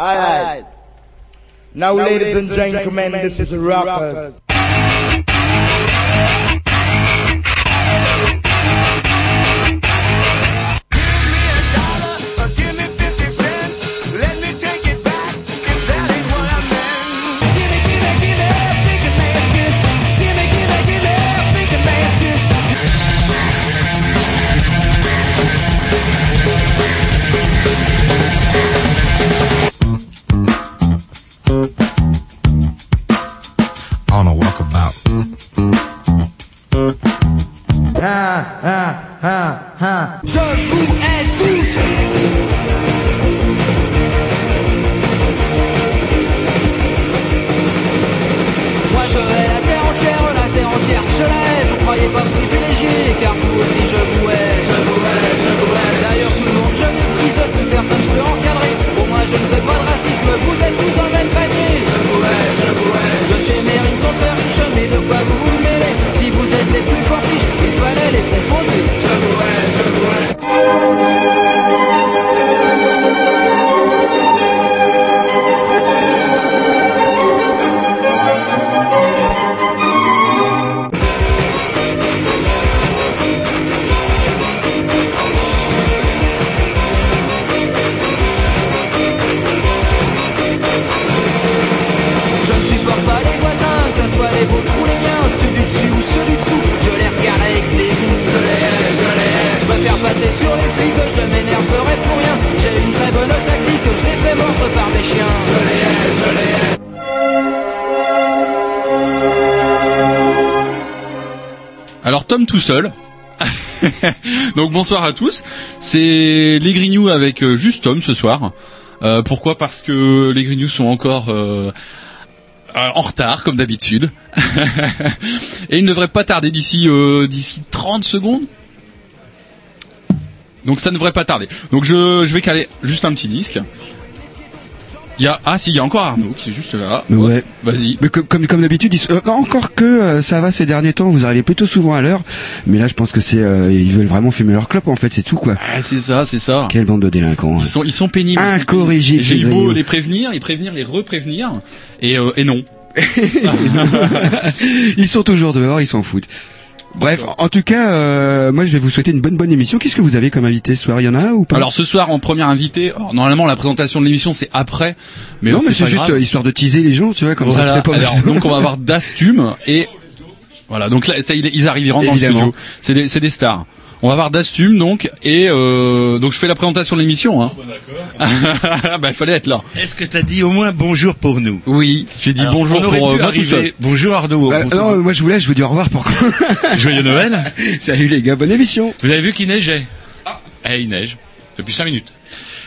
Alright. Now, ladies and gentlemen, this is Rockers. Bonsoir à tous. C'est les Grignoux avec euh, juste Tom ce soir. Euh, pourquoi? Parce que les Grignoux sont encore euh, euh, en retard comme d'habitude. Et ils ne devraient pas tarder d'ici d'ici 30 secondes. Donc ça ne devrait pas tarder. Donc je, je vais caler juste un petit disque. Il y a ah si il y a encore Arnaud qui est juste là. Ouais. Vas-y. Mais comme comme, comme d'habitude, euh, encore que euh, ça va ces derniers temps, vous arrivez plutôt souvent à l'heure. Mais là, je pense que c'est euh, ils veulent vraiment fumer leur clope en fait, c'est tout quoi. Ah, c'est ça, c'est ça. Quelle bande de délinquants. Ils sont, ils sont pénibles. Incorrigibles, J'ai eu beau les prévenir, les prévenir, les reprévenir, et, euh, et non. ils sont toujours dehors, ils s'en foutent. Bref, en tout cas, euh, moi je vais vous souhaiter une bonne bonne émission. Qu'est-ce que vous avez comme invité ce soir Il y en a un ou pas Alors ce soir en première invité, alors, normalement la présentation de l'émission c'est après, mais Non, mais c'est juste grave. histoire de teaser les gens, tu vois, comme ça se fait pas Alors, donc on va avoir Dastume et voilà. Donc là, ça, ils arrivent, ils rentrent dans le studio. C'est des, c'est des stars. On va avoir Dastume donc et euh, donc je fais la présentation de l'émission. Hein. bah il fallait être là. Est-ce que t'as dit au moins bonjour pour nous? Oui, j'ai dit Alors, bonjour pour euh, moi tout seul. arriver. Bonjour Arnaud. Bon, non, moi je voulais, je vous dis au revoir pour Joyeux Noël. Salut les gars, bonne émission. Vous avez vu qu'il neigeait? Eh, il neige. Depuis 5 minutes.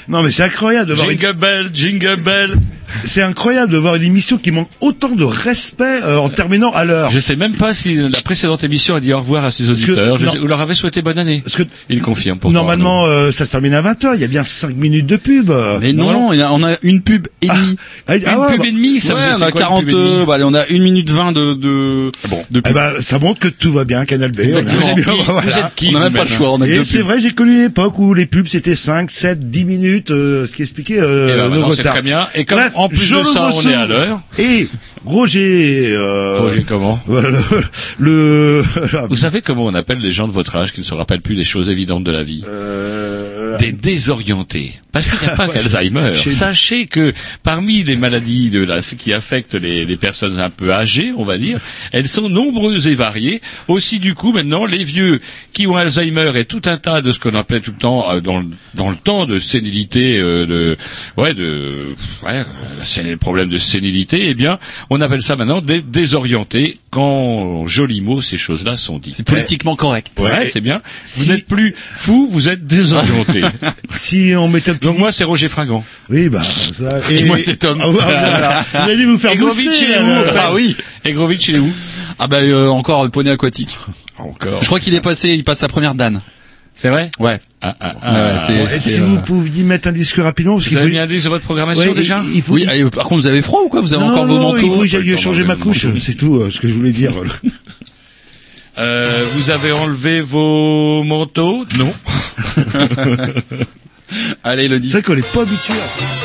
Non, mais c'est incroyable de voir une... Jingle bell, jingle bell. c'est incroyable de voir une émission qui manque autant de respect euh, en terminant à l'heure. Je sais même pas si la précédente émission a dit au revoir à ses auditeurs. Je sais- vous leur avez souhaité bonne année. Parce que Il confirme. pourquoi, normalement, euh, ça se termine à 20h. Il y a bien 5 minutes de pub. Mais non, non, on a une pub et demie. Ah, ah Une ouais, pub bah- et demie, ça ouais, faisait on a quoi, une 40, pub et demie euh, bah, allez, on a une minute 20 de, de, Bon. de Eh pub. ben, ça montre que tout va bien, Canal B. Exactement. On voilà. N'a même pas le choix, on a que Et c'est vrai, j'ai connu une époque où les pubs c'était 5, 7, 10 minutes, euh, ce qui expliquait euh, ben, très bien. Et comme Bref, en plus de ça, on est à l'heure. Et Roger, euh, Roger, comment le- Vous savez comment on appelle les gens de votre âge qui ne se rappellent plus des choses évidentes de la vie euh, Des désorientés. Parce qu'il n'y a pas qu'Alzheimer. chez- Sachez que parmi les maladies de la, qui affectent les, les personnes un peu âgées, on va dire, elles sont nombreuses et variées. Aussi du coup, maintenant, les vieux qui ont Alzheimer et tout un tas de ce qu'on appelait tout le temps euh, dans, le- dans le temps de sénilité, euh, de ouais, de ouais, c'est le problème de sénilité. Eh bien, on appelle ça maintenant des désorientés. Quand joli mot, ces choses-là sont dites. C'est politiquement correct. Ouais, c'est bien. si- Vous n'êtes plus fou, vous êtes désorienté. si on mettait Donc moi, c'est Roger Fringant. Oui, bah, ça, Et moi, c'est Tom. Ah, voilà. Vous allez vous faire Egrovitch, bousser, il est où, Ah oui. Egrovitch, il est où? Ah bah euh, encore poney aquatique. Encore. Je crois qu'il est passé, il passe sa première danne. C'est vrai? Ouais. ah, ah, ah, c'est- Et c'est, si euh, vous pouviez mettre un disque rapidement, parce Vous qu'il avez faut... mis un disque sur votre programmation Ouais, déjà? il, il faut... Oui, ah, et, par contre vous avez froid ou quoi? Vous avez non, encore non, vos manteaux il faut que j'aille changer ma couche, c'est tout euh, ce que je voulais dire. euh, Vous avez enlevé vos manteaux? Non. Allez le C'est vrai qu'on n'est pas habitué à...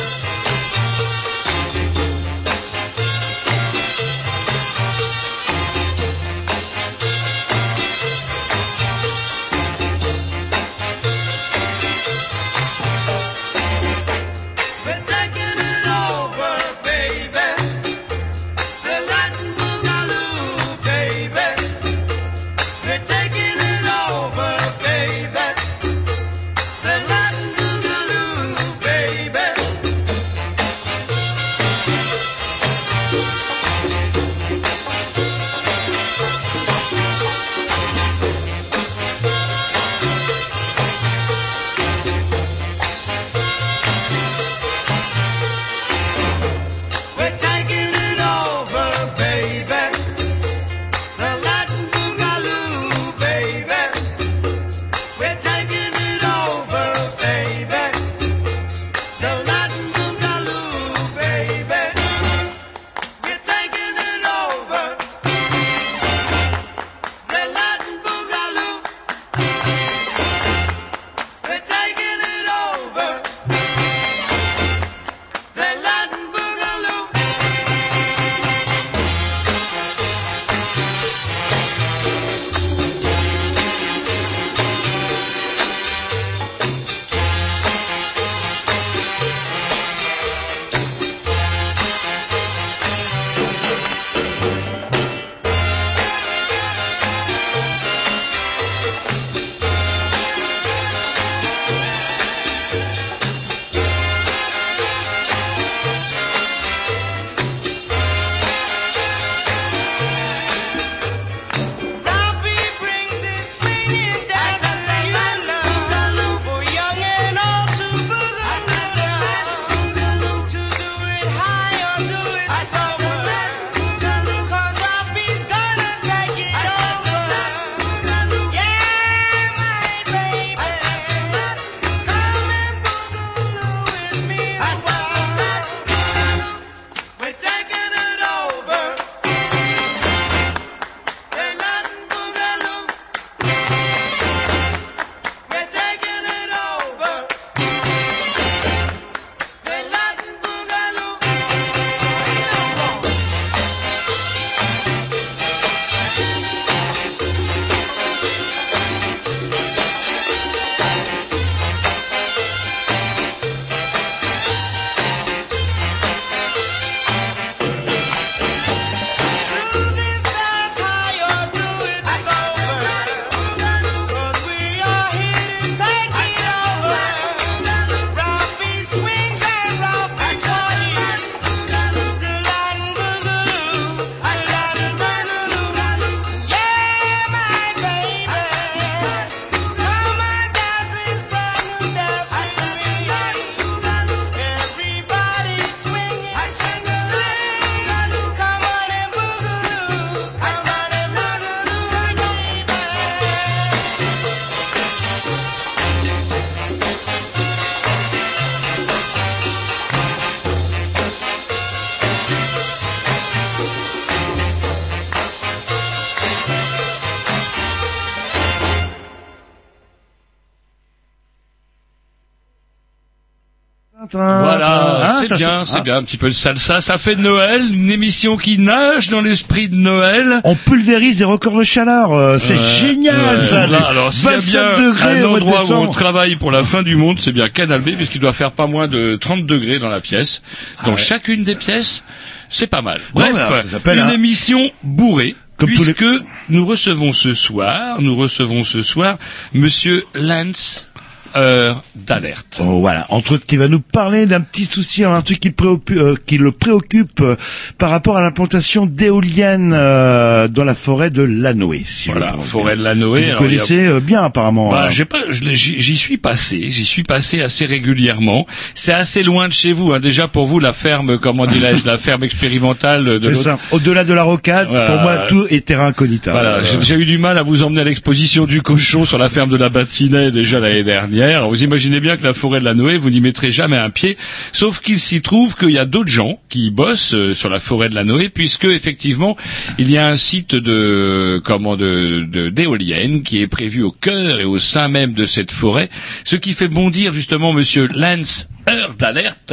c'est bien, c'est- ah. bien, un petit peu le salsa. Ça fait Noël, une émission qui nage dans l'esprit de Noël. On pulvérise les records de chaleur. euh, c'est génial ouais. ça. Là, alors, s'il y a 27 bien degrés un de endroit où on travaille pour la fin du monde, c'est bien Canal B, puisqu'il doit faire pas moins de 30 degrés dans la pièce. Dans chacune des pièces, c'est pas mal. Bref, ça une un- émission bourrée. Comme les- puisque nous recevons ce soir, nous recevons ce soir Monsieur Lance, heure d'alerte. Oh, voilà, entre autres, qui va nous parler d'un petit souci, un truc qui, le préoccupe, euh, qui le préoccupe euh, par rapport à l'implantation d'éoliennes euh, dans la forêt de Lanoé. Si Voilà, forêt de Vous Lanoé. Alors, a- connaissez euh, bien apparemment. Bah, hein. j'ai pas, j'y suis passé, j'y suis passé assez régulièrement. C'est assez loin de chez vous, hein. déjà pour vous la ferme, comment dirais-je, la ferme expérimentale de C'est ça. Au-delà de la rocade, Voilà. pour moi, tout est terrain incognita. Voilà, j'ai eu du mal à vous emmener à l'exposition du cochon sur la ferme de la Bâtinais déjà l'année dernière. Vous imaginez bien que la forêt de la Noé, vous n'y mettrez jamais un pied, sauf qu'il s'y trouve qu'il y a d'autres gens qui bossent euh, sur la forêt de la Noé, puisque effectivement, il y a un site de comment de d'éoliennes qui est prévu au cœur et au sein même de cette forêt, ce qui fait bondir justement Monsieur Lance heure d'alerte.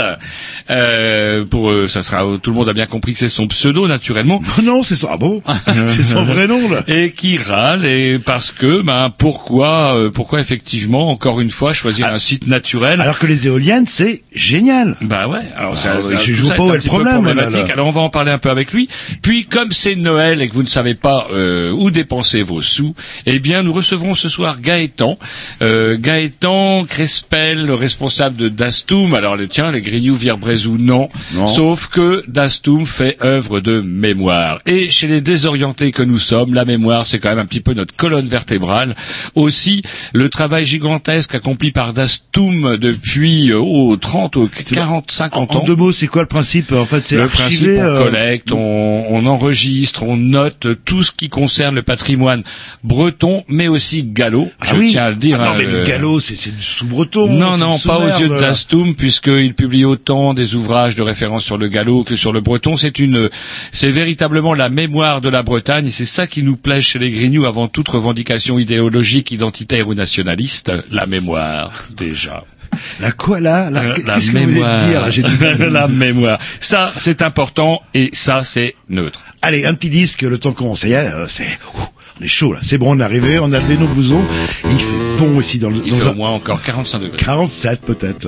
Euh, pour eux, ça sera tout le monde a bien compris que c'est son pseudo naturellement. Non, non, c'est ça. Ah bon C'est son vrai nom, là. Et qui râle et parce que ben pourquoi euh, pourquoi effectivement encore une fois choisir un site naturel Alors que les éoliennes, c'est génial. bah ouais, alors ça, Ah ça- ouais, je joue ça pas où est le problème, là. Alors on va en parler un peu avec lui. Puis comme c'est Noël et que vous ne savez pas euh, où dépenser vos sous, eh bien nous recevrons ce soir Gaëtan, euh, Gaëtan Crespel, le responsable de Alors les tiens, les Grignoux Vierbrézou non. Non. Sauf que Dastum fait œuvre de mémoire. Et chez les désorientés que nous sommes, la mémoire c'est quand même un petit peu notre colonne vertébrale. Aussi le travail gigantesque accompli par Dastum depuis euh, oh, 30 ou 40, 50 En ans. deux mots, c'est quoi le principe En fait, c'est Le principe, on euh, collecte, on, on enregistre, on note tout ce qui concerne le patrimoine breton, mais aussi gallo. Ah je oui. tiens à le dire. Ah non, hein, mais le- galop, c'est du sous-breton. non, non, pas aux yeux de là. Puisqu'il publie autant des ouvrages de référence sur le gallo que sur le breton. C'est une, c'est véritablement la mémoire de la Bretagne, et c'est ça qui nous plaît chez les Grignoux avant toute revendication idéologique, identitaire ou nationaliste. La mémoire, déjà. La quoi là, Euh, Qu'est-ce que vous voulez dire là la mémoire. Ça, c'est important, et ça, c'est neutre. Allez, un petit disque, le temps qu'on est, euh, c'est, on est chaud là, c'est bon, on est arrivé, on a levé nos blousons, il fait bon ici dans le, Il dans fait un au moins encore 45 degrés. 47 peut-être.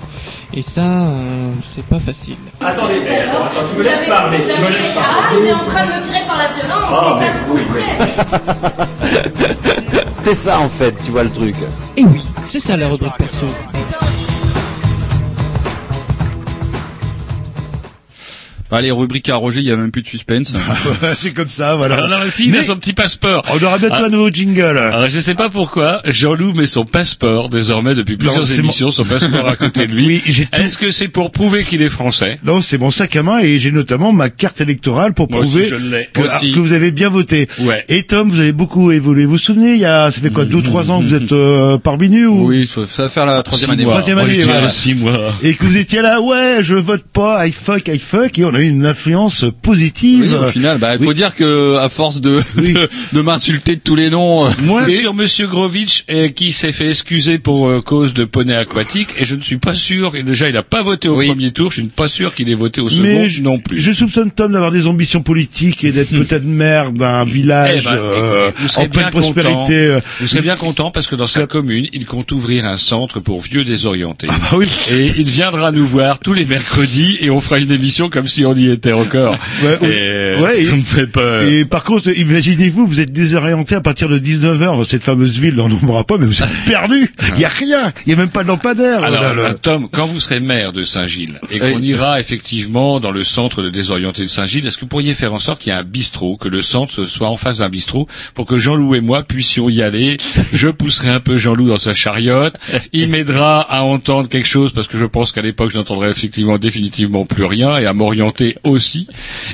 Et ça, euh, c'est pas facile. Attendez, mais attends, attends, tu me laisses parler, tu me laisses Ah, il est en train de me tirer par la violence, Ah, c'est ça vous faites. C'est ça en fait, tu vois le truc. Et oui, c'est ça la rubrique perso. Allez, rubrique à Roger, il y a même plus de suspense. c'est comme ça, voilà. Alors, alors, si, il a son petit passeport. On aura bientôt Ah. un nouveau jingle. Alors, je sais pas pourquoi, Jean-Loup met son passeport, désormais, depuis plusieurs c'est émissions, son passeport à côté de lui. Oui, j'ai tout. Est-ce que c'est pour prouver qu'il est français? Non, c'est mon sac à main et j'ai notamment ma carte électorale pour aussi, prouver que, vous avez bien voté. Ouais. Et Tom, vous avez beaucoup évolué. Vous vous souvenez, il y a, ça fait quoi, deux, trois ans que vous êtes euh, parmi nous ou... Oui, ça va faire la troisième Six année. Troisième année, voilà. six mois. Et que vous étiez là, ouais, je vote pas, I fuck, I fuck, et on a eu une influence positive. Oui, au final, bah, il faut dire que à force de Oui. de, de m'insulter de tous les noms, euh, Moins Et- sur Monsieur Grovitch, euh, qui s'est fait excuser pour euh, cause de poney aquatique, et je ne suis pas sûr, et déjà il n'a pas voté au Oui. premier tour, je ne suis pas sûr qu'il ait voté au second Mais je, non plus. je soupçonne Tom d'avoir des ambitions politiques et d'être peut-être maire d'un village Eh ben, euh, vous en pleine prospérité. content. Vous serez bien content parce que dans sa commune, il compte ouvrir un centre pour vieux désorientés. Ah oui. Et il viendra nous voir tous les mercredis et on fera une émission comme si on y était encore. Ouais, et ouais, ça et- me fait peur. Et par contre, imaginez-vous, vous êtes désorienté à partir de 19h dans cette fameuse ville, on n'en pas, mais vous êtes perdu. Il y a rien. Il y a même pas de lampadaire. Alors, Voilà, euh, Tom, quand vous serez maire de Saint-Gilles et qu'on ira effectivement dans le centre de désorienté de Saint-Gilles, est-ce que vous pourriez faire en sorte qu'il y ait un bistrot, que le centre soit en face d'un bistrot, pour que Jean-Loup et moi puissions y aller? Je pousserai un peu Jean-Loup dans sa chariote. Il m'aidera à entendre quelque chose parce que je pense qu'à l'époque, je n'entendrai effectivement définitivement plus rien et à m'orienter aussi.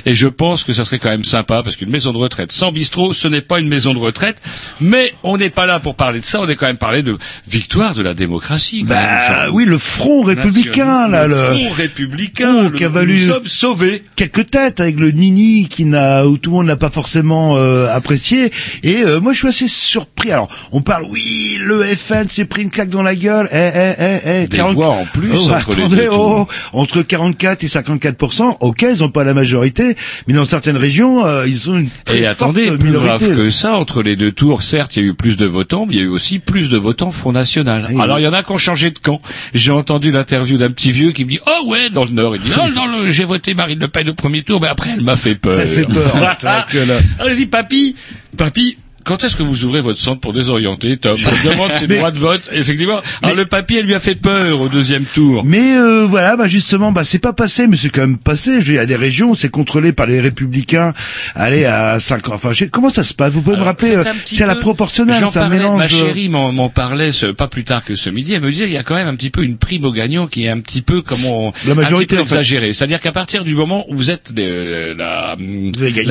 Et je pense que ça serait quand même sympa parce qu'une maison de retraite sans bistrot, ce n'est pas une maison de retraite. Mais on n'est pas là pour parler de ça. On est quand même parlé de victoire de la démocratie. même, Bah Jean-Loup. oui, le front républicain, là, le le, front républicain, le- qui a valu- nous sommes sauvés. quelques têtes avec le Nini qui n'a, où tout le monde n'a pas forcément euh, apprécié. Et euh, moi, je suis assez surpris. Alors, on parle, oui, le FN s'est pris une claque dans la gueule. Eh, eh, eh, eh, Des 40 voix en plus Oh, entre les attendez, deux oh, entre 44 et 54 ok, ils n'ont pas la majorité, mais dans certaines régions, euh, ils ont une très Et forte attendez, plus minorité. grave que ça, entre les deux tours, certes, il y a eu plus de votants, mais il y a eu aussi plus de votants Front National. Oui. Alors, il y en a qui ont changé de camp. J'ai entendu l'interview d'un petit vieux qui me dit, oh ouais, dans le Nord, il dit, oh, dans le, j'ai voté Marine Le Pen au premier tour, mais après, elle m'a fait peur. Elle fait peur. Alors, je dis, papy, papy, quand est-ce que vous ouvrez votre centre pour désorienter, Tom On demande ses droits de vote, effectivement. Alors, le papy, elle lui a fait peur au deuxième tour. Mais euh, voilà, bah justement, bah c'est pas passé, mais c'est quand même passé. Je veux dire, Il y a des régions, c'est contrôlé par les républicains. Allez à 5 Enfin, je sais- comment ça se passe? Vous pouvez me rappeler c'est euh, C'est à la proportionnelle, ça parlais, mélange. Ma chérie m'en parlait ce, pas plus tard que ce midi. Elle me disait il y a quand même un petit peu une prime au gagnant qui est un petit peu comment La majorité, un petit en peu fait. exagérée. C'est-à-dire qu'à partir du moment où vous êtes la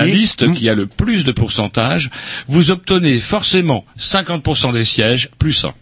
liste Mmh. qui a le plus de pourcentage, vous obtenez obtenez forcément 50% des sièges plus 1.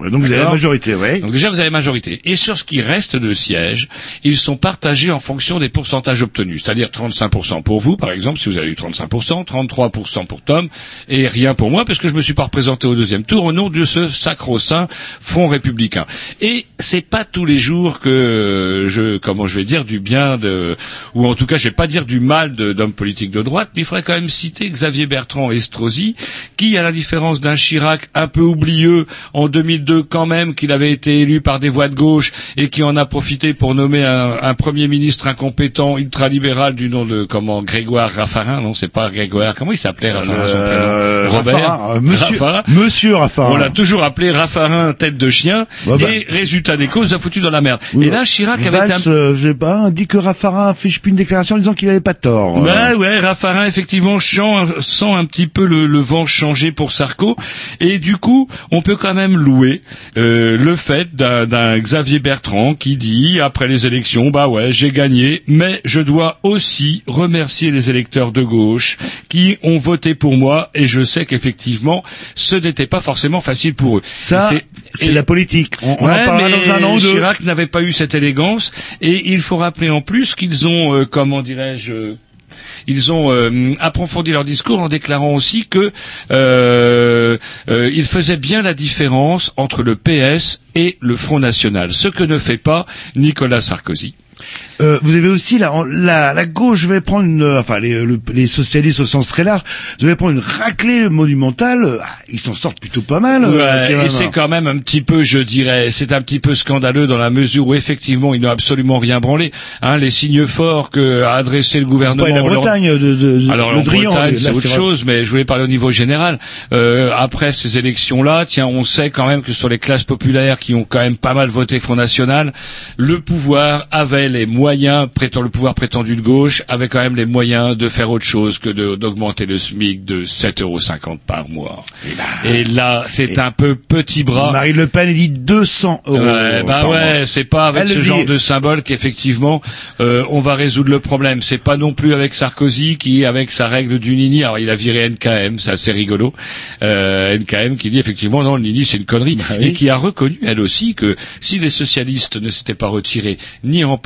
Donc vous avez la majorité, ouais. Donc déjà, vous avez majorité. Et sur ce qui reste de sièges, ils sont partagés en fonction des pourcentages obtenus. C'est-à-dire 35% pour vous, par exemple, si vous avez eu 35%, 33% pour Tom, et rien pour moi, parce que je me suis pas représenté au deuxième tour au nom de ce sacro-saint Front républicain. Et c'est pas tous les jours que je, comment je vais dire, du bien de, ou en tout cas, je vais pas dire du mal d'hommes politiques de droite, mais il faudrait quand même citer Xavier Bertrand Estrosi, qui, à la différence d'un Chirac un peu oublieux en 2002 quand même, qu'il avait été élu par des voix de gauche et qui en a profité pour nommer un, un premier ministre incompétent, ultralibéral du nom de comment Grégoire Raffarin, non, c'est pas Grégoire, comment il s'appelait Raffarin son Euh, prénom Robert Raffarin, euh, Monsieur, Raffarin. Monsieur Raffarin. On l'a toujours appelé Raffarin tête de chien Bah, bah. et résultat des causes a foutu dans la merde. Oui, et là Chirac avait Valls, un euh, je sais pas, dit que Raffarin a fait une déclaration en disant qu'il avait pas tort. Ouais, ouais, Raffarin, effectivement, chant- sent un petit peu le, le vent changer pour Sarko. Et du coup, on peut quand même louer euh, le fait d'un d'un Xavier Bertrand qui dit après les élections, bah ouais, j'ai gagné, mais je dois aussi remercier les électeurs de gauche qui ont voté pour moi et je sais qu'effectivement, ce n'était pas forcément facile pour eux. Ça, c'est la politique. On, on Ouais, en parlera dans un an deux. Chirac n'avait pas eu cette élégance et il faut rappeler en plus qu'ils ont, euh, comment dirais-je, euh, ils ont euh, approfondi leur discours en déclarant aussi que euh, euh, faisaient bien la différence entre le PS et le Front National, ce que ne fait pas Nicolas Sarkozy. Euh, vous avez aussi la, la, la gauche, je vais prendre une, euh, enfin les, le- les socialistes au sens très large, je vais prendre une raclée monumentale. euh, ah, ils s'en sortent plutôt pas mal. euh, Ouais, et c'est quand même un petit peu, je dirais, c'est un petit peu scandaleux dans la mesure où effectivement ils n'ont absolument rien branlé. Hein, les signes forts que a adressé le gouvernement. Pas la on leur- Bretagne de, de, de- Alors le en Drian, Bretagne, c'est autre chose, mais je voulais parler au niveau général. Euh, après ces élections-là, tiens, on sait quand même que sur les classes populaires qui ont quand même pas mal voté Front National, le pouvoir avait les moyens, prétend le pouvoir prétendu de gauche, avait quand même les moyens de faire autre chose que d'augmenter le SMIC de 7,50 euros par mois. Et là, c'est un peu petit bras. Marine Le Pen dit 200 euros. Ouais, bah ouais, c'est pas avec Elle ce genre dit. de symbole qu'effectivement euh, on va résoudre le problème. C'est pas non plus avec Sarkozy qui, avec sa règle du Nini, alors il a viré NKM, c'est assez rigolo. Euh, NKM qui dit effectivement non, le Nini c'est une connerie et qui a reconnu elle aussi que si les socialistes ne s'étaient pas retirés ni en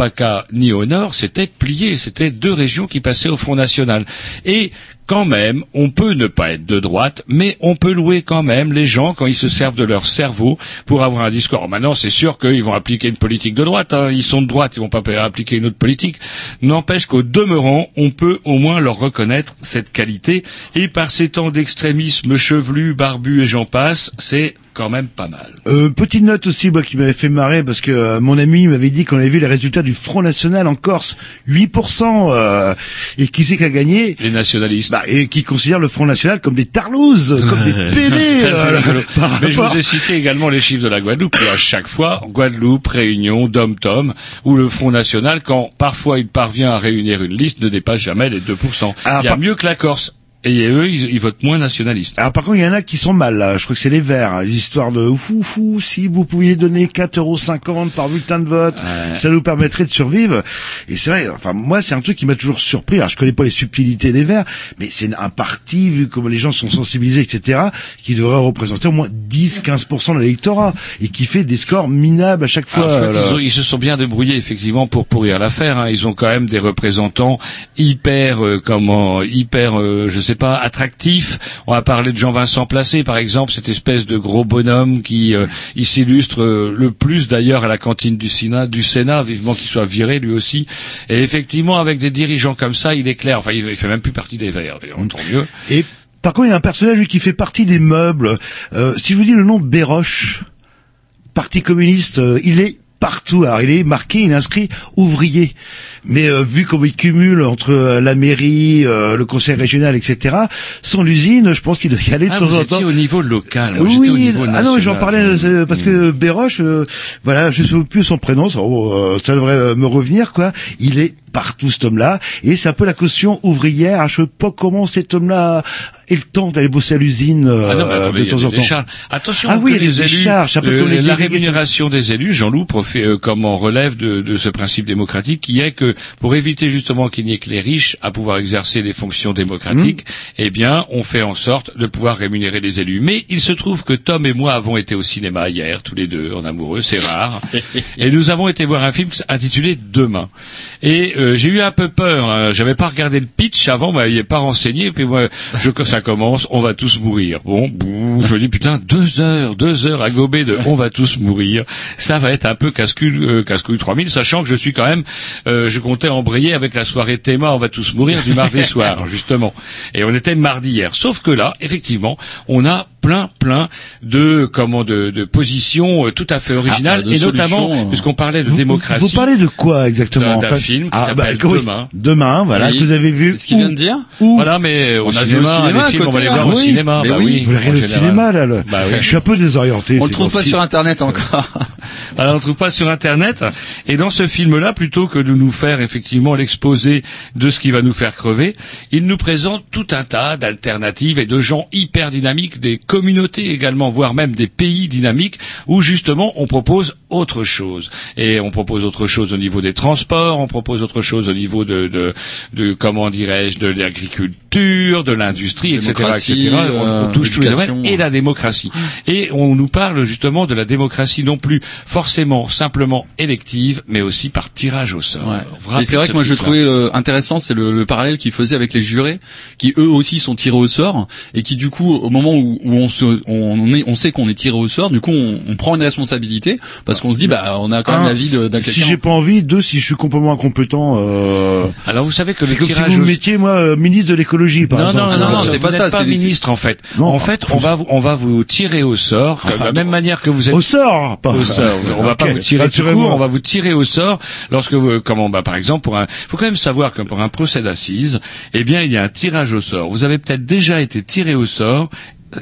Ni au Nord, c'était plié, c'était deux régions qui passaient au Front National. Et quand même, on peut ne pas être de droite, mais on peut louer quand même les gens quand ils se servent de leur cerveau pour avoir un discours. Alors maintenant, c'est sûr qu'ils vont appliquer une politique de droite. hein. Ils sont de droite, ils vont pas appliquer une autre politique. N'empêche qu'au demeurant, on peut au moins leur reconnaître cette qualité. Et par ces temps d'extrémisme chevelu, barbu et j'en passe, c'est quand même pas mal. Euh, petite note aussi moi, qui m'avait fait marrer parce que euh, mon ami m'avait dit qu'on avait vu les résultats du Front National en Corse, 8%, euh, et qui c'est qui a gagné? Les nationalistes. bah, Et qui considère le Front National comme des tarlouses, comme des pédés. Euh, Mais je vous ai cité également les chiffres de la Guadeloupe. Et à chaque fois, Guadeloupe, Réunion, Dom-Tom, ou le Front National, quand parfois il parvient à réunir une liste, ne dépasse jamais les 2%. Ah, il y a par- mieux que la Corse. Et eux, ils, ils votent moins nationalistes. Alors par contre, il y en a qui sont mal là. Je crois que c'est les Verts. hein, Les histoires de fou fou. Si vous pouviez donner 4,50€ par bulletin de vote, ça nous permettrait de survivre. Et c'est vrai. Enfin moi, c'est un truc qui m'a toujours surpris. Alors je connais pas les subtilités des Verts, mais c'est un parti vu comment les gens sont sensibilisés, etc., qui devrait représenter au moins 10-15% de l'électorat et qui fait des scores minables à chaque fois. Alors, je crois ils se sont bien débrouillés effectivement pour pourrir l'affaire. hein. Ils ont quand même des représentants hyper, euh, comment, hyper, euh, je sais pas, attractifs. On va parler de Jean-Vincent Placé, par exemple, cette espèce de gros bonhomme qui, euh, il s'illustre euh, le plus d'ailleurs à la cantine du Sénat, vivement qu'il soit viré lui aussi. Et effectivement, avec des dirigeants comme ça, il est clair. Enfin, il, il fait même plus partie des Verts. d'ailleurs, tant mieux. Et par contre, il y a un personnage qui fait partie des meubles. Euh, si je vous dis le nom Béroche, Parti communiste, euh, il est partout. Alors, il est marqué, il inscrit ouvrier. Mais euh, vu comment il cumule entre euh, la mairie, euh, le conseil régional, etc., sans l'usine, je pense qu'il doit y aller de Ah, temps vous en temps. au niveau local. moi, j'étais Oui, au niveau ah non, j'en parlais euh, parce que Béroche, euh, voilà, je sais plus son prénom, ça, oh, euh, ça devrait euh, me revenir quoi. Il est partout cet homme-là et c'est un peu la caution ouvrière. Je sais pas comment cet homme-là ait le temps d'aller bosser à l'usine euh, Ah non, attendez, de temps en temps. Attention, Ah oui, il y a des les élus, décharges, un peu euh, comme les la rémunération des élus, Jean-Loup, euh, comment relève de, de ce principe démocratique, qui est que pour éviter justement qu'il n'y ait que les riches à pouvoir exercer les fonctions démocratiques, Mmh. eh bien, on fait en sorte de pouvoir rémunérer les élus. Mais il se trouve que Tom et moi avons été au cinéma hier, tous les deux, en amoureux, c'est rare, et nous avons été voir un film intitulé Demain. Et euh, j'ai eu un peu peur. Hein. J'avais pas regardé le pitch avant, mais il pas renseigné. Et puis moi, je, quand ça commence, on va tous mourir. Bon, bouh, je me dis putain, deux heures, deux heures à gober de on va tous mourir. Ça va être un peu casse-couille, euh, casse-couille 3000, sachant que je suis quand même, euh, je comptais embrayer avec la soirée Théma, on va tous mourir du mardi soir, justement. Et on était mardi hier. Sauf que là, effectivement, on a plein, plein de comment de, de positions euh, tout à fait originales, de et solutions, notamment euh. puisqu'on parlait de Vous- démocratie. Vous parlez de quoi exactement D'un- film qui Ah, bah, s'appelle comment- Demain. Demain, voilà, Oui. que vous avez vu. C'est ce qu'il où vient de dire Où Voilà, mais au On a vu au cinéma, les films, on va les là. voir au cinéma. mais bah oui. Vous l'avez au cinéma là, le- Bah oui. Je suis un peu désorienté. On le trouve pas sur internet encore. Voilà, on ne trouve pas sur Internet. Et dans ce film-là, plutôt que de nous faire effectivement l'exposé de ce qui va nous faire crever, il nous présente tout un tas d'alternatives et de gens hyper dynamiques, des communautés également, voire même des pays dynamiques, où justement on propose autre chose. Et on propose autre chose au niveau des transports, on propose autre chose au niveau de, de, de comment dirais-je, de l'agriculture, de l'industrie, etc., etc. On, on euh, touche tous les domaines et la démocratie. Et on nous parle justement de la démocratie non plus forcément simplement élective, mais aussi par tirage au sort. Et c'est vrai que moi je trouvais euh, intéressant, c'est le, le parallèle qu'il faisait avec les jurés, qui eux aussi sont tirés au sort, et qui du coup, au moment où, où on, se, on, est, on sait qu'on est tiré au sort, du coup on, on prend une responsabilité, parce qu'on se dit, bah on a quand même Un, la vie de- d'un Si j'ai pas envie, deux, si je suis complètement incompétent. Euh... Alors vous savez que c'est le comme si tirage vous au- moi euh, ministre de l'écologie par non, exemple. non, non, non, c'est pas ça. Pas ministre en fait. en fait, on va vous, on va vous tirer au sort de la même manière que vous êtes Au sort, pas au sort. On va pas vous tirer tout court, on va vous tirer au sort lorsque vous, comment, bah, par exemple, pour un, faut quand même savoir que pour un procès d'assises, eh bien, il y a un tirage au sort. Vous avez peut-être déjà été tiré au sort.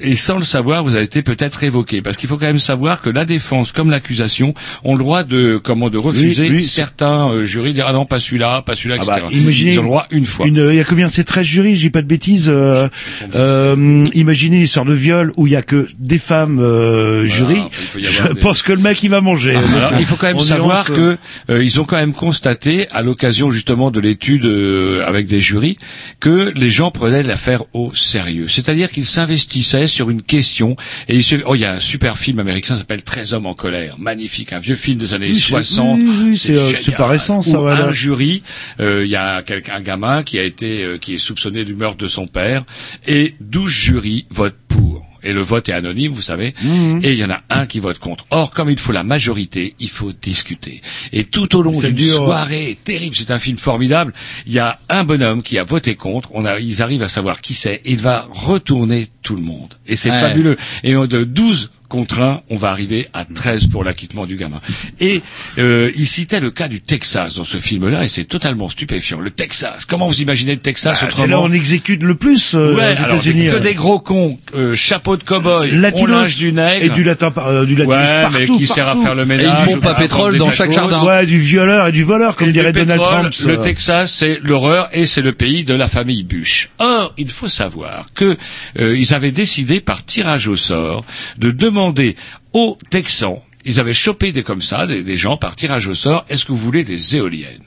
Et sans le savoir, vous avez été peut-être révoqué, parce qu'il faut quand même savoir que la défense comme l'accusation ont le droit de comment de refuser oui, certains euh, jurys, dire ah non pas celui-là, pas celui-là, Ah etc. bah, imaginez Ils ont le droit une fois. Une, il y a combien C'est 13 jurys, je dis pas de bêtises. Euh, euh, imaginez une histoire de viol où il y a que des femmes euh, jurys. il peut y Je des- pense que le mec il va manger. Alors, il faut quand même On savoir que euh, ils ont quand même constaté, à l'occasion justement de l'étude euh, avec des jurys, que les gens prenaient l'affaire au sérieux. C'est-à-dire qu'ils s'investissaient sur une question. Et ils se... oh, il y a un super film américain qui s'appelle 13 hommes en colère, magnifique, un vieux film des années Oui, c'est- 60. oui, oui, c'est, euh, c'est pas récent, ça, Où. Un jury, euh, il y a quelqu'un, un gamin qui a été, euh, qui est soupçonné du meurtre de son père, et 12 jurys votent pour. Et le vote est anonyme, vous savez. Mhm. Et il y en a un qui vote contre. Or, comme il faut la majorité, il faut discuter. Et tout au long d'une soirée terrible, c'est un film formidable, il y a un bonhomme qui a voté contre. On a, ils arrivent à savoir qui c'est. Il va retourner tout le monde. Et c'est Ouais. fabuleux. Et de 12 contre 1, on va arriver à 13 pour l'acquittement du gamin. Et euh, il citait le cas du Texas dans ce film-là, et c'est totalement stupéfiant. Le Texas, comment vous imaginez le Texas Ah, c'est là où on exécute le plus euh, Ouais, aux alors que euh. des gros cons, euh, chapeau de cow-boy, lâche du nègre. et du latin, par- euh, du latinus Ouais, partout, mais qui sert à faire le Et ménage. ils pompent pas à pétrole dans chaque jardin. Ouais, du violeur et du voleur, comme Et dirait du Donald pétrole, Trump. Le. Texas, c'est l'horreur et c'est le pays de la famille Bush. Or, il faut savoir que euh, ils avaient décidé par tirage au sort de demander aux Texans, ils avaient chopé des comme ça, des, gens par tirage au sort, est-ce que vous voulez des éoliennes?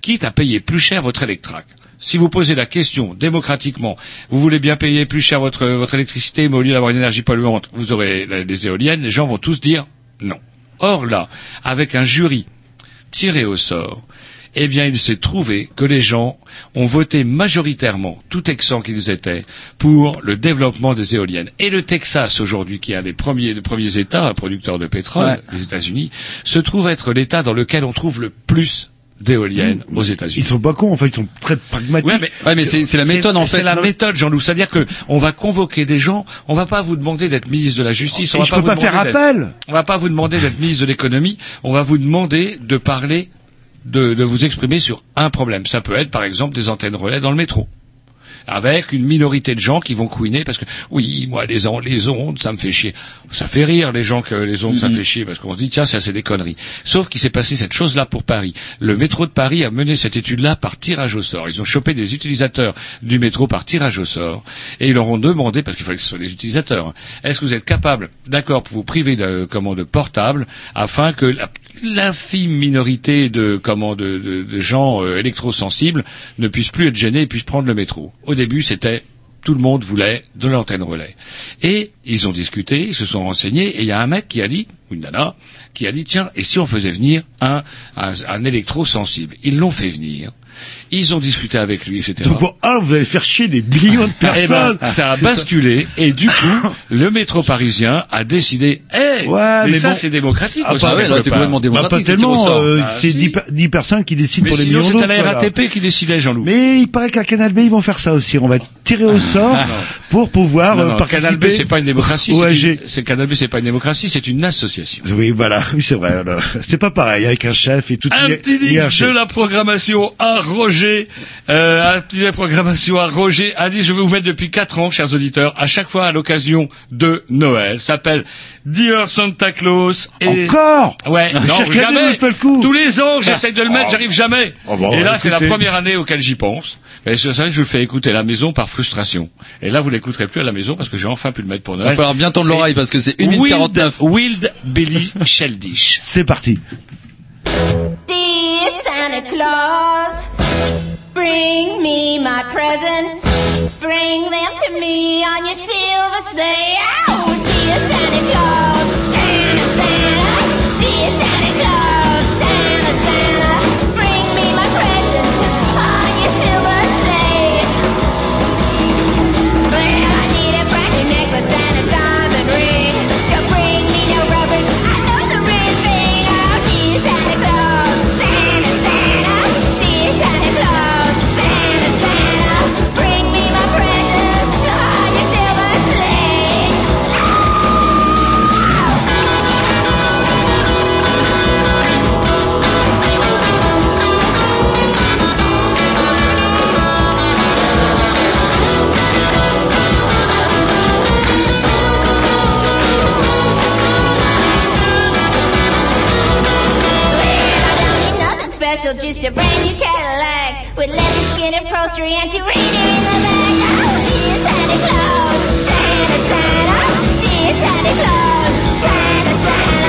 Quitte à payer plus cher votre électrac. Si vous posez la question démocratiquement, vous voulez bien payer plus cher votre, votre électricité, mais au lieu d'avoir une énergie polluante, vous aurez des éoliennes, les gens vont tous dire non. Or là, avec un jury tiré au sort, eh bien, il s'est trouvé que les gens ont voté majoritairement, tout Texans qu'ils étaient, pour le développement des éoliennes. Et le Texas, aujourd'hui, qui est un des premiers, des premiers États producteurs de pétrole Ouais. des États-Unis, se trouve être l'État dans lequel on trouve le plus d'éoliennes aux États-Unis. Ils sont pas cons, en fait, ils sont très pragmatiques. Ouais, mais, Ouais, mais c'est c'est la méthode en c'est fait. la méthode, Jean-Loup. C'est-à-dire que on va convoquer des gens. On va pas vous demander d'être ministre de la Justice. On Et va je pas peux vous pas faire demander d'être- appel. On va pas vous demander d'être ministre de l'économie. On va vous demander de parler, de, de vous exprimer sur un problème. Ça peut être, par exemple, des antennes relais dans le métro. Avec une minorité de gens qui vont couiner parce que oui, moi les ondes, les ondes, ça me fait chier. Ça fait rire les gens que les ondes ça fait chier parce qu'on se dit tiens ça c'est des conneries. Sauf qu'il s'est passé cette chose-là pour Paris. Le métro de Paris a mené cette étude-là par tirage au sort. Ils ont chopé des utilisateurs du métro par tirage au sort et ils leur ont demandé parce qu'il fallait que ce soit des utilisateurs. hein, Est-ce que vous êtes capable, d'accord, pour vous priver de comment de portable afin que la- l'infime minorité de comment de, de- gens euh, électrosensibles ne puissent plus être gênés et puissent prendre le métro. Au début, c'était tout le monde voulait de l'antenne relais. Et ils ont discuté, ils se sont renseignés, et il y a un mec qui a dit, ou une nana, qui a dit, tiens, et si on faisait venir un, un, un électrosensible? Ils l'ont fait venir, ils ont discuté avec lui, etc. Donc, pour un, vous allez faire chier des millions de Eh ben, personnes. ça a basculé et du coup, le métro parisien a décidé, eh, Ouais, mais, mais ça bon. c'est démocratique. Ah, bah ouais, c'est complètement Bah, pas démocratique. tir au tellement, euh, Ah, c'est si. 10, per- 10 personnes qui décident Mais pour les millions c'est à d'autres. la voilà. RATP qui décidait, Jean-Loup. Mais il paraît qu'à Canal B, ils vont faire ça aussi. On va tiré au sort pour pouvoir Non, euh, non, participer. Canal B, c'est pas une démocratie. C'est Canal B, c'est pas une démocratie, c'est une association. Oui, voilà. Oui, c'est vrai. C'est pas pareil avec un chef et tout. Un petit de la programmation art Roger, euh, un petit programmation à Roger a dit je vais vous mettre depuis quatre ans, chers auditeurs, à chaque fois à l'occasion de Noël. Ça s'appelle Dear Santa Claus. Et... Encore? Ouais, non, Chaque jamais. faites le coup. Tous les ans, j'essaye de le mettre, j'arrive jamais. Oh, bon, et là, c'est la première année auquel j'y pense. Et c'est ça que je le fais écouter à la maison par frustration. Et là, vous l'écouterez plus à la maison parce que j'ai enfin pu le mettre pour Il Noël. va falloir bien tendre l'oreille parce que c'est 1 minute Wild- 49. Wild Billy Sheldish. C'est parti. Santa Claus, bring me my presents. Bring them to me on your silver sleigh. Oh, dear Santa Claus, special, just a brand new Cadillac with leather skin and upholstery and two reindeer in the back. Oh, dear Santa Claus, Santa, Santa, dear Santa Claus, Santa, Santa,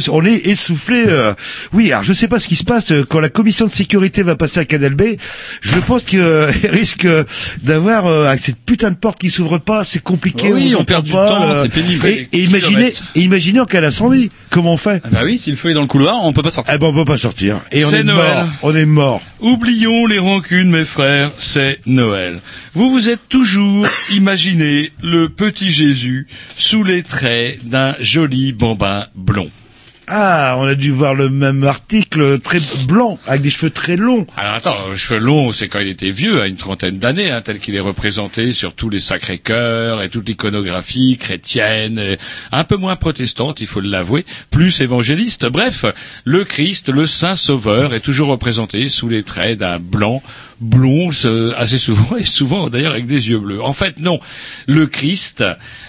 je, on est essoufflé. euh. oui, alors je sais pas ce qui se passe euh, quand la commission de sécurité va passer à Canal B. Je pense qu'il risque d'avoir euh, avec cette putain de porte qui s'ouvre pas, c'est compliqué. Oui, on perd du pas, temps, euh, c'est pénible. Et, imaginez, et imaginez en cas d'incendie, comment on fait Ah bah oui, si le feu est dans le couloir, on peut pas sortir. Eh ben on peut pas sortir. Et on est Noël. mort. On est mort. Oublions les rancunes, mes frères, c'est Noël. Vous vous êtes toujours imaginé le petit Jésus sous les traits d'un joli bambin blond. Ah, on a dû voir le même article très blanc avec des cheveux très longs. Alors attends, cheveux longs, c'est quand il était vieux, à une trentaine d'années, hein, tel qu'il est représenté sur tous les sacrés cœurs et toute l'iconographie chrétienne, et un peu moins protestante, il faut l'avouer, plus évangéliste. Bref, le Christ, le Saint Sauveur, est toujours représenté sous les traits d'un blanc blond, ce- assez souvent, et souvent d'ailleurs avec des yeux bleus. En fait, non. Le Christ,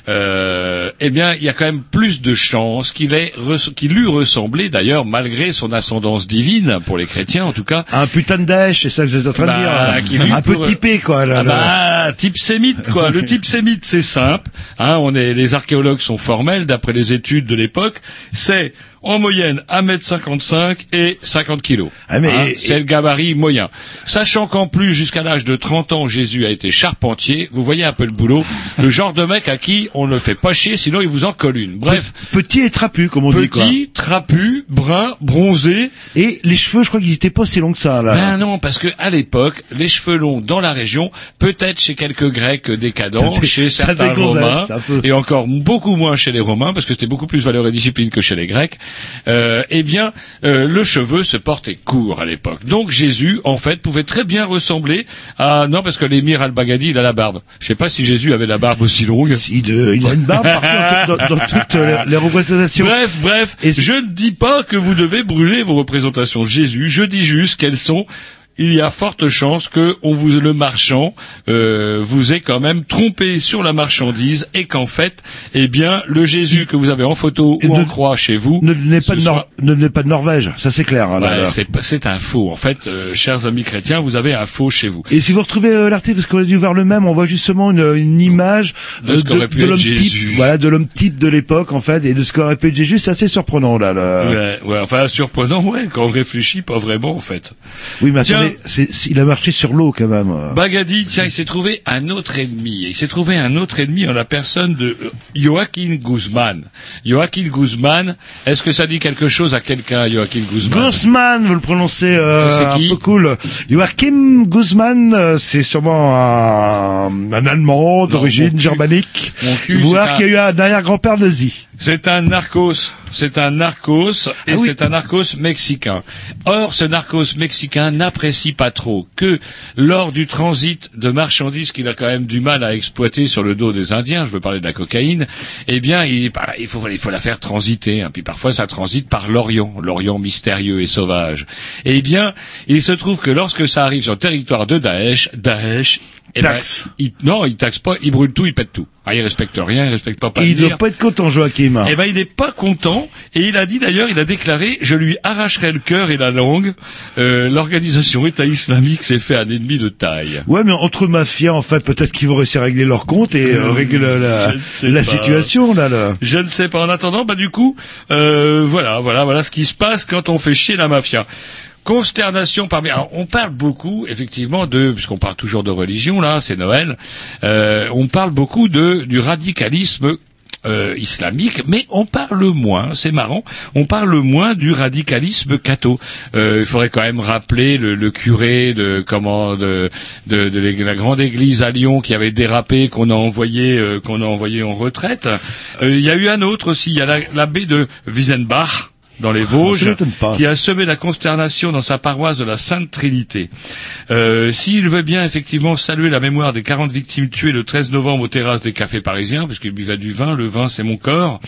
euh, eh bien, il y a quand même plus de chances qu'il ait, qu'il eût ressemblé, d'ailleurs, malgré son ascendance divine, pour les chrétiens en tout cas, Un putain de Daesh, c'est ça que vous êtes en train Bah, de dire. qu'il eût Un peu pour- typé, quoi. Là, ah bah, type sémite, quoi. Le type sémite, c'est simple. Hein, on est, les archéologues sont formels, d'après les études de l'époque. C'est, en moyenne, 1m55 et 50 kilos. Ah, Hein, c'est le gabarit moyen. Sachant qu'en plus, jusqu'à l'âge de 30 ans, Jésus a été charpentier. Vous voyez un peu le boulot. Le genre de mec à qui on ne fait pas chier, sinon il vous en colle une. Bref. Petit et trapu, comme on dit. Petit, trapu, brun, bronzé. Et les cheveux, je crois qu'ils étaient pas si longs que ça, là. Ben non, parce que à l'époque, les cheveux longs dans la région, peut-être chez quelques Grecs décadents, Ça chez certains Romains, et encore beaucoup moins chez les Romains, parce que c'était beaucoup plus valeur et discipline que chez les Grecs. Euh, eh bien, euh, le cheveu se portait court à l'époque. Donc Jésus, en fait, pouvait très bien ressembler à non, parce que l'émir al-Baghdadi, il a la barbe. Je sais pas si Jésus avait la barbe aussi longue. De- il a une barbe partout dans, dans toutes euh, les, les représentations. Bref, bref, Et je ne dis pas que vous devez brûler vos représentations de Jésus, je dis juste qu'elles sont il y a forte chance que on vous le marchand euh, vous ait quand même trompé sur la marchandise et qu'en fait, eh bien, le Jésus que vous avez en photo Et ou en croix chez vous, Ne venez pas de, soit- Nor- ne venez pas de Norvège, ça c'est clair. hein, c'est un faux. En fait, euh, chers amis chrétiens, vous avez un faux chez vous. Et si vous retrouvez euh, l'article, parce qu'on a dû voir le même, on voit justement une, une image De euh, l'homme type, voilà, de l'homme type de l'époque en fait, et de ce qu'aurait pu être Jésus. C'est assez surprenant là. là. Ouais, ouais, enfin surprenant, ouais, quand on réfléchit, pas vraiment en fait. Oui, mais Tiens. C'est- il a marché sur l'eau quand même. Bagadi, tiens, il s'est trouvé un autre ennemi. Il s'est trouvé un autre ennemi en la personne de euh, Joaquin Guzman. Joaquin Guzman, est-ce que ça dit quelque chose à quelqu'un, Joaquin Guzman Guzman, vous le prononcez euh, un qui peu cool. Joachim Guzman, euh, c'est sûrement un, un Allemand d'origine germanique, Mon cul, voire c'est un- qui a eu un arrière-grand-père nazi. C'est un narcos. C'est un narcos et Ah oui. c'est un narcos mexicain. Or, ce narcos mexicain n'apprécie pas trop que lors du transit de marchandises qu'il a quand même du mal à exploiter sur le dos des Indiens, je veux parler de la cocaïne, eh bien, il, bah, il, faut, il faut la faire transiter. hein. Puis parfois, ça transite par l'Orient, l'Orient mystérieux et sauvage. Eh bien, il se trouve que lorsque ça arrive sur le territoire de Daesh, Daesh, eh ben, Taxe. il- non, il taxe pas, il brûle tout, il pète tout. Ah, il respecte rien, il respecte pas, pas Et il doit pas être content, Joachim. Eh ben, il n'est pas content et il a dit d'ailleurs, il a déclaré, je lui arracherai le cœur et la langue. Euh, L'organisation État islamique s'est fait un ennemi de taille. Ouais, mais entre mafias, en fait, peut-être qu'ils vont réussir à régler leur compte et euh, régler la, la, la situation là. là. Je ne sais pas. En attendant, bah du coup, euh, voilà, voilà, voilà ce qui se passe quand on fait chier la mafia. Consternation parmi. On parle beaucoup, effectivement, de, puisqu'on parle toujours de religion là, c'est Noël. euh, on parle beaucoup de du radicalisme euh, islamique, mais on parle moins, c'est marrant, on parle moins du radicalisme catho. Euh, il faudrait quand même rappeler le, curé de comment de, de, la grande église à Lyon qui avait dérapé, qu'on a envoyé qu'on a envoyé en retraite. Il y a eu un autre aussi, il y a la- l'abbé de Wiesenbach dans les Ça Vosges, qui a semé la consternation dans sa paroisse de la Sainte Trinité. Euh, S'il veut bien effectivement saluer la mémoire des 40 victimes tuées le 13 novembre aux terrasses des cafés parisiens, parce qu'il buvait du vin, le vin c'est mon corps,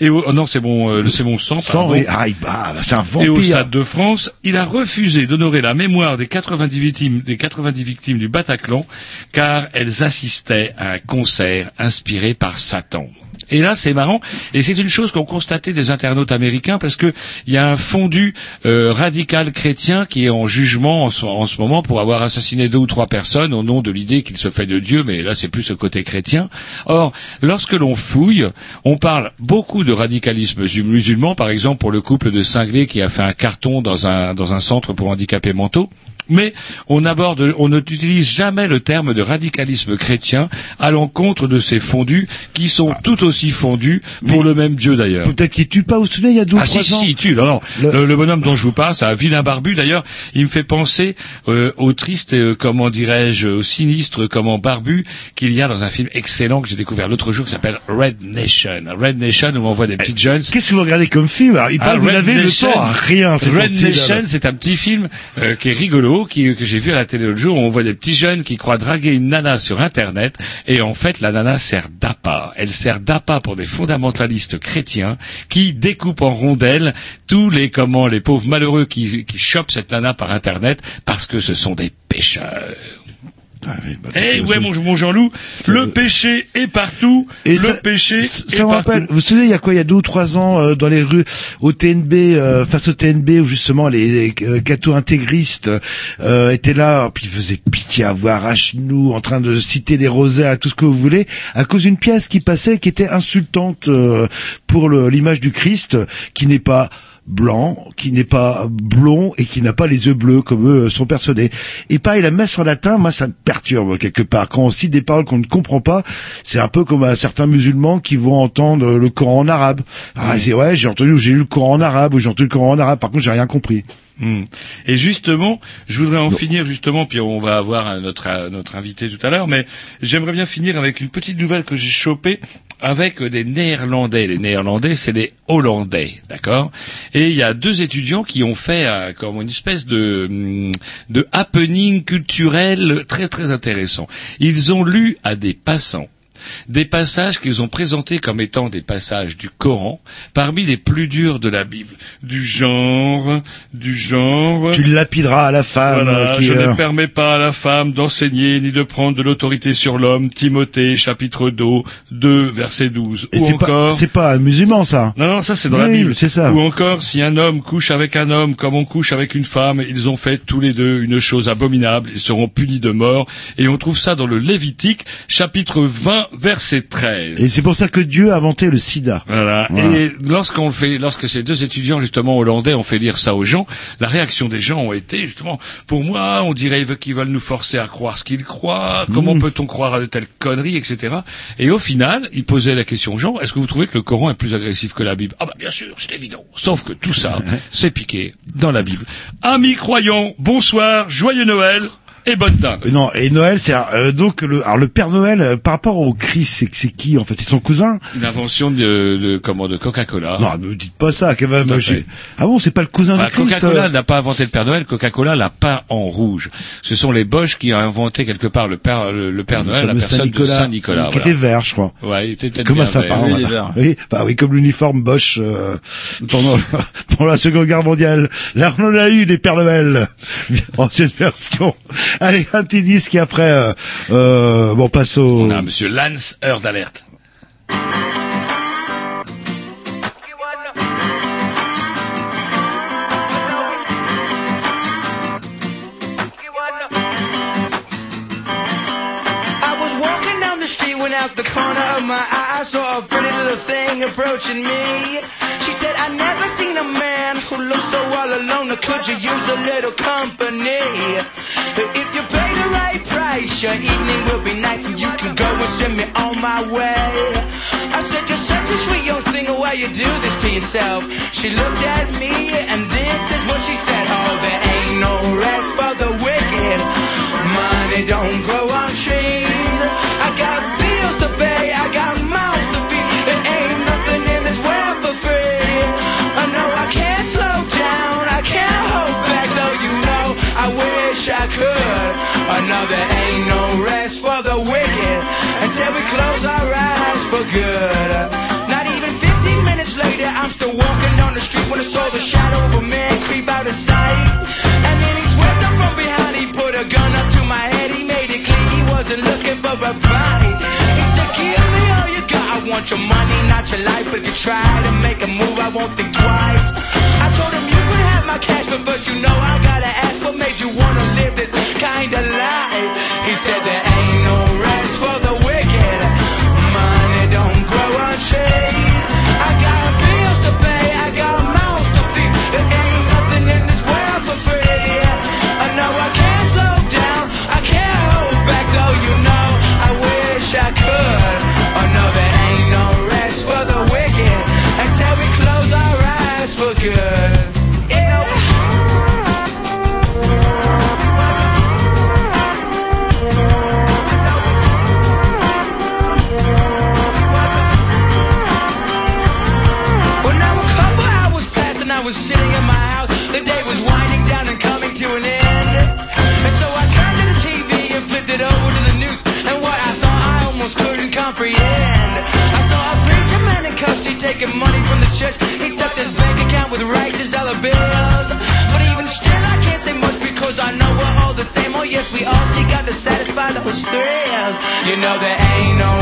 et au- oh non c'est mon, euh, c'est mon sang, pardon. et, ah, il- bah, Et au. Stade de France, il a refusé d'honorer la mémoire des 90 victimes, des 90 victimes du Bataclan, car elles assistaient à un concert inspiré par Satan. Et là, c'est marrant, et c'est une chose qu'ont constaté des internautes américains parce que il y a un fondu euh, radical chrétien qui est en jugement en ce, en ce moment pour avoir assassiné deux ou trois personnes au nom de l'idée qu'il se fait de Dieu, mais là c'est plus le côté chrétien. Or, lorsque l'on fouille, on parle beaucoup de radicalisme musulman, par exemple pour le couple de cinglés qui a fait un carton dans un dans un centre pour handicapés mentaux mais on aborde, on n'utilise jamais le terme de radicalisme chrétien à l'encontre de ces fondus qui sont tout aussi fondus pour le même Dieu d'ailleurs. Peut-être qu'il tue pas, vous vous souvenez, il y a 12 Ah si, ans si, il tue. Non, non. Le... le bonhomme dont je vous parle, c'est un vilain barbu. D'ailleurs, il me fait penser euh, au triste, euh, comment dirais-je, au sinistre, comment barbu qu'il y a dans un film excellent que j'ai découvert l'autre jour qui s'appelle Red Nation. Red Nation où on voit des petites jeunes. Qu'est-ce que vous regardez comme film? Il Ah, parle, vous Red n'avez le temps à rien. Red Nation, c'est un petit film euh, qui est rigolo, que j'ai vu à la télé l'autre jour, où on voit des petits jeunes qui croient draguer une nana sur Internet, et en fait, la nana sert d'appât. Elle sert d'appât pour des fondamentalistes chrétiens qui découpent en rondelles tous les, comment, les pauvres malheureux qui, qui chopent cette nana par Internet parce que ce sont des pécheurs. Bah, Eh ouais, mon, mon Jean-Loup, le péché est partout, Et le ça- péché Ça est me partout. rappelle, vous vous souvenez, il y a quoi, il y a deux ou trois ans, euh, dans les rues, au TNB, euh, face au TNB, où justement les euh, cathos intégristes euh, étaient là, puis ils faisaient pitié à voir à genoux, en train de citer des rosaires et tout ce que vous voulez, à cause d'une pièce qui passait, qui était insultante euh, pour l'image du Christ, qui n'est pas blanc, qui n'est pas blond et qui n'a pas les yeux bleus comme eux sont persuadés. Et pareil, la messe en latin, moi ça me perturbe quelque part. Quand on cite des paroles qu'on ne comprend pas, c'est un peu comme à certains musulmans qui vont entendre le Coran en arabe. Ah, ouais, j'ai entendu, j'ai lu le Coran en arabe ou j'ai entendu le Coran en arabe. Par contre, j'ai rien compris. Hmm. Et justement, je voudrais en finir justement, puis on va avoir notre euh, notre invité tout à l'heure, mais j'aimerais bien finir avec une petite nouvelle que j'ai chopée avec des Néerlandais. Les Néerlandais, c'est les Hollandais, d'accord? Et il y a deux étudiants qui ont fait euh, comme une espèce de hum, de happening culturel très très intéressant. Ils ont lu à des passants des passages qu'ils ont présentés comme étant des passages du Coran parmi les plus durs de la Bible. Du genre, du genre. Tu lapideras à la femme. Voilà, qui, je euh, ne permets pas à la femme d'enseigner ni de prendre de l'autorité sur l'homme. Timothée, chapitre 2, 2 verset 12. et Ou encore... pas, c'est pas un musulman ça. Non, non, ça c'est dans la Bible. c'est ça. Ou encore, si un homme couche avec un homme comme on couche avec une femme, ils ont fait tous les deux une chose abominable, ils seront punis de mort. Et on trouve ça dans le Lévitique, chapitre 20, verset 13. Et c'est pour ça que Dieu a inventé le sida. Voilà. Voilà. Et lorsqu'on fait, lorsque ces deux étudiants justement hollandais ont fait lire ça aux gens, la réaction des gens ont été justement, pour moi, on dirait qu'ils veulent nous forcer à croire ce qu'ils croient. Comment Mmh. peut-on croire à de telles conneries, etc. Et au final, ils posaient la question aux gens est-ce que vous trouvez que le Coran est plus agressif que la Bible? Ah bah bien sûr, c'est évident. Sauf que tout ça, c'est piqué dans la Bible. Amis croyants, bonsoir, joyeux Noël et bonne dinde. Euh, Non, et Noël, c'est euh, donc le, alors le Père Noël euh, par rapport au Christ, c'est c'est qui en fait? C'est son cousin? Une invention de, de comment de Coca-Cola. Non, ne dites pas ça quand même. Fait. Ah bon, c'est pas le cousin Enfin, de Christ Coca-Cola euh, n'a pas inventé le Père Noël, Coca-Cola l'a peint en rouge. Ce sont les Bosch qui ont inventé quelque part le Père, le, le Père Noël, la personne de Saint-Nicolas. qui voilà. était vert, je crois. Ouais, il était peut-être Comment bien ça vert, parle oui. voilà. Oui, bah oui, comme l'uniforme Bosch euh, pendant, pendant la Seconde Guerre mondiale. Là, on en a eu des Pères Noël, ancienne version. Allez, un petit disque et après, euh, euh, bon, on passe au... On a Monsieur Lance, heure d'alerte. I was walking down the street when out the corner of my eye I saw a pretty little thing approaching me. She said, I never seen a man who looks so all alone. Could you use a little company? If you pay the right price, your evening will be nice and you can go and send me on my way. I said, you're such a sweet young thing, why you do this to yourself? She looked at me and this is what she said. Oh, there ain't no rest for the wicked. Money don't grow on trees. now there ain't no rest for the wicked until we close our eyes for good. Not even 15 minutes later, I'm still walking down the street when I saw the shadow of a man creep out of sight. And then he swept up from behind, he put a gun up to my head, he made it clear he wasn't looking for a fight. He said, Give me all you got, I want your money, not your life. If you try to make a move, I won't think twice. I told him, my cash, but first you know I gotta ask what made you wanna live this kind of life. He said there ain't no rest for the wicked. Money don't grow on trees. Money from the church. He stuffed his bank account with righteous dollar bills. But even still, I can't say much because I know we're all the same. Oh, yes, we all seek out to satisfy those thrills. You know, there ain't no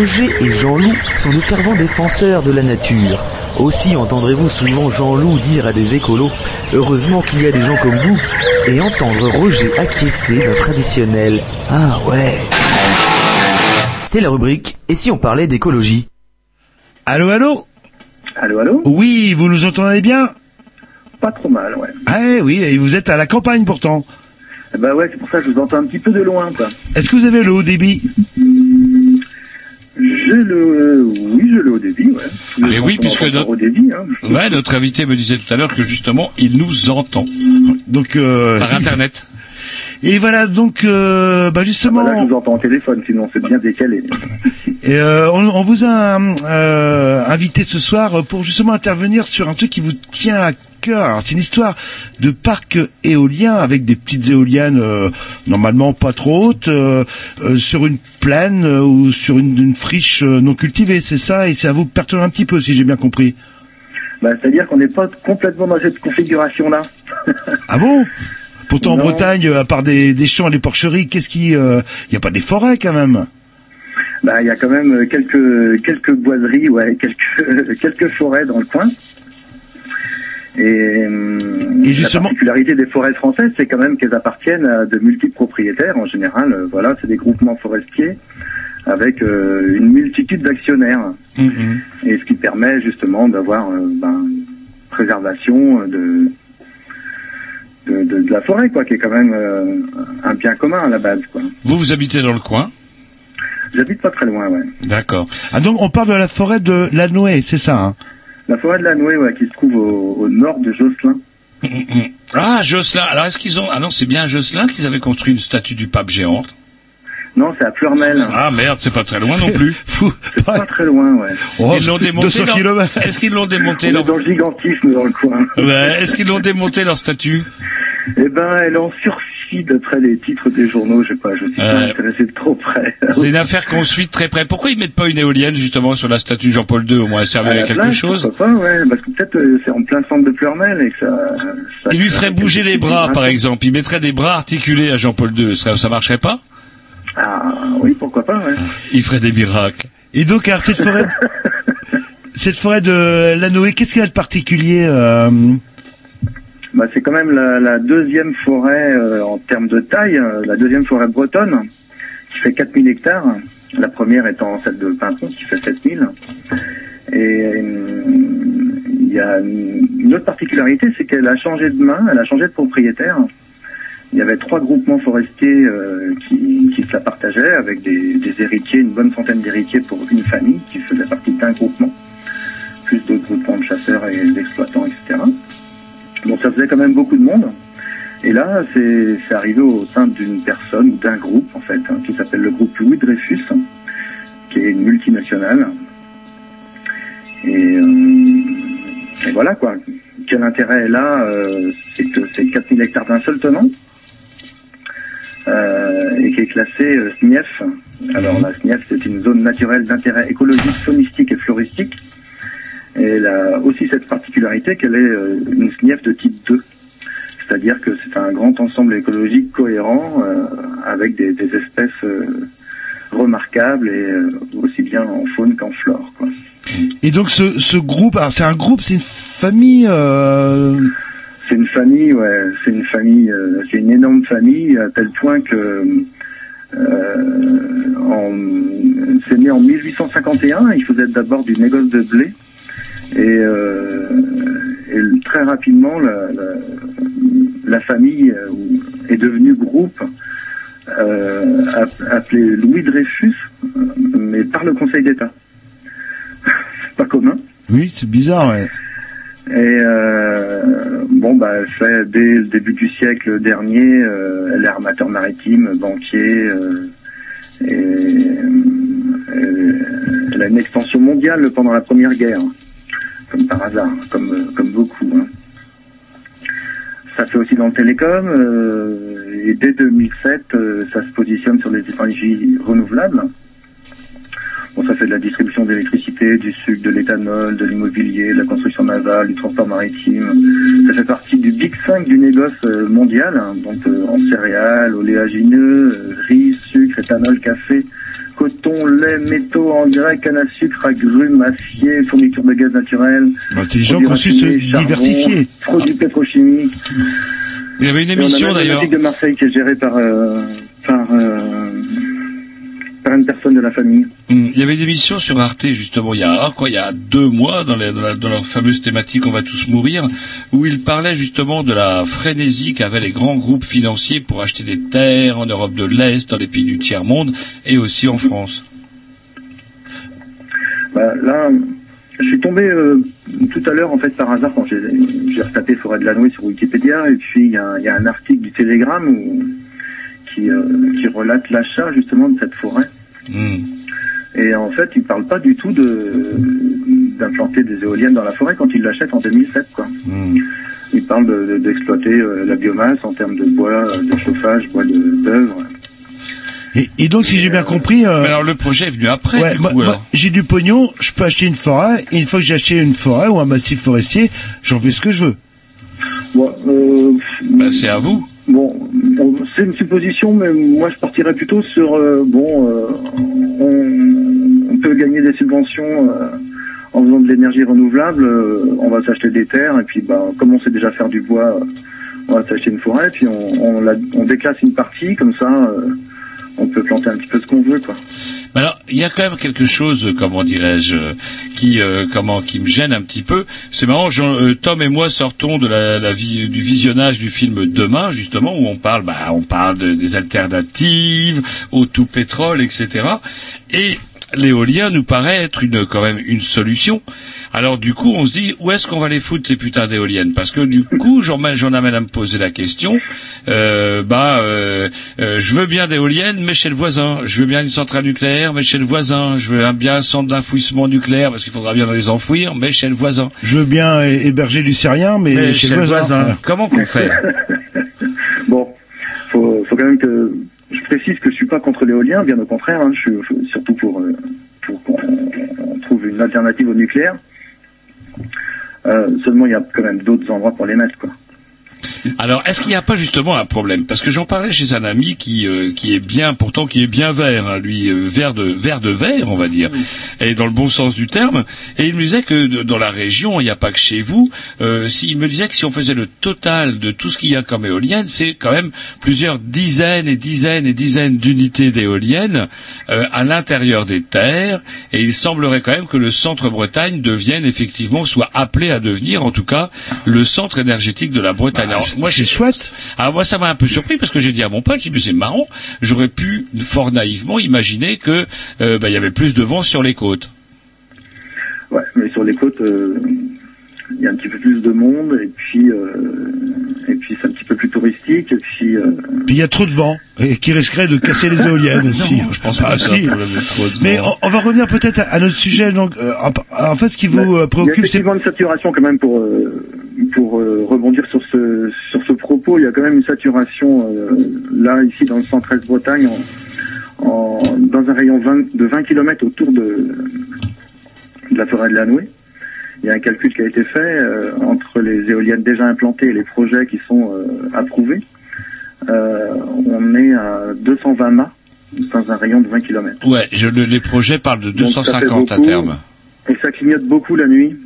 Roger et Jean-Loup sont de fervents défenseurs de la nature. Aussi entendrez-vous souvent Jean-Loup dire à des écolos Heureusement qu'il y a des gens comme vous et entendre Roger acquiescer d'un traditionnel Ah ouais. C'est la rubrique Et si on parlait d'écologie? Allô, allô? Allô, allô? Oui, vous nous entendez bien? Pas trop mal, ouais. Ah eh oui, et vous êtes à la campagne pourtant. Bah ouais, c'est pour ça que je vous entends un petit peu de loin, quoi. Est-ce que vous avez le haut débit? J'ai le... oui, j'ai le haut débit, ouais. Mais oui, puisque notre... débit, hein. ouais, notre invité me disait tout à l'heure que justement, il nous entend. Donc, euh, Par Internet. Et voilà, donc, euh, bah justement... Là, je vous entends au téléphone, sinon c'est bien décalé. Et euh, on, on vous a euh, invité ce soir pour justement intervenir sur un truc qui vous tient à cœur. C'est une histoire de parc éolien avec des petites éoliennes euh, normalement pas trop hautes euh, euh, sur une plaine ou sur une, une friche non cultivée, c'est ça Et ça vous perturbe un petit peu si j'ai bien compris. Bah, c'est-à-dire qu'on n'est pas complètement dans cette configuration-là. Ah bon? Pourtant en. Bretagne, à part des, des champs et des porcheries, qu'est-ce qui... Il n'y a pas des forêts quand même? Bah, il y a quand même quelques quelques boiseries, ouais, quelques quelques forêts dans le coin. Et, hum, justement- la particularité des forêts françaises, c'est quand même qu'elles appartiennent à de multiples propriétaires. En général, euh, voilà, c'est des groupements forestiers avec euh, une multitude d'actionnaires. Et ce qui permet justement d'avoir euh, ben, une préservation de, de, de- de la forêt, quoi, qui est quand même euh, un bien commun à la base, quoi. Vous, vous habitez dans le coin? J'habite pas très loin, ouais. D'accord. Ah donc on parle de la forêt de la Noé, c'est ça hein? La forêt de la Nouée, ouais, qui se trouve au, au nord de Josselin. Ah, Jocelyn. Alors, est-ce qu'ils ont... Ah non, c'est bien à Jocelyn qu'ils avaient construit une statue du pape géante. Non, c'est à Pleurmel. Ah merde, c'est pas très loin non plus. C'est pas très loin, ouais. Ils l'ont démonté. leur- Est-ce qu'ils l'ont démonté On est leur... dans le gigantisme dans le coin. Ouais, Est-ce qu'ils l'ont démonté leur statue? Eh ben, elle en sursis d'après les titres des journaux, je sais pas, je suis pas intéressé de trop près. C'est une affaire qu'on suit de très près. Pourquoi ils mettent pas une éolienne justement sur la statue de Jean-Paul II au moins? Elle servait À quelque chose? pourquoi pas, ouais, parce que peut-être euh, c'est en plein centre de Pleurmel et que ça... ça Il lui ferait bouger les bras, par exemple. Il mettrait des bras articulés à Jean-Paul II. Ça, ça marcherait pas? Ah, oui, pourquoi pas, ouais. Il ferait des miracles. Et donc, alors, cette forêt, cette forêt de la Noé, qu'est-ce qu'il y a de particulier euh, Bah, c'est quand même la, la deuxième forêt euh, en termes de taille, euh, la deuxième forêt bretonne, qui fait 4000 hectares. La première étant celle de Pimpon, qui fait 7000. Et euh, il y a une autre particularité, c'est qu'elle a changé de main, elle a changé de propriétaire. Il y avait trois groupements forestiers euh, qui, qui se la partageaient, avec des, des héritiers, une bonne centaine d'héritiers pour une famille qui faisait partie d'un groupement, plus d'autres groupements de chasseurs et d'exploitants, etc. Donc ça faisait quand même beaucoup de monde. Et là, c'est arrivé au sein d'une personne, d'un groupe en fait, hein, qui s'appelle le groupe Louis Dreyfus, qui est une multinationale. Et, euh, et voilà quoi. Quel intérêt est là euh, C'est que c'est 4000 hectares d'un seul tenant euh, et qui est classé euh, SNIEF. Alors la SNIEF, c'est une zone naturelle d'intérêt écologique, faunistique et floristique. Elle a aussi cette particularité qu'elle est euh, une SNIEF de type 2. C'est-à-dire que c'est un grand ensemble écologique cohérent euh, avec des, des espèces euh, remarquables et euh, aussi bien en faune qu'en flore. Quoi. Et donc ce, ce groupe, alors c'est un groupe, c'est une famille. C'est une famille, ouais, c'est une famille, c'est une énorme famille à tel point que c'est né en 1851. Il faisait d'abord du négoce de blé et, euh, et très rapidement la, la, la famille euh, est devenue groupe euh, app- appelé Louis Dreyfus, mais par le Conseil d'État. c'est pas commun. Oui, c'est bizarre, ouais. Et euh, bon, bah, elle fait dès le début du siècle dernier, euh, elle est armateur maritime, banquier, euh, et euh, elle a une extension mondiale pendant la Première Guerre, comme par hasard, comme euh, comme beaucoup. hein. Ça fait aussi dans le télécom, euh, et dès 2007, euh, ça se positionne sur les énergies renouvelables. Bon, ça fait de la distribution d'électricité, du sucre, de l'éthanol, de l'immobilier, de la construction navale, du transport maritime. Ça fait partie du Big 5 du négoce mondial, hein, donc en céréales, oléagineux, riz, sucre, éthanol, café, coton, lait, métaux, engrais, canne à sucre, agrumes, acier, fourniture de gaz naturel. Bah, c'est des gens qui ont su se diversifier. Produits pétrochimiques. Il y avait une émission d'ailleurs. La Ligue de Marseille qui est gérée par, euh, par, euh, de la famille. Hmm, Il y avait une émission sur Arte justement il y a ah, quoi il y a deux mois dans, les- dans, la- dans leur fameuse thématique on va tous mourir où ils parlaient justement de la frénésie qu'avaient les grands groupes financiers pour acheter des terres en Europe de l'Est dans les pays du tiers monde et aussi en France. Bah, là, je suis tombé euh, tout à l'heure en fait par hasard quand j'ai retapé Forêt de la Nouée sur Wikipédia et puis il y a, il y a un article du Télégramme où- qui, euh, qui relate l'achat justement de cette forêt. Hmm. Et en fait, il parle pas du tout de d'implanter des éoliennes dans la forêt quand il l'achète en 2007 quoi. Hmm. Il parle de- de- d'exploiter euh, la biomasse en termes de bois, euh, de chauffage, bois de- d'œuvre. Et, et donc, si j'ai bien compris, euh, Mais alors le projet est venu après ouais, du moi- coup moi, alors. j'ai du pognon, je peux acheter une forêt, et une fois que j'ai acheté une forêt ou un massif forestier, j'en fais ce que je veux. Bon, euh, Bah, c'est à vous. C'est une supposition, mais moi je partirais plutôt sur euh, bon, euh, on, peut gagner des subventions euh, en faisant de l'énergie renouvelable. on va s'acheter des terres et puis bah, comme on sait déjà faire du bois, on va s'acheter une forêt puis on, on, la- on déclasse une partie comme ça, on peut planter un petit peu ce qu'on veut quoi. Alors, il y a quand même quelque chose, euh, comment dirais-je, euh, qui, euh, comment, qui me gêne un petit peu. C'est marrant, Jean- euh, Tom et moi sortons de la, la vie, du visionnage du film Demain, justement, où on parle, bah, on parle de- des alternatives, au tout pétrole, etc. Et l'éolien nous paraît être une, quand même une solution. Alors du coup, on se dit où est-ce qu'on va les foutre ces putains d'éoliennes? Parce que du coup, j'en j'en amène à me poser la question. Euh, bah, euh, euh, je veux bien d'éoliennes, mais chez le voisin. Je veux bien une centrale nucléaire, mais chez le voisin. Je veux bien un centre d'enfouissement nucléaire, parce qu'il faudra bien les enfouir, mais chez le voisin. Je veux bien hé- héberger du syrien, mais, Mais chez, le voisin. Comment qu'on fait? Bon, faut, faut quand même que précise que je suis pas contre l'éolien, bien au contraire. hein, je suis je- surtout pour euh, pour qu'on on trouve une alternative au nucléaire. Euh, seulement, il y a quand même d'autres endroits pour les mettre, quoi. Alors, est-ce qu'il n'y a pas justement un problème? Parce que j'en parlais chez un ami qui euh, qui est bien, pourtant qui est bien vert, hein, lui euh, vert de vert de vert, on va dire, et dans le bon sens du terme. Et il me disait que de- dans la région, il n'y a pas que chez vous. Euh, si, il me disait que si on faisait le total de tout ce qu'il y a comme éolienne, c'est quand même plusieurs dizaines et dizaines et dizaines d'unités d'éoliennes euh, à l'intérieur des terres. Et il semblerait quand même que le centre-Bretagne devienne effectivement, soit appelé à devenir, en tout cas, le centre énergétique de la Bretagne. Alors, moi, c'est chouette. Alors moi, ça m'a un peu surpris parce que j'ai dit à mon pote, j'ai dit, mais c'est marrant. J'aurais pu fort naïvement imaginer que euh, bah, il y avait plus de vent sur les côtes. Ouais, mais sur les côtes, euh, il y a un petit peu plus de monde et puis euh, et puis c'est un petit peu plus touristique. Et puis, euh, Puis il y a trop de vent et qui risquerait de casser les éoliennes aussi. Non, je pense pas Ah, si. Mais on, on va revenir peut-être à, notre sujet. Donc, euh, en, fait, ce qui vous préoccupe, c'est une saturation quand même pour euh, pour rebondir sur ce sur ce propos. Il y a quand même une saturation euh, là ici dans le 113 Bretagne en, en- dans un rayon 20, de 20 km autour de de la forêt de Lanoué. Il y a un calcul qui a été fait euh, entre les éoliennes déjà implantées et les projets qui sont euh, approuvés. Euh, on est à 220 mâts dans un rayon de 20 km. Ouais, je, le- les projets parlent de Donc, ça fait 250 à terme. Et ça clignote beaucoup la nuit.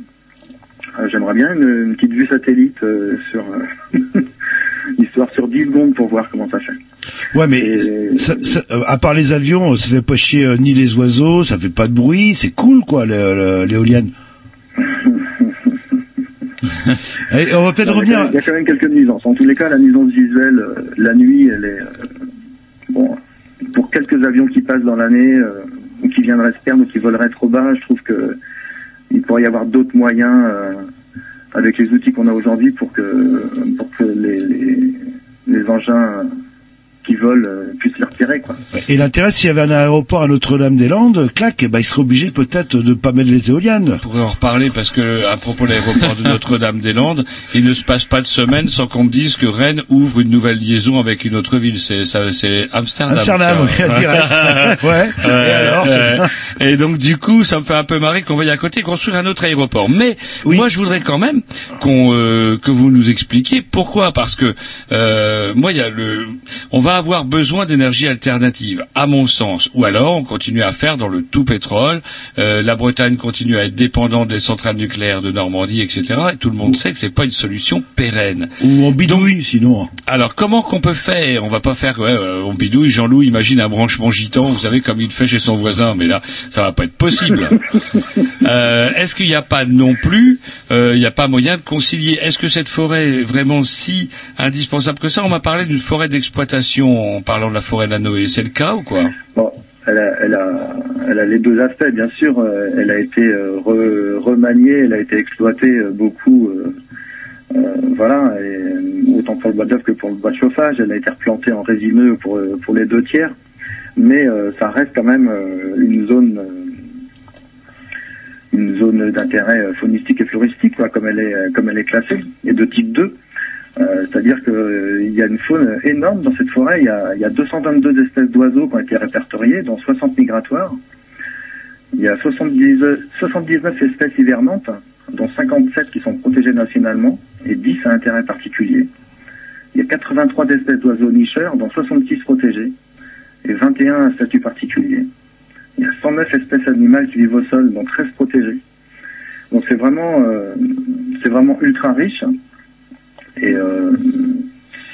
Euh, J'aimerais bien une, une petite vue satellite euh, sur euh, histoire sur 10 secondes pour voir comment ça fait. Ouais, mais ça, ça- euh, à part les avions, ça fait pas chier euh, ni les oiseaux, ça fait pas de bruit, c'est cool quoi, le- le- l'éolienne. Et on va peut-être revenir. Il y a quand même quelques nuisances. En tous les cas, la nuisance visuelle, euh, la nuit, elle est euh, bon pour quelques avions qui passent dans l'année euh, ou qui viendraient se perdre ou qui voleraient trop bas. Je trouve que il pourrait y avoir d'autres moyens euh, avec les outils qu'on a aujourd'hui pour que pour que les, les, les engins qui volent euh, puissent les repérer quoi. Et l'intérêt, s'il y avait un aéroport à Notre-Dame-des-Landes, clac, eh ben, il serait obligé peut-être de pas mettre les éoliennes. On pourrait en reparler parce que, à propos de l'aéroport de Notre-Dame-des-Landes, il ne se passe pas de semaine sans qu'on me dise que Rennes ouvre une nouvelle liaison avec une autre ville. C'est, ça, c'est Amsterdam. Amsterdam, oui, direct. Ouais. Et alors, c'est- euh, et donc, du coup, ça me fait un peu marrer qu'on veuille à côté construire un autre aéroport. Mais, moi, je voudrais quand même qu'on, euh, que vous nous expliquiez pourquoi. Parce que, euh, moi, il y a le, on va avoir besoin d'énergie alternative, à mon sens. Ou alors, on continue à faire dans le tout pétrole. Euh, la Bretagne continue à être dépendante des centrales nucléaires de Normandie, etc. Et tout le monde sait que c'est pas une solution pérenne. Ou en bidouille, sinon. Alors, comment qu'on peut faire? On va pas faire, ouais, euh, on bidouille. Jean-Loup imagine un branchement gitan, vous savez, comme il fait chez son voisin. Mais là, ça va pas être possible. Euh, Est-ce qu'il n'y a pas non plus, euh, il n'y a pas moyen de concilier? Est-ce que cette forêt est vraiment si indispensable que ça? On m'a parlé d'une forêt d'exploitation en parlant de la forêt de la Noé. C'est le cas ou quoi? Bon, elle a, elle a, elle a les deux aspects, bien sûr. Euh, elle a été euh, re- remaniée, elle a été exploitée euh, beaucoup. voilà, et, autant pour le bois d'œuvre que pour le bois de chauffage. Elle a été replantée en résineux pour, pour les deux tiers. Mais ça reste quand même une zone une zone d'intérêt faunistique et floristique, comme elle est comme elle est classée, et de type 2. Euh, C'est-à-dire qu'il y a une faune énorme dans cette forêt. Il y a, il y a 222 espèces d'oiseaux qui ont été répertoriées, dont 60 migratoires. Il y a 70, 79 espèces hivernantes, dont 57 qui sont protégées nationalement et 10 à intérêt particulier. Il y a 83 espèces d'oiseaux nicheurs, dont 66 protégées et 21 à statut particulier. Il y a 109 espèces animales qui vivent au sol, dont 13 protégées. Donc c'est vraiment, euh, c'est vraiment ultra riche. Et euh,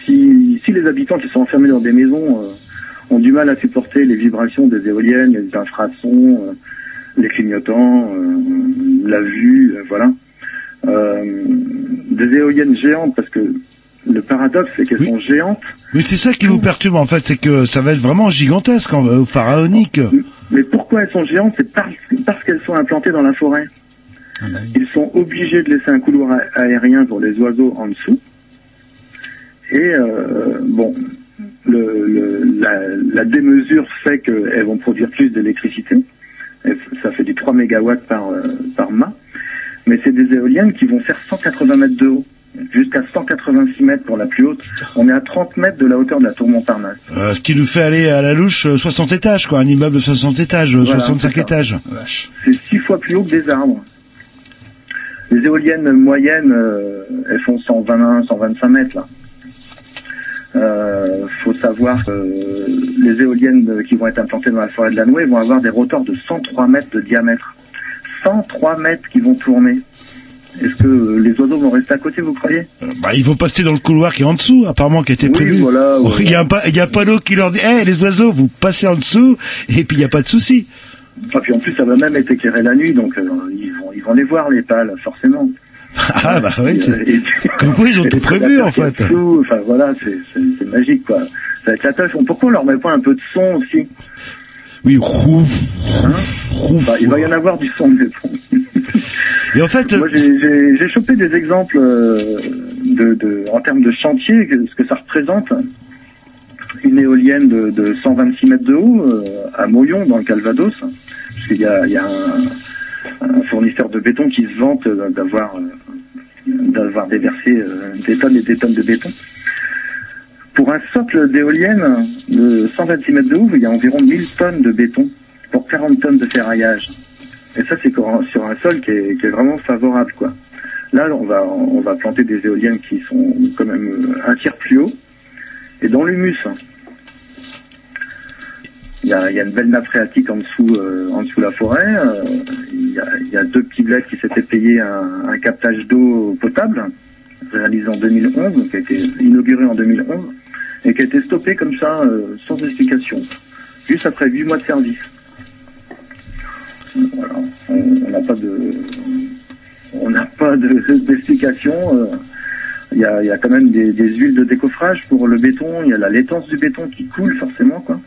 si, si les habitants qui sont enfermés dans des maisons euh, ont du mal à supporter les vibrations des éoliennes, les infrasons, euh, les clignotants, euh, la vue, euh, voilà, euh, des éoliennes géantes, parce que le paradoxe c'est qu'elles sont géantes, Mais c'est ça qui vous perturbe en fait, c'est que ça va être vraiment gigantesque, pharaonique. Mais pourquoi elles sont géantes? C'est parce, parce qu'elles sont implantées dans la forêt. Ils sont obligés de laisser un couloir aérien pour les oiseaux en dessous. Et euh, bon, le, le- la, la démesure fait qu'elles vont produire plus d'électricité. Ça fait du 3 mégawatts par, euh, par mât. Mais c'est des éoliennes qui vont faire 180 mètres de haut, jusqu'à 186 mètres pour la plus haute. On est à 30 mètres de la hauteur de la tour Montparnasse. Euh, ce qui nous fait aller à la louche euh, 60 étages, quoi, un immeuble de 60 étages, euh, Voilà, 65 c'est ça. étages. C'est six fois plus haut que des arbres. Les éoliennes moyennes, euh, elles font 121, 125 mètres là. Euh, faut savoir que les éoliennes qui vont être implantées dans la forêt de la Nouée vont avoir des rotors de 103 mètres de diamètre. 103 mètres qui vont tourner. Est-ce que euh, les oiseaux vont rester à côté, vous croyez? Bah, ils vont passer dans le couloir qui est en dessous, apparemment, qui a été Oui, prévu. voilà, Oh, ouais. Il y a un il y a un panneau qui leur dit, hé, les oiseaux, vous passez en dessous, et puis il n'y a pas de souci. Ah, puis en plus, ça va même être éclairé la nuit, donc euh, ils, vont, ils vont les voir, les pales, forcément. Ah, bah oui, comme quoi ils ont tout prévu, en fait. Enfin voilà, c'est magique, quoi. Ça éclate la fond. Pourquoi on leur met pas un peu de son aussi? Oui, rouf, Bah, Il va y en avoir du son, mais bon. Et en fait, Moi, j'ai- chopé des exemples euh, de, de, en termes de chantier, ce que ça représente, une éolienne de, de 126 mètres de haut euh, à Moyon, dans le Calvados, parce qu'il y a, il y a un, un fournisseur de béton qui se vante euh, d'avoir euh, d'avoir déversé euh, des tonnes et des tonnes de béton. Pour un socle d'éolienne de 126 mètres de haut, il y a environ 1000 tonnes de béton pour 40 tonnes de ferraillage. Et ça, c'est sur un- sol qui est, qui est vraiment favorable, quoi. Là, on va, on va planter des éoliennes qui sont quand même un tiers plus haut. Et dans l'humus, il y a, il y a une belle nappe phréatique en dessous, euh, en dessous de la forêt. Euh, Il y, a, il y a deux petits bleds qui s'étaient payés un, un captage d'eau potable, réalisé en 2011, donc qui a été inauguré en 2011, et qui a été stoppé comme ça, euh, sans explication, juste après huit mois de service. Voilà, on n'a pas de, on n'a pas de- d'explication. euh, Il y, a, il y a quand même des, des huiles de décoffrage pour le béton. Il y a la laitance du béton qui coule forcément, quoi.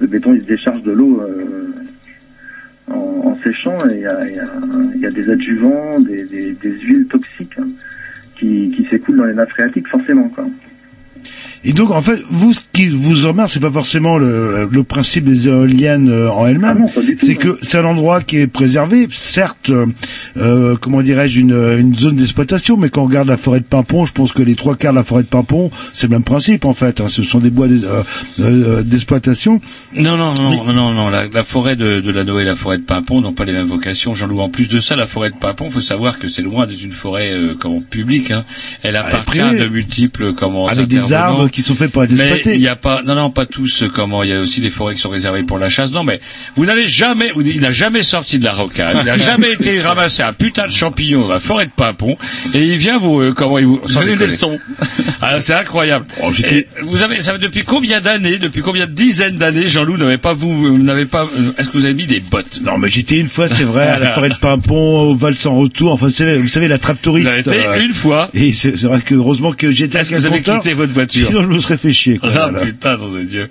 Le béton, il se décharge de l'eau euh, en, séchant et il y a, des adjuvants, des huiles toxiques hein, qui, qui s'écoulent dans les nappes phréatiques, forcément, quoi. Et donc, en fait, vous, ce qui vous emmerde, c'est pas forcément le, le principe des éoliennes euh, en elles-mêmes. c'est que c'est un endroit qui est préservé, certes, euh, euh, comment dirais-je, une, une zone d'exploitation, mais quand on regarde la forêt de Pimpon, je pense que les trois quarts de la forêt de Pimpon, c'est le même principe, en fait. hein. ce sont des bois euh, euh, d'exploitation. Non, non, non, non, non, non. La, la forêt de, de la Noé et la forêt de Pimpon n'ont pas les mêmes vocations, Jean-Loup. En plus de ça, la forêt de Pimpon, faut savoir que c'est loin d'être une forêt euh, comment, publique. Hein. Elle appartient à de multiples comment, Avec des intervenants. arbres qui sont faits pour être Mais exploités. il n'y a pas, non, non, pas tous. euh, Comment il y a aussi des forêts qui sont réservées pour la chasse. Non, mais vous n'avez jamais, vous- il n'a jamais sorti de la rocade. Il n'a jamais été ramasser un putain de champignon dans la forêt de Pimpon et il vient vous, euh, comment il vous sans Donner des leçons. Ah, c'est incroyable. Oh, Et vous avez, ça fait depuis combien d'années, depuis combien de dizaines d'années, Jean-Loup n'avait pas vous, euh, n'avez pas, euh, est-ce que vous avez mis des bottes? Non, mais j'étais une fois, c'est vrai, à la forêt de Pimpon, au Val sans retour. Enfin, vous savez, la trappe touriste. Vous avez été une fois. Et c'est c'est vrai que heureusement que j'étais. Est-ce que vous avez quitté votre voiture? Sinon, je me serais fait chier. Quoi, Ah voilà. putain, nom de Dieu.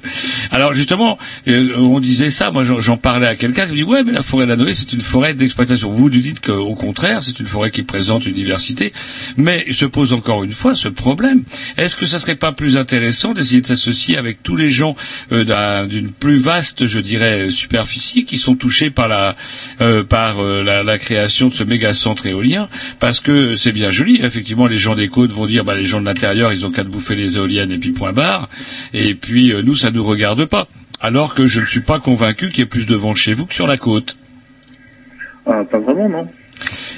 Alors justement, euh, on disait ça, moi j'en- parlais à quelqu'un qui me dit ouais mais la forêt de la Noé c'est une forêt d'exploitation. Vous nous dites qu'au contraire c'est une forêt qui présente une diversité, mais se pose encore une fois ce problème. Est-ce que ça serait pas plus intéressant d'essayer de s'associer avec tous les gens euh, d'un- d'une plus vaste, je dirais, superficie qui sont touchés par la euh, par euh, la, la création de ce méga centre éolien? Parce que c'est bien joli, effectivement les gens des côtes vont dire bah les gens de l'intérieur ils ont qu'à bouffer les éoliennes et puis point barre. Et puis euh, nous, ça nous regarde pas. Alors que je ne suis pas convaincu qu'il y ait plus de vent chez vous que sur la côte. Ah, pas vraiment, non.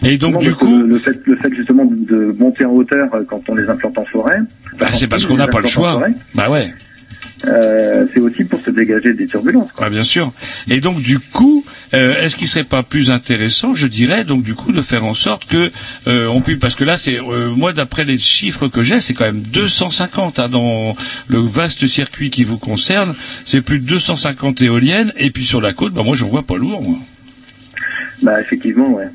Et donc du coup, le, fait, le fait justement de, monter en hauteur euh, quand on les implante en forêt, bah, c'est parce qu'on n'a pas le choix. Bah ouais. Euh, c'est aussi pour se dégager des turbulences. Ah, bien sûr. Et donc du coup, euh, est-ce qu'il serait pas plus intéressant, je dirais, donc du coup, de faire en sorte que euh, on puisse, parce que là, c'est euh, moi d'après les chiffres que j'ai, c'est quand même 250 hein, dans le vaste circuit qui vous concerne, c'est plus de 250 éoliennes. Et puis sur la côte, bah moi, j'en vois pas lourd. Moi. Bah effectivement, ouais.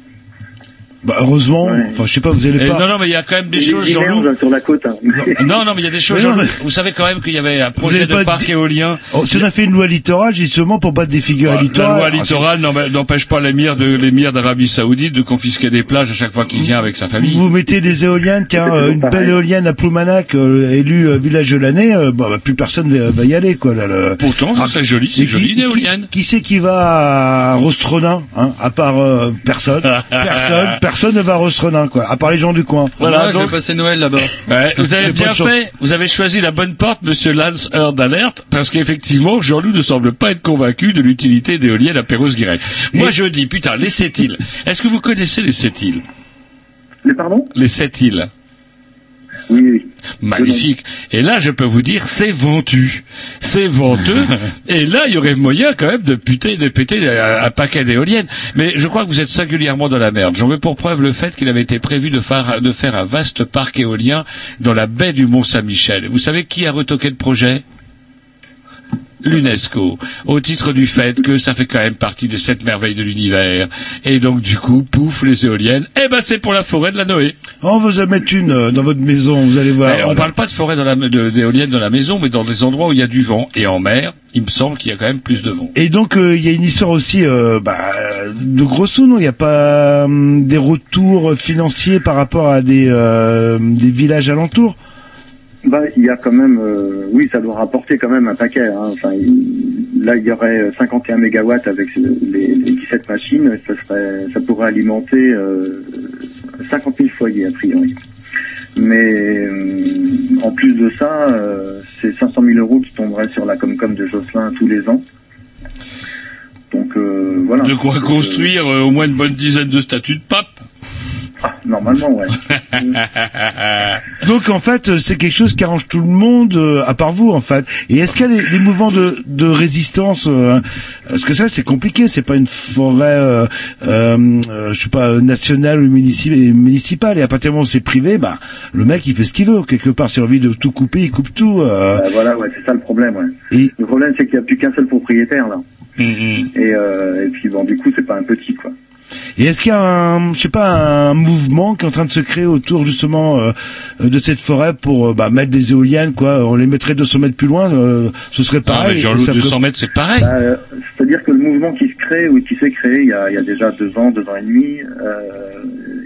Bah, heureusement, enfin, je sais pas, vous allez Et pas. non, non, mais il y a quand même des choses, Jean-Loup. sur la côte. hein. Non, non, mais il y a des choses. Mais non, mais- Vous savez quand même qu'il y avait un projet de parc dit- éolien. Oh, si on a fait une loi littorale, justement, pour battre des figures Bah, littorales. La loi Ah, littorale n'em- n'empêche pas l'émir de l'émir d'Arabie Saoudite de confisquer des plages à chaque fois qu'il vient avec sa famille. Vous mettez des éoliennes, tiens, euh, une belle éolienne à Ploumanac, euh, élue euh, village de l'année, euh, bah, bah, plus personne va, va y aller, quoi. Là, Pourtant, ça serait joli, c'est qui- joli, qui- l'éolienne. Qui c'est qui va à Rostronin, hein, à part euh, personne, personne, personne ne va à Rostronin, quoi, à part les gens du coin. Voilà, je donc- vais passer Noël là-bas. Ouais, vous avez bien fait, vous avez choisi la bonne porte, monsieur Lance Heard d'alerte, parce qu'effectivement, Jean-Loup ne semble pas être convaincu de l'utilité d'éoliennes à Perros-Guirec. Moi, je dis, putain, les sept îles. Est-ce que vous connaissez les sept îles? Les pardon? Les sept îles. Oui, oui. Magnifique. Et là, je peux vous dire, c'est ventu. C'est venteux. Et là, il y aurait moyen quand même de puter, de péter un, un paquet d'éoliennes. Mais je crois que vous êtes singulièrement dans la merde. J'en veux pour preuve le fait qu'il avait été prévu de faire, de faire un vaste parc éolien dans la baie du Mont-Saint-Michel. Vous savez qui a retoqué le projet? l'UNESCO au titre du fait que ça fait quand même partie des sept merveilles de l'univers. Et donc du coup, pouf, les éoliennes, eh ben c'est pour la forêt de la Noé. On vous en mettre une euh, dans votre maison, vous allez voir. On parle pas de forêt dans la, de- d'éoliennes dans la maison, mais dans des endroits où il y a du vent. Et en mer, il me semble qu'il y a quand même plus de vent. Et donc euh, il y a une histoire aussi euh, bah, de gros sous, non? Il n'y a pas hum, des retours financiers par rapport à des, euh, des villages alentours? Bah, il y a quand même, euh, oui, ça doit rapporter quand même un paquet. Hein. Enfin, il- là, il y aurait 51 mégawatts avec les, les 17 machines. Ça, serait, ça pourrait alimenter euh, 50 000 foyers a priori. Mais euh, en plus de ça, euh, c'est 500 000 euros qui tomberaient sur la Comcom de Jocelyn tous les ans. Donc euh, voilà. De quoi euh, construire euh, au moins une bonne dizaine de statues de pape. Normalement, ouais. Donc en fait, c'est quelque chose qui arrange tout le monde, euh, à part vous en fait. Et est-ce qu'il y a des, des mouvements de, de résistance euh, Parce que ça, c'est compliqué. C'est pas une forêt, euh, euh, euh, je sais pas, nationale ou munici- municipale. Et à partir du moment où c'est privé, bah le mec il fait ce qu'il veut. Quelque part, s'il a envie de tout couper, il coupe tout. euh. Bah, voilà, ouais, c'est ça le problème. Ouais. Le problème, c'est qu'il n'y a plus qu'un seul propriétaire là. Et, euh, et puis bon, du coup, c'est pas un petit quoi. Et est-ce qu'il y a un, je sais pas, un mouvement qui est en train de se créer autour justement euh, de cette forêt pour euh, bah, mettre des éoliennes quoi? On les mettrait 200 mètres plus loin, euh, ce serait Ah, pareil. mais Ça peut- 200 mètres, c'est pareil. Bah, euh, C'est-à-dire que le mouvement qui se crée ou qui s'est créé il y, a, il y a déjà deux ans, deux ans et demi, euh,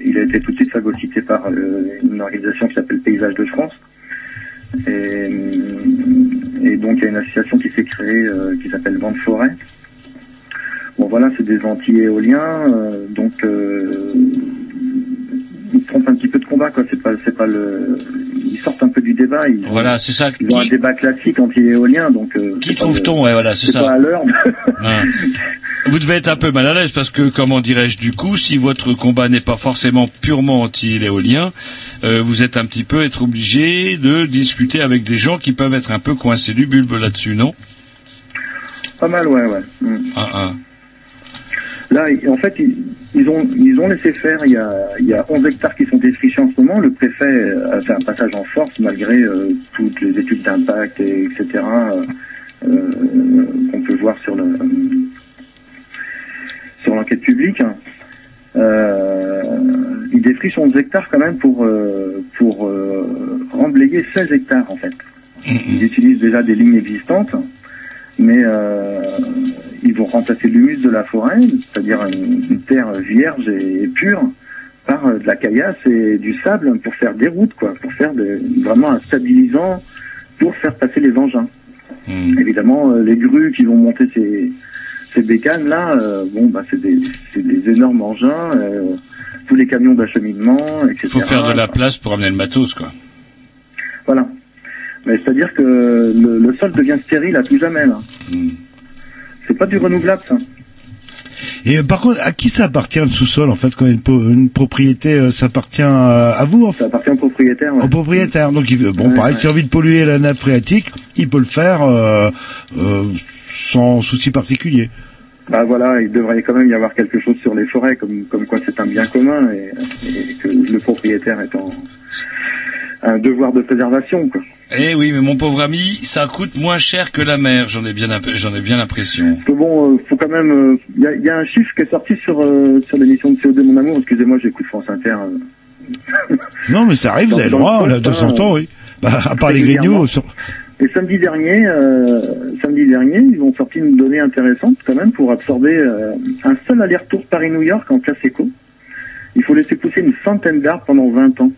il a été tout de suite phagocyté par euh, une organisation qui s'appelle Paysage de France. Et, et donc il y a une association qui s'est créée euh, qui s'appelle Vent de Forêt. Bon voilà, c'est des anti-éoliens, euh, donc euh, ils trompent un petit peu de combat quoi. C'est pas, c'est pas le, ils sortent un peu du débat. Ils, Voilà, c'est ça. ils ont un débat classique anti-éolien, donc. euh, Qui trouve-t-on Ouais, voilà, c'est ça. pas à l'heure. Hein. Vous devez être un peu mal à l'aise parce que, comment dirais-je, du coup, si votre combat n'est pas forcément purement anti-éolien, euh, vous êtes un petit peu être obligé de discuter avec des gens qui peuvent être un peu coincés du bulbe là-dessus, non? Pas mal, ouais, ouais. Mm. Ah, ah. Là, en fait, ils, ils ont ils ont laissé faire. Il y a il y a 11 hectares qui sont défrichés en ce moment. Le préfet euh, a fait un passage en force malgré euh, toutes les études d'impact et etc. euh, euh, qu'on peut voir sur le sur l'enquête publique. Euh, ils défrichent 11 hectares quand même pour euh, pour euh, remblayer 16 hectares en fait. Ils utilisent déjà des lignes existantes, mais euh, ils vont remplacer l'humus de la forêt, c'est-à-dire une, une terre vierge et, et pure, par euh, de la caillasse et du sable pour faire des routes, quoi, pour faire de- vraiment un stabilisant pour faire passer les engins. Évidemment, euh, les grues qui vont monter ces, ces bécanes là, euh, bon, bah, c'est des, énormes engins, euh, tous les camions d'acheminement, etc. Il faut faire de la place pour amener le matos, quoi. Voilà. Mais c'est-à-dire que le, le sol devient stérile à tout jamais là. C'est pas du renouvelable ça. Et euh, par contre, à qui ça appartient le sous-sol en fait quand une, une propriété, euh, ça appartient euh, à vous en fait? Ça appartient au propriétaire. Au propriétaire. Donc il veut- bon, Ouais, pareil, ouais. s'il a envie de polluer la nappe phréatique, il peut le faire euh, euh, sans souci particulier. Bah voilà, il devrait quand même y avoir quelque chose sur les forêts, comme, comme quoi c'est un bien commun et, et que le propriétaire est en un devoir de préservation. Quoi. Eh oui, mais mon pauvre ami, ça coûte moins cher que la mer, j'en ai bien, j'en ai bien l'impression. Parce que bon, euh, faut quand même. Il y, a, y a un chiffre qui est sorti sur euh, sur l'émission de CO2 Mon Amour. Excusez-moi, j'écoute France Inter. euh. Non, mais ça arrive, vous avez le droit, le on a poste, 200 hein, ans, oui. Bah, à part les grignots. sur- Et samedi dernier, euh, samedi dernier, ils ont sorti une donnée intéressante quand même pour absorber euh, un seul aller-retour Paris-New York en classe éco. Il faut laisser pousser une centaine d'arbres pendant 20 ans.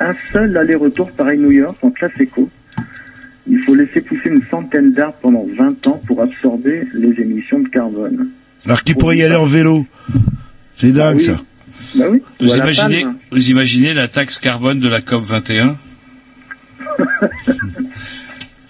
Un seul aller-retour Paris-New York en classe éco. Il faut laisser pousser une centaine d'arbres pendant 20 ans pour absorber les émissions de carbone. Alors qu'il pourrait y aller en vélo. C'est dingue, oui. ça. Bah oui. Vous Voilà, imaginez, palme. vous imaginez la taxe carbone de la COP 21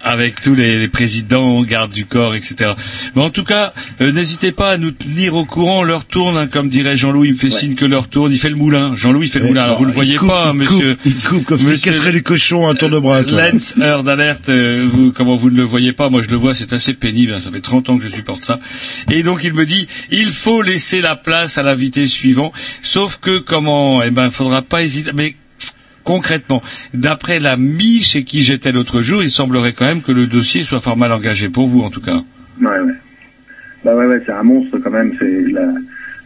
avec tous les, les présidents, gardes du corps, etc. Mais en tout cas, euh, n'hésitez pas à nous tenir au courant. L'heure tourne, hein, comme dirait Jean-Louis. Il me fait signe que l'heure tourne. Il fait le moulin. Jean-Louis il fait le Ouais, moulin. Alors vous le il voyez coupe, pas, il monsieur. coupe, il coupe comme Monsieur- casserait du cochon à tour de bras. toi. Lens, heure d'alerte, euh, vous, comment vous ne le voyez pas, moi je le vois, c'est assez pénible, hein, ça fait 30 ans que je supporte ça. Et donc il me dit, il faut laisser la place à l'invité suivant, sauf que comment, eh ben, faudra pas hésiter, mais concrètement, d'après l'ami chez qui j'étais l'autre jour, il semblerait quand même que le dossier soit fort mal engagé pour vous, en tout cas. Ouais, ouais. Bah ouais, ouais, c'est un monstre quand même. C'est la,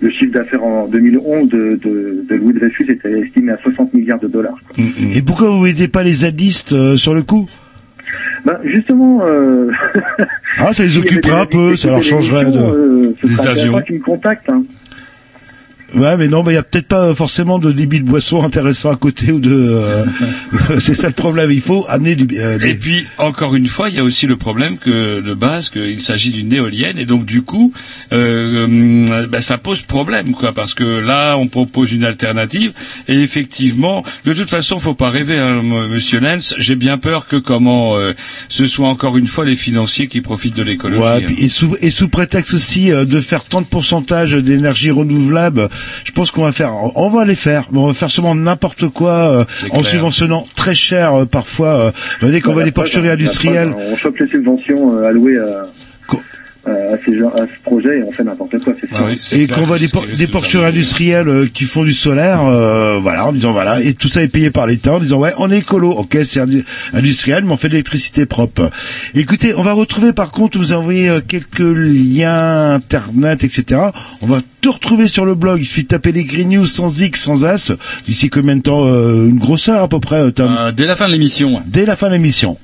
le chiffre d'affaires en 2011 de, de, de Louis Dreyfus était estimé à 60 milliards de dollars. Et pourquoi vous aidez pas les zadistes euh, sur le coup? Bah justement, euh... Ah, ça les des un peu, ça leur changerait de... euh, ce des avions. qu'ils me contactent. Hein. Ouais, mais non, mais il y a peut-être pas forcément de débit de boisson intéressant à côté ou de. euh, c'est ça le problème. Il faut amener du. euh, des- Et puis, encore une fois, il y a aussi le problème que de base qu'il s'agit d'une éolienne et donc du coup, euh, hum, ben, ça pose problème, quoi, parce que là, on propose une alternative et effectivement, de toute façon, faut pas rêver, hein, Monsieur Lenz. J'ai bien peur que comment euh, ce soit encore une fois les financiers qui profitent de l'écologie. Ouais, hein. et, sous, et sous prétexte aussi euh, de faire tant de pourcentage d'énergie renouvelable, je pense qu'on va faire, on va les faire, mais on va faire seulement n'importe quoi euh, en subventionnant très cher euh, parfois. Euh, vous voyez, qu'on voit preuve, porcheries industrielles. On chope les subventions euh, allouées à, à, ces gens, à ce projet et on fait n'importe quoi. Ah C'est ça. et qu'on voit des, por- des porcheries industrielles euh, qui font du solaire, euh, voilà, en disant voilà, et tout ça est payé par l'État, en disant ouais, on est écolo, ok, c'est indu- industriel, mais on fait de l'électricité propre. Écoutez, on va retrouver par contre, vous envoyez euh, quelques liens internet, etc. On va tout retrouver sur le blog. Il suffit de taper les Green News sans X, sans As. D'ici combien de temps euh, Une grosse heure à peu près, euh, Tom Euh, dès la fin de l'émission. Dès la fin de l'émission.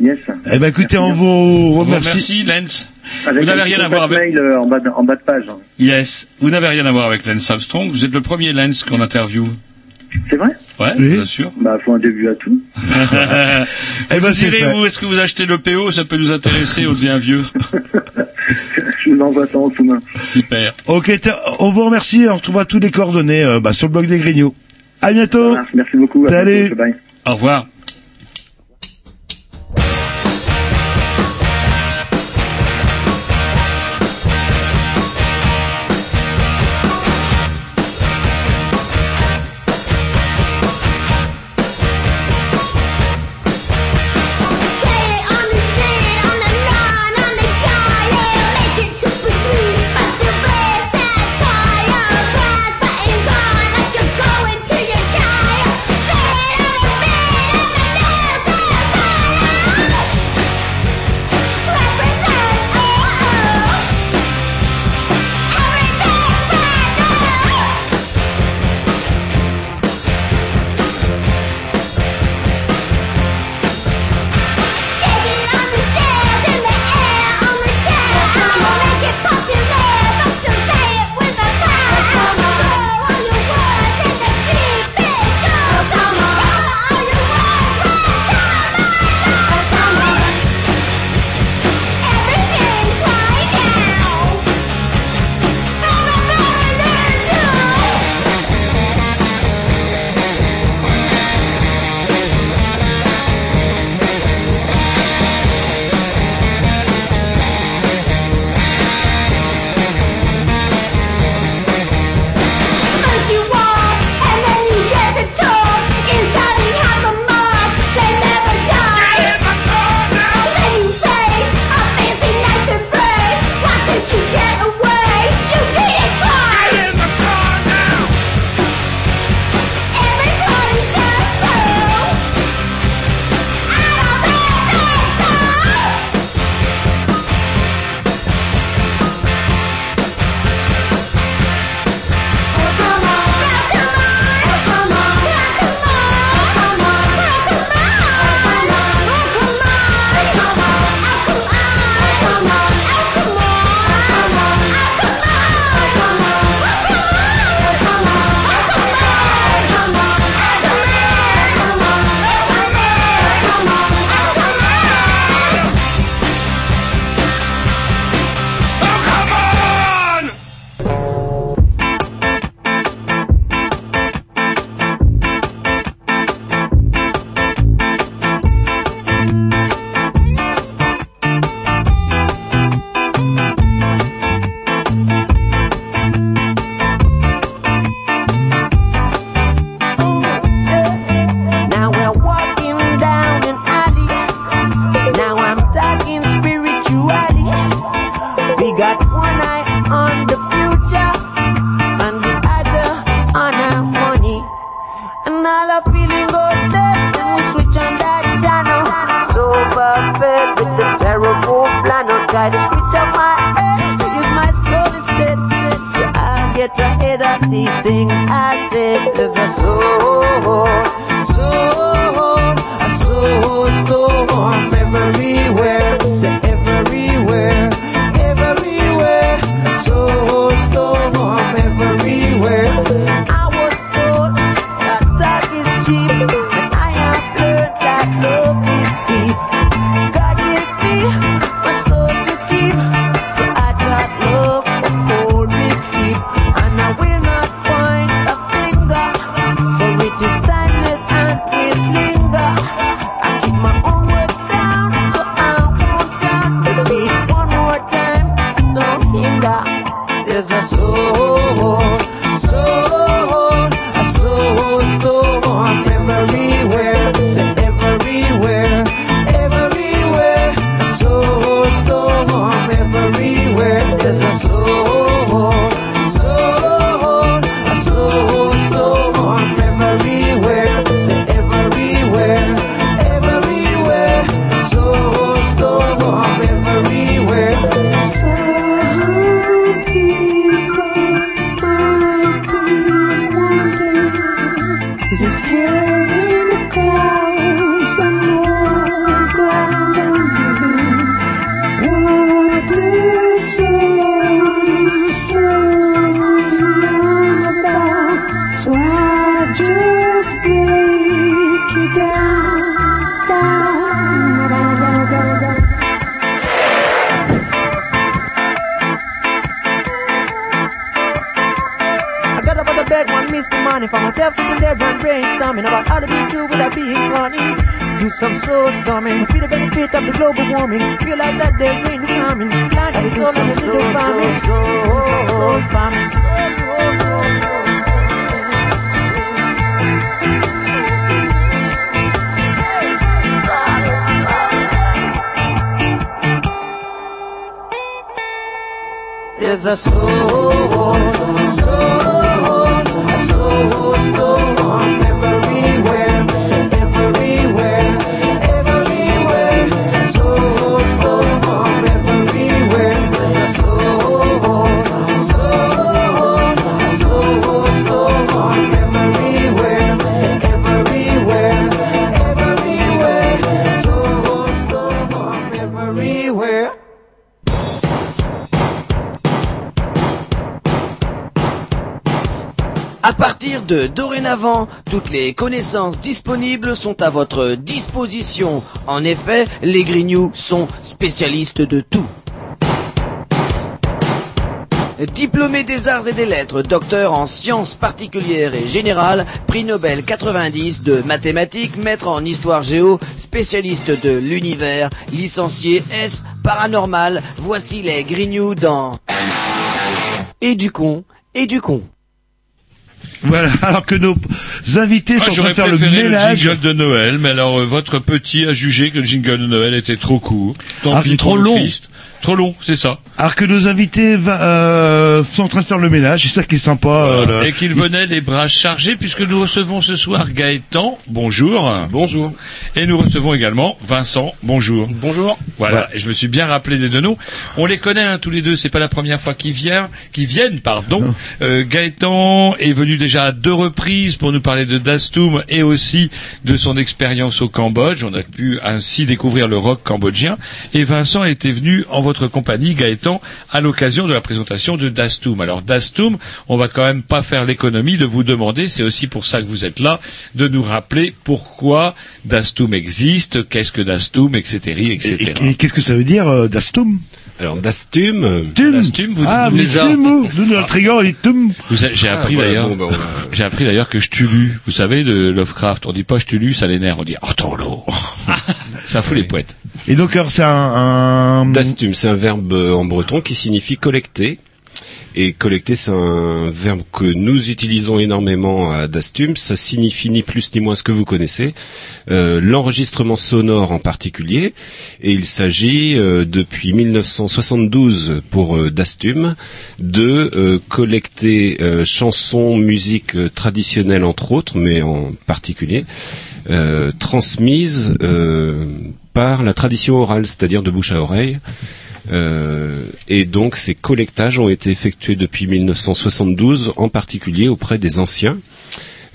Yes. Eh ben écoutez, on vous On vous remercie. Lenz. Avec Vous n'avez rien à voir avec. mail euh, en bas de, en bas de page. hein. Yes, vous n'avez rien à voir avec Lance Armstrong. Vous êtes le premier Lance qu'on interviewe. C'est vrai? Ouais, bien sûr. Bah faut un début à tout. Eh ben, c'est vous, est-ce que vous achetez le PO Ça peut nous intéresser, on devient vieux. Je vous envoie ça en sous-main. Super. Ok, on vous remercie. On retrouvera tous les coordonnées euh, bah, sur le blog des Grignoux. À bientôt. Merci beaucoup. à Salut. bientôt, bye. Au revoir. I said. There's a soul, soul, dorénavant, toutes les connaissances disponibles sont à votre disposition. En effet, les Grignoux sont spécialistes de tout. Diplômé des arts et des lettres, docteur en sciences particulières et générales, prix Nobel 90 de mathématiques, maître en histoire géo, spécialiste de l'univers, licencié S paranormal, voici les Grignoux dans Et du con, et du con. Voilà, alors que nos invités Ah, sont en train de faire le préféré le, ménage. jingle de Noël, mais alors euh, votre petit a jugé que le jingle de Noël était trop court. Tant Ah, pis trop long. Trop long, c'est ça. Alors que nos invités va- euh, sont en train de faire le ménage, c'est ça qui est sympa. euh. Et qu'il Ils- venait les bras chargés, puisque nous recevons ce soir Gaëtan, bonjour. Bonjour. Et nous recevons également Vincent, bonjour. Bonjour. Voilà, et je me suis bien rappelé des deux noms. On les connaît hein, tous les deux, c'est pas la première fois qu'ils viennent, qu'ils viennent, pardon. Euh, Gaëtan est venu déjà à deux reprises pour nous parler de Dastum et aussi de son expérience au Cambodge. On a pu ainsi découvrir le rock cambodgien. Et Vincent était venu en votre compagnie, Gaëtan, à l'occasion de la présentation de Dastum. Alors Dastum, on va quand même pas faire l'économie de vous demander, c'est aussi pour ça que vous êtes là, de nous rappeler pourquoi Dastum existe, qu'est-ce que Dastum, etc., etc. Et, et qu'est-ce que ça veut dire, euh, Dastum Alors, Dastum. Tum. Dastum, vous ah, vous mais déjà- Tum, nous, notre rigueur, il est Tum. Vous a- J'ai Ah, appris voilà, d'ailleurs, bon, bah, j'ai appris d'ailleurs que Stulu, vous savez de Lovecraft, on dit pas Stulu, ça l'énerve, on dit Ortolo. ça fout les poètes. Et donc, alors, c'est un, un... Dastum, c'est un verbe euh, en breton qui signifie collecter. Et collecter, c'est un verbe que nous utilisons énormément à Dastum. Ça signifie ni plus ni moins ce que vous connaissez. Euh, L'enregistrement sonore en particulier. Et il s'agit, euh, depuis 1972 pour euh, Dastum, de euh, collecter euh, chansons, musique euh, traditionnelle entre autres, mais en particulier, transmises par la tradition orale, c'est-à-dire de bouche à oreille. Euh, et donc ces collectages ont été effectués depuis 1972, en particulier auprès des anciens,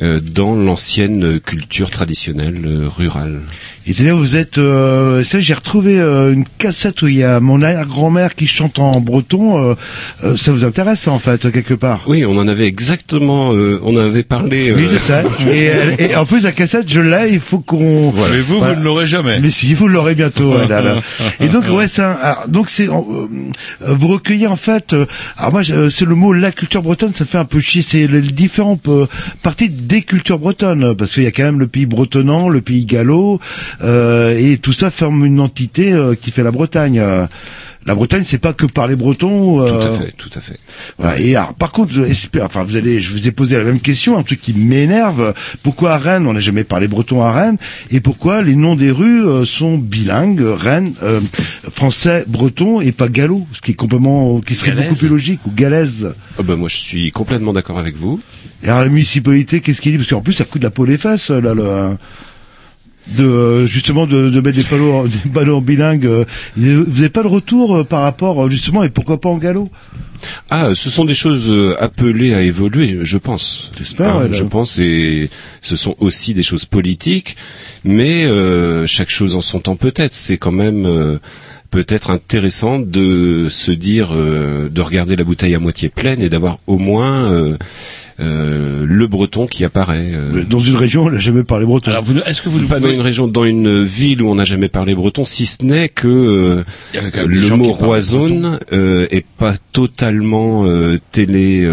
dans l'ancienne culture traditionnelle euh, rurale. Et c'est là où vous êtes. Euh, ça, j'ai retrouvé euh, une cassette où il y a mon arrière-grand-mère qui chante en breton. euh, euh, ça vous intéresse en fait quelque part? Oui, on en avait exactement, euh, on en avait parlé. Oui, euh, je sais. Et, et en plus, la cassette, je l'ai. Il faut qu'on. Voilà. Mais vous, vous ne l'aurez jamais. Mais si, vous l'aurez bientôt. là, là. Et donc, ouais, c'est un- alors, donc c'est, euh, euh, vous recueillez en fait. euh, alors moi, euh, c'est le mot la culture bretonne, ça fait un peu chier. C'est les différentes euh, parties des cultures bretonnes, parce qu'il y a quand même le pays bretonnant, le pays gallo, euh, et tout ça forme une entité euh, qui fait la Bretagne. La Bretagne, c'est pas que parler breton. Tout euh, à fait, tout à fait. voilà. Et alors, par contre, enfin, vous allez, je vous ai posé la même question, un truc qui m'énerve. Pourquoi à Rennes, on n'a jamais parlé breton à Rennes, et pourquoi les noms des rues euh, sont bilingues, Rennes, euh, français, breton, et pas gallo, ce qui est complètement, qui serait Galaise. beaucoup plus logique, ou galaise. Ah bah, moi, je suis complètement d'accord avec vous. Et alors la municipalité, qu'est-ce qu'il dit? Parce qu'en plus, ça coûte la peau les fesses, là, le, de euh, justement de, de mettre des panneaux, en- des panneaux en bilingue. euh. Vous n'avez pas le retour euh, par rapport justement, et pourquoi pas en gallo Ah, ce sont des choses appelées à évoluer, je pense. J'espère, Hein, là. je pense, et ce sont aussi des choses politiques, mais euh, chaque chose en son temps peut-être. C'est quand même euh, peut-être intéressant de se dire, euh, de regarder la bouteille à moitié pleine et d'avoir au moins euh, le breton qui apparaît. euh. Dans une région, on n'a jamais parlé breton. Alors, est-ce que vous pas dans une région, dans une ville où on n'a jamais parlé breton, si ce n'est que euh, le mot roisonne euh, est pas totalement euh, télé,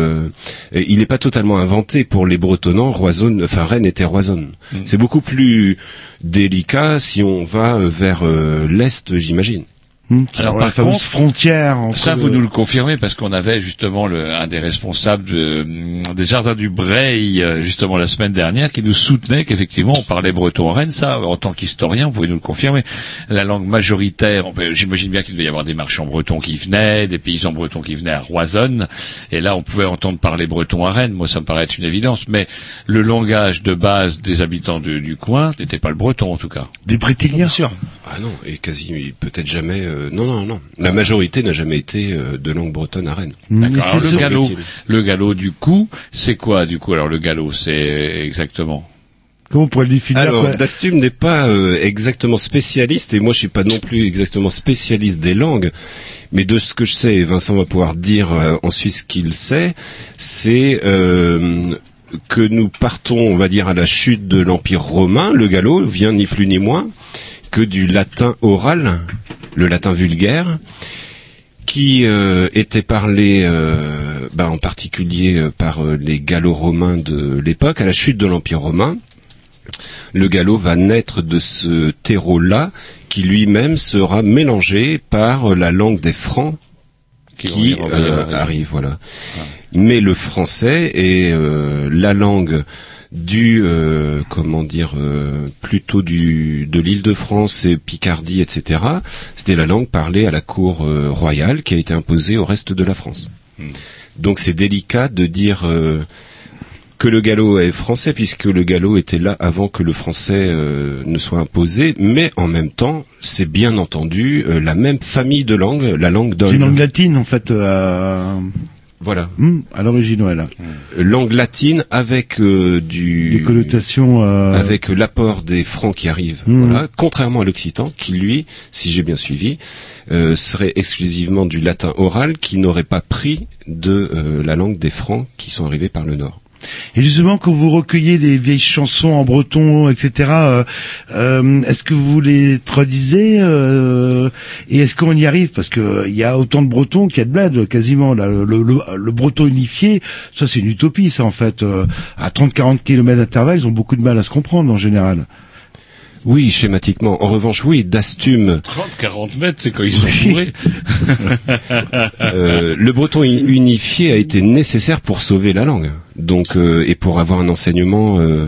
il n'est pas totalement inventé pour les Bretonnants. Roisonne, enfin Rennes était roisonne. Mm. C'est beaucoup plus délicat si on va vers euh, l'est, j'imagine. Alors, la par fameuse contre, frontière. entre Ça, le- vous nous le confirmez parce qu'on avait justement le, un des responsables de- des jardins du Breil, euh, justement la semaine dernière, qui nous soutenait qu'effectivement on parlait breton en Rennes. Ça, en tant qu'historien, vous pouvez nous le confirmer. La langue majoritaire, j'imagine bien qu'il devait y avoir des marchands bretons qui venaient, des paysans bretons qui venaient à Roissonne, et là on pouvait entendre parler breton à Rennes. Moi, ça me paraît être une évidence, mais le langage de base des habitants de- du coin n'était pas le breton en tout cas. Des Brétiliens Bien sûr. Ah non, et quasi peut-être jamais. euh, non, non, non. La majorité n'a jamais été euh, de langue bretonne à Rennes. Alors, le galop, Semble-t-il. le galop du coup, c'est quoi du coup? Alors le galop, c'est exactement? Comment on pourrait le définir Alors, Dastum n'est pas euh, exactement spécialiste, et moi je suis pas non plus exactement spécialiste des langues, mais de ce que je sais, et Vincent va pouvoir dire euh, ensuite ce qu'il sait, c'est euh, que nous partons, on va dire, à la chute de l'Empire romain. Le gallo vient ni plus ni moins que du latin oral, le latin vulgaire, qui euh, était parlé euh, ben, en particulier euh, par euh, les gallo-romains de l'époque, à la chute de l'Empire romain. Le gallo va naître de ce terreau-là, qui lui-même sera mélangé par la langue des Francs, Qui euh, arrive, voilà. Mais le français est euh, la langue du euh, comment dire euh, plutôt du de l'Île-de-France et Picardie etc. C'était la langue parlée à la cour euh, royale qui a été imposée au reste de la France. Donc c'est délicat de dire euh, que le gallo est français puisque le gallo était là avant que le français euh, ne soit imposé, mais en même temps c'est bien entendu euh, la même famille de langues, la langue C'est une langue latine en fait. euh, Voilà. hmm, à l'origine, ouais, là. langue latine avec euh, du Des connotations. euh, avec l'apport des francs qui arrivent. Mhm. Voilà. Contrairement à l'occitan, qui lui, si j'ai bien suivi, euh, serait exclusivement du latin oral, qui n'aurait pas pris de euh, la langue des francs qui sont arrivés par le nord. Et justement, quand vous recueillez des vieilles chansons en breton, etc., euh, euh, est-ce que vous les traduisez euh, Et est-ce qu'on y arrive? Parce que euh, il y a autant de bretons qu'il y a de bled, quasiment. Là, le, le, le breton unifié, ça c'est une utopie, ça en fait. À 30-40 km d'intervalle, ils ont beaucoup de mal à se comprendre en général. Oui, schématiquement. En revanche, oui, d'Astume, 30, 40 mètres, c'est quand ils sont bourrés. euh, le breton uni- unifié a été nécessaire pour sauver la langue. Donc, euh, et pour avoir un enseignement, euh,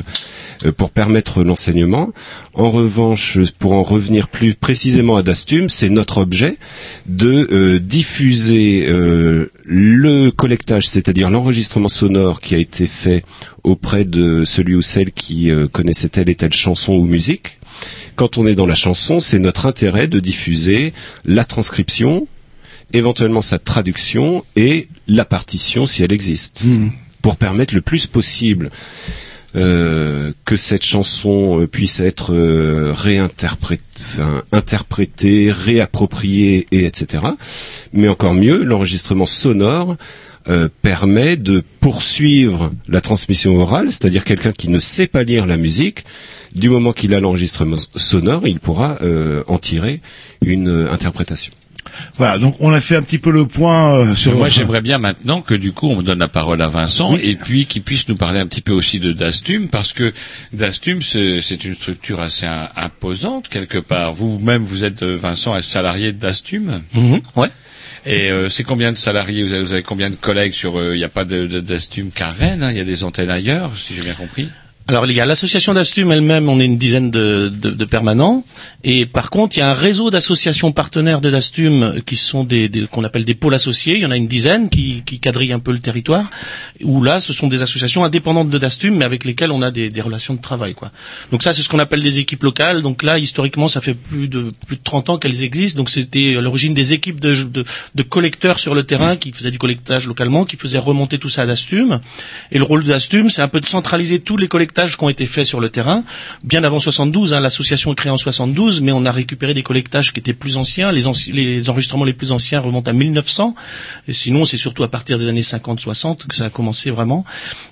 pour permettre l'enseignement. En revanche, pour en revenir plus précisément à Dastum, c'est notre objet de diffuser euh, le collectage, c'est-à-dire l'enregistrement sonore qui a été fait auprès de celui ou celle qui connaissait telle et telle chanson ou musique. Quand on est dans la chanson, c'est notre intérêt de diffuser la transcription, éventuellement sa traduction et la partition si elle existe, pour permettre le plus possible euh, que cette chanson euh, puisse être euh, réinterprétée, enfin, interprétée, réappropriée et etc. Mais encore mieux, l'enregistrement sonore euh, permet de poursuivre la transmission orale, c'est-à-dire quelqu'un qui ne sait pas lire la musique, du moment qu'il a l'enregistrement sonore, il pourra euh, en tirer une euh, interprétation. Voilà, donc on a fait un petit peu le point euh, sur. Moi, j'aimerais bien maintenant que du coup on me donne la parole à Vincent et puis qu'il puisse nous parler un petit peu aussi de Dastum parce que Dastum c'est c'est une structure assez im- imposante quelque part. Vous-même vous êtes euh, Vincent un salarié de Dastum. ouais. Et euh, c'est combien de salariés? Vous avez, vous avez combien de collègues sur euh, Il n'y a pas de, de Dastum qu'à Rennes, hein, il y a des antennes ailleurs, si j'ai bien compris. Alors il y a l'association d'Astum elle-même, on est une dizaine de, de, de permanents, et par contre il y a un réseau d'associations partenaires de d'Astum qui sont des, des- qu'on appelle des pôles associés. Il y en a une dizaine qui, qui quadrillent un peu le territoire. Où là, ce sont des associations indépendantes de d'Astum, mais avec lesquelles on a des, des relations de travail, quoi. Donc ça, c'est ce qu'on appelle des équipes locales. Donc là, historiquement, ça fait plus de plus de 30 ans qu'elles existent. Donc c'était à l'origine des équipes de, de, de collecteurs sur le terrain qui faisaient du collectage localement, qui faisaient remonter tout ça à d'Astum. Et le rôle d'Astum, c'est un peu de centraliser tous les collectages qui ont été faits sur le terrain. Bien avant 72, hein, l'association est créée en 72, mais on a récupéré des collectages qui étaient plus anciens. Les, anci- les enregistrements les plus anciens remontent à 1900. Et sinon, c'est surtout à partir des années 50-60 que ça a commencé vraiment.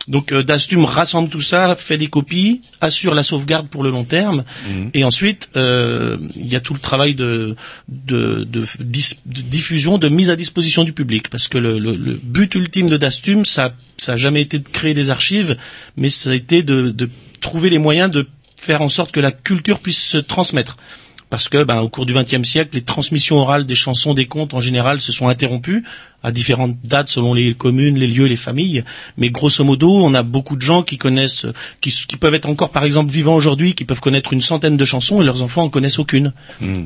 Donc euh, Dastum rassemble tout ça, fait des copies, assure la sauvegarde pour le long terme. Et ensuite, euh, il y a tout le travail de, de, de diffusion, de mise à disposition du public. Parce que le, le- le but ultime de Dastum, ça ça a jamais été de créer des archives, mais ça a été de, de trouver les moyens de faire en sorte que la culture puisse se transmettre. Parce que, ben, au cours du XXe siècle, les transmissions orales des chansons, des contes en général, se sont interrompues à différentes dates selon les communes, les lieux, les familles. Mais grosso modo, on a beaucoup de gens qui connaissent, qui, qui peuvent être encore, par exemple, vivants aujourd'hui, qui peuvent connaître une centaine de chansons et leurs enfants en connaissent aucune.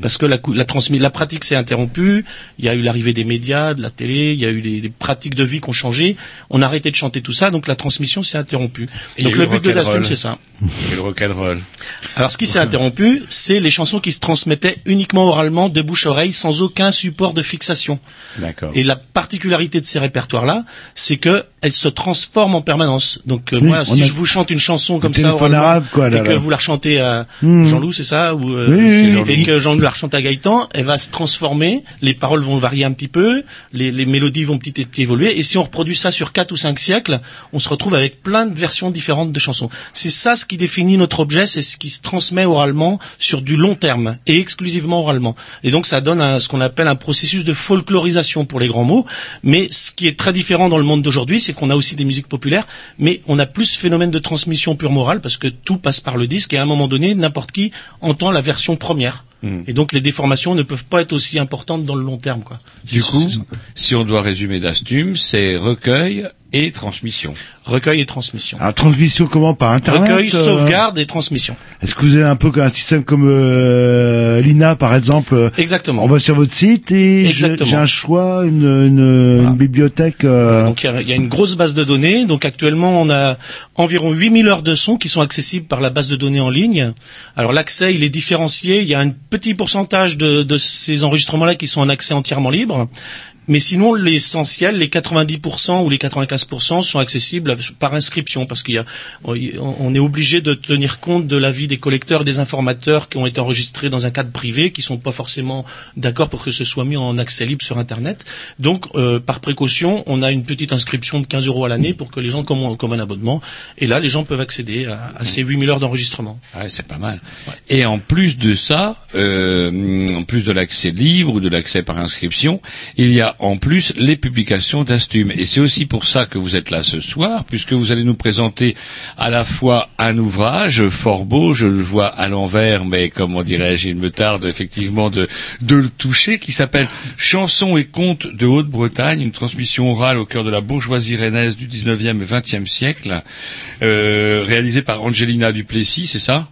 Parce que la, la, la pratique s'est interrompue. Il y a eu l'arrivée des médias, de la télé, il y a eu des, des pratiques de vie qui ont changé. On a arrêté de chanter tout ça, donc la transmission s'est interrompue. Et donc le but de rock'n'roll. Dastum, c'est ça. Et le rock'n'roll. Alors, ce qui s'est interrompu, c'est les chansons qui se transmettaient uniquement oralement, de bouche à oreille, sans aucun support de fixation. D'accord. Et la particularité de ces répertoires-là, c'est que elles se transforment en permanence. Donc, euh, Oui, moi, si a- je vous chante une chanson comme ça, oralement, arabe, quoi, là, et que là. vous la rechantez à Mhm. Jean-Loup, c'est ça, ou euh, Oui, oui, et que Jean-Loup la rechante à Gaëtan, elle va se transformer, les paroles vont varier un petit peu, les, les mélodies vont petit à petit évoluer, et si on reproduit ça sur quatre ou cinq siècles, on se retrouve avec plein de versions différentes de chansons. C'est ça ce qui définit notre objet, c'est ce qui se transmet oralement sur du long terme, et exclusivement oralement. Et donc ça donne un- ce qu'on appelle un processus de folklorisation pour les grands mots, mais ce qui est très différent dans le monde d'aujourd'hui, c'est qu'on a aussi des musiques populaires, mais on a plus ce phénomène de transmission pure morale, parce que tout passe par le disque, et à un moment donné, n'importe qui entend la version première. Et donc les déformations ne peuvent pas être aussi importantes dans le long terme. Quoi. Du coup, si on doit résumer Dastum, c'est recueil et transmission. Recueil et transmission. Alors, transmission comment Par Internet Recueil, euh, sauvegarde et transmission. Est-ce que vous avez un peu un système comme euh, l'INA, par exemple euh, Exactement. On va sur votre site et j'ai un choix, une, une, une bibliothèque. euh, Donc il y, a, il y a une grosse base de données. Donc actuellement, on a environ 8000 heures de son qui sont accessibles par la base de données en ligne. Alors l'accès, il est différencié. Il y a un petit pourcentage de, de ces enregistrements-là qui sont en accès entièrement libre. Mais sinon, l'essentiel, les 90% ou les 95% sont accessibles par inscription parce qu'il y a, on est obligé de tenir compte de l'avis des collecteurs, des informateurs qui ont été enregistrés dans un cadre privé, qui sont pas forcément d'accord pour que ce soit mis en accès libre sur Internet. Donc, euh, par précaution, on a une petite inscription de 15 euros à l'année pour que les gens, comme, un abonnement, et là, les gens peuvent accéder à, à ces 8000 heures d'enregistrement. Ouais, c'est pas mal. Et en plus de ça, euh, en plus de l'accès libre ou de l'accès par inscription, il y a en plus les publications d'Astum. Et c'est aussi pour ça que vous êtes là ce soir, puisque vous allez nous présenter à la fois un ouvrage fort beau, je le vois à l'envers, mais comment dirais-je, il me tarde effectivement de, de le toucher, qui s'appelle Chansons et contes de Haute-Bretagne, une transmission orale au cœur de la bourgeoisie rennaise du 19e et 20e siècle, euh, réalisé par Angelina Duplessis, c'est ça?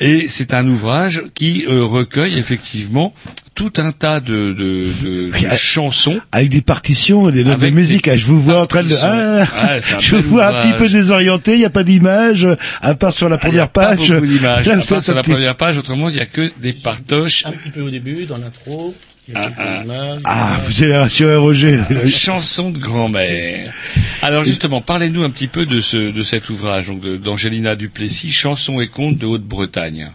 Et c'est un ouvrage qui euh, recueille effectivement tout un tas de, de, de, de chansons. Avec des partitions et des notes de musique. des Ah, Je vous vois en train de... Ah, Ouais, c'est un je vous vois un petit peu désorienté, il n'y a pas d'image, à part sur la Ah, il y a première pas page. beaucoup d'images. Là, À part sur la première page, autrement, il n'y a que des partoches. Un petit peu au début, dans l'intro. Il y a quelques images. Ah, vous allez rassurer Roger. Chanson de grand-mère. Alors justement, parlez-nous un petit peu de ce de cet ouvrage donc d'Angelina Duplessis, Chansons et contes de Haute-Bretagne.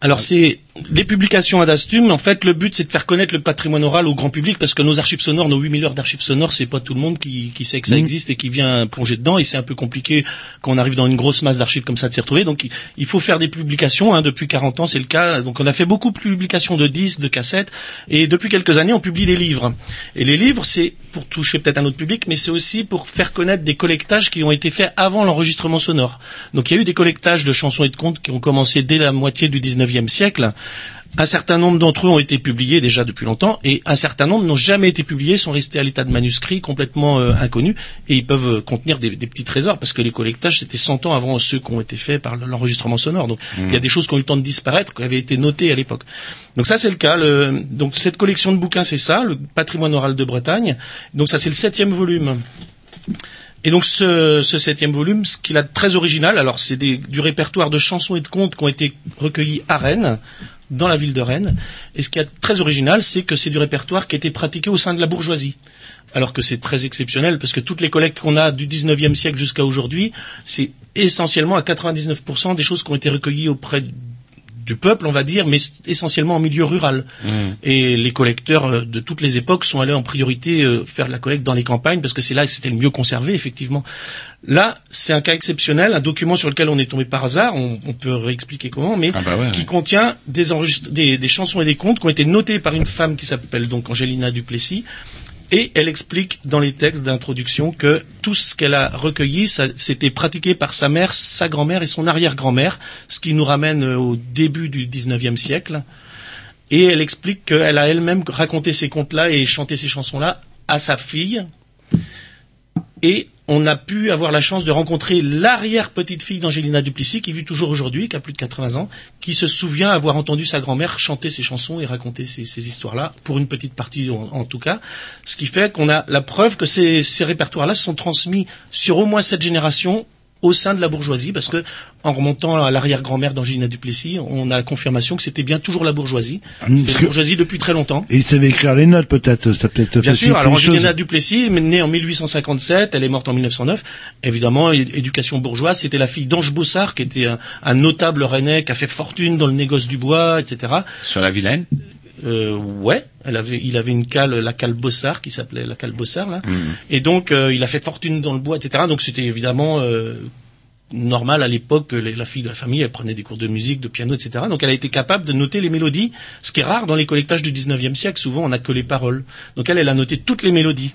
Alors c'est des publications à Dastum. En fait, le but c'est de faire connaître le patrimoine oral au grand public parce que nos archives sonores, nos 8000 heures d'archives sonores, c'est pas tout le monde qui, qui sait que ça Mhm. existe et qui vient plonger dedans. Et c'est un peu compliqué quand on arrive dans une grosse masse d'archives comme ça de s'y retrouver. Donc il- il faut faire des publications. Hein, depuis 40 ans, c'est le cas. Donc on a fait beaucoup de publications de disques, de cassettes. Et depuis quelques années, on publie des livres. Et les livres, c'est pour toucher peut-être un autre public, mais c'est aussi pour faire connaître des collectages qui ont été faits avant l'enregistrement sonore. Donc il y a eu des collectages de chansons et de contes qui ont commencé dès la moitié du 19e siècle. Un certain nombre d'entre eux ont été publiés déjà depuis longtemps et un certain nombre n'ont jamais été publiés, sont restés à l'état de manuscrits complètement euh, inconnus et ils peuvent euh, contenir des, des petits trésors parce que les collectages c'était 100 ans avant ceux qui ont été faits par l'enregistrement sonore. Donc il y a des choses qui ont eu le temps de disparaître, qui avaient été notées à l'époque. Donc ça c'est le cas. Le- donc cette collection de bouquins c'est ça, le patrimoine oral de Bretagne. Donc ça c'est le septième volume. Et donc ce, ce septième volume, ce qu'il a de très original, alors c'est du répertoire de chansons et de contes qui ont été recueillis à Rennes, dans la ville de Rennes. Et ce qui est très original, c'est que c'est du répertoire qui a été pratiqué au sein de la bourgeoisie. Alors que c'est très exceptionnel, parce que toutes les collectes qu'on a du 19e siècle jusqu'à aujourd'hui, c'est essentiellement à 99% des choses qui ont été recueillies auprès du peuple, on va dire, mais essentiellement en milieu rural. Et les collecteurs euh, de toutes les époques sont allés en priorité euh, faire de la collecte dans les campagnes parce que c'est là que c'était le mieux conservé, effectivement. Là, c'est un cas exceptionnel, un document sur lequel on est tombé par hasard, on, on peut réexpliquer comment, mais Ah bah ouais, qui ouais. contient des, des chansons et des contes qui ont été notés par une femme qui s'appelle donc Angelina Duplessis. Et elle explique dans les textes d'introduction que tout ce qu'elle a recueilli, c'était pratiqué par sa mère, sa grand-mère et son arrière-grand-mère, ce qui nous ramène euh, au début du 19e siècle. Et elle explique qu'elle a elle-même raconté ces contes-là et chanté ces chansons-là à sa fille. Et on a pu avoir la chance de rencontrer l'arrière-petite-fille d'Angelina Duplessis, qui vit toujours aujourd'hui, qui a plus de 80 ans, qui se souvient avoir entendu sa grand-mère chanter ces chansons et raconter ces, histoires-là, pour une petite partie en, tout cas. Ce qui fait qu'on a la preuve que ces, ces répertoires-là sont transmis sur au moins cette génération au sein de la bourgeoisie, parce que en remontant à l'arrière-grand-mère d'Angelina Duplessis, on a la confirmation que c'était bien toujours la bourgeoisie. Mmh, C'est la que- bourgeoisie depuis très longtemps. Et il savait écrire les notes peut-être, ça peut-être Bien sûr, alors. Angelina Duplessis, née en 1857, elle est morte en 1909. Évidemment, éducation bourgeoise, c'était la fille d'Ange Bossard, qui était un, un notable rennais, qui a fait fortune dans le négoce du bois, etc. Sur la Vilaine? Euh, ouais, elle avait, il avait une cale, la cale Bossard, qui s'appelait la cale Bossard, là. Mhm. Et donc, euh, il a fait fortune dans le bois, etc. Donc, c'était évidemment euh, normal à l'époque que les- la fille de la famille, elle prenait des cours de musique, de piano, etc. Donc, elle a été capable de noter les mélodies, ce qui est rare dans les collectages du 19e siècle. Souvent, on n'a que les paroles. Donc, elle, elle a noté toutes les mélodies.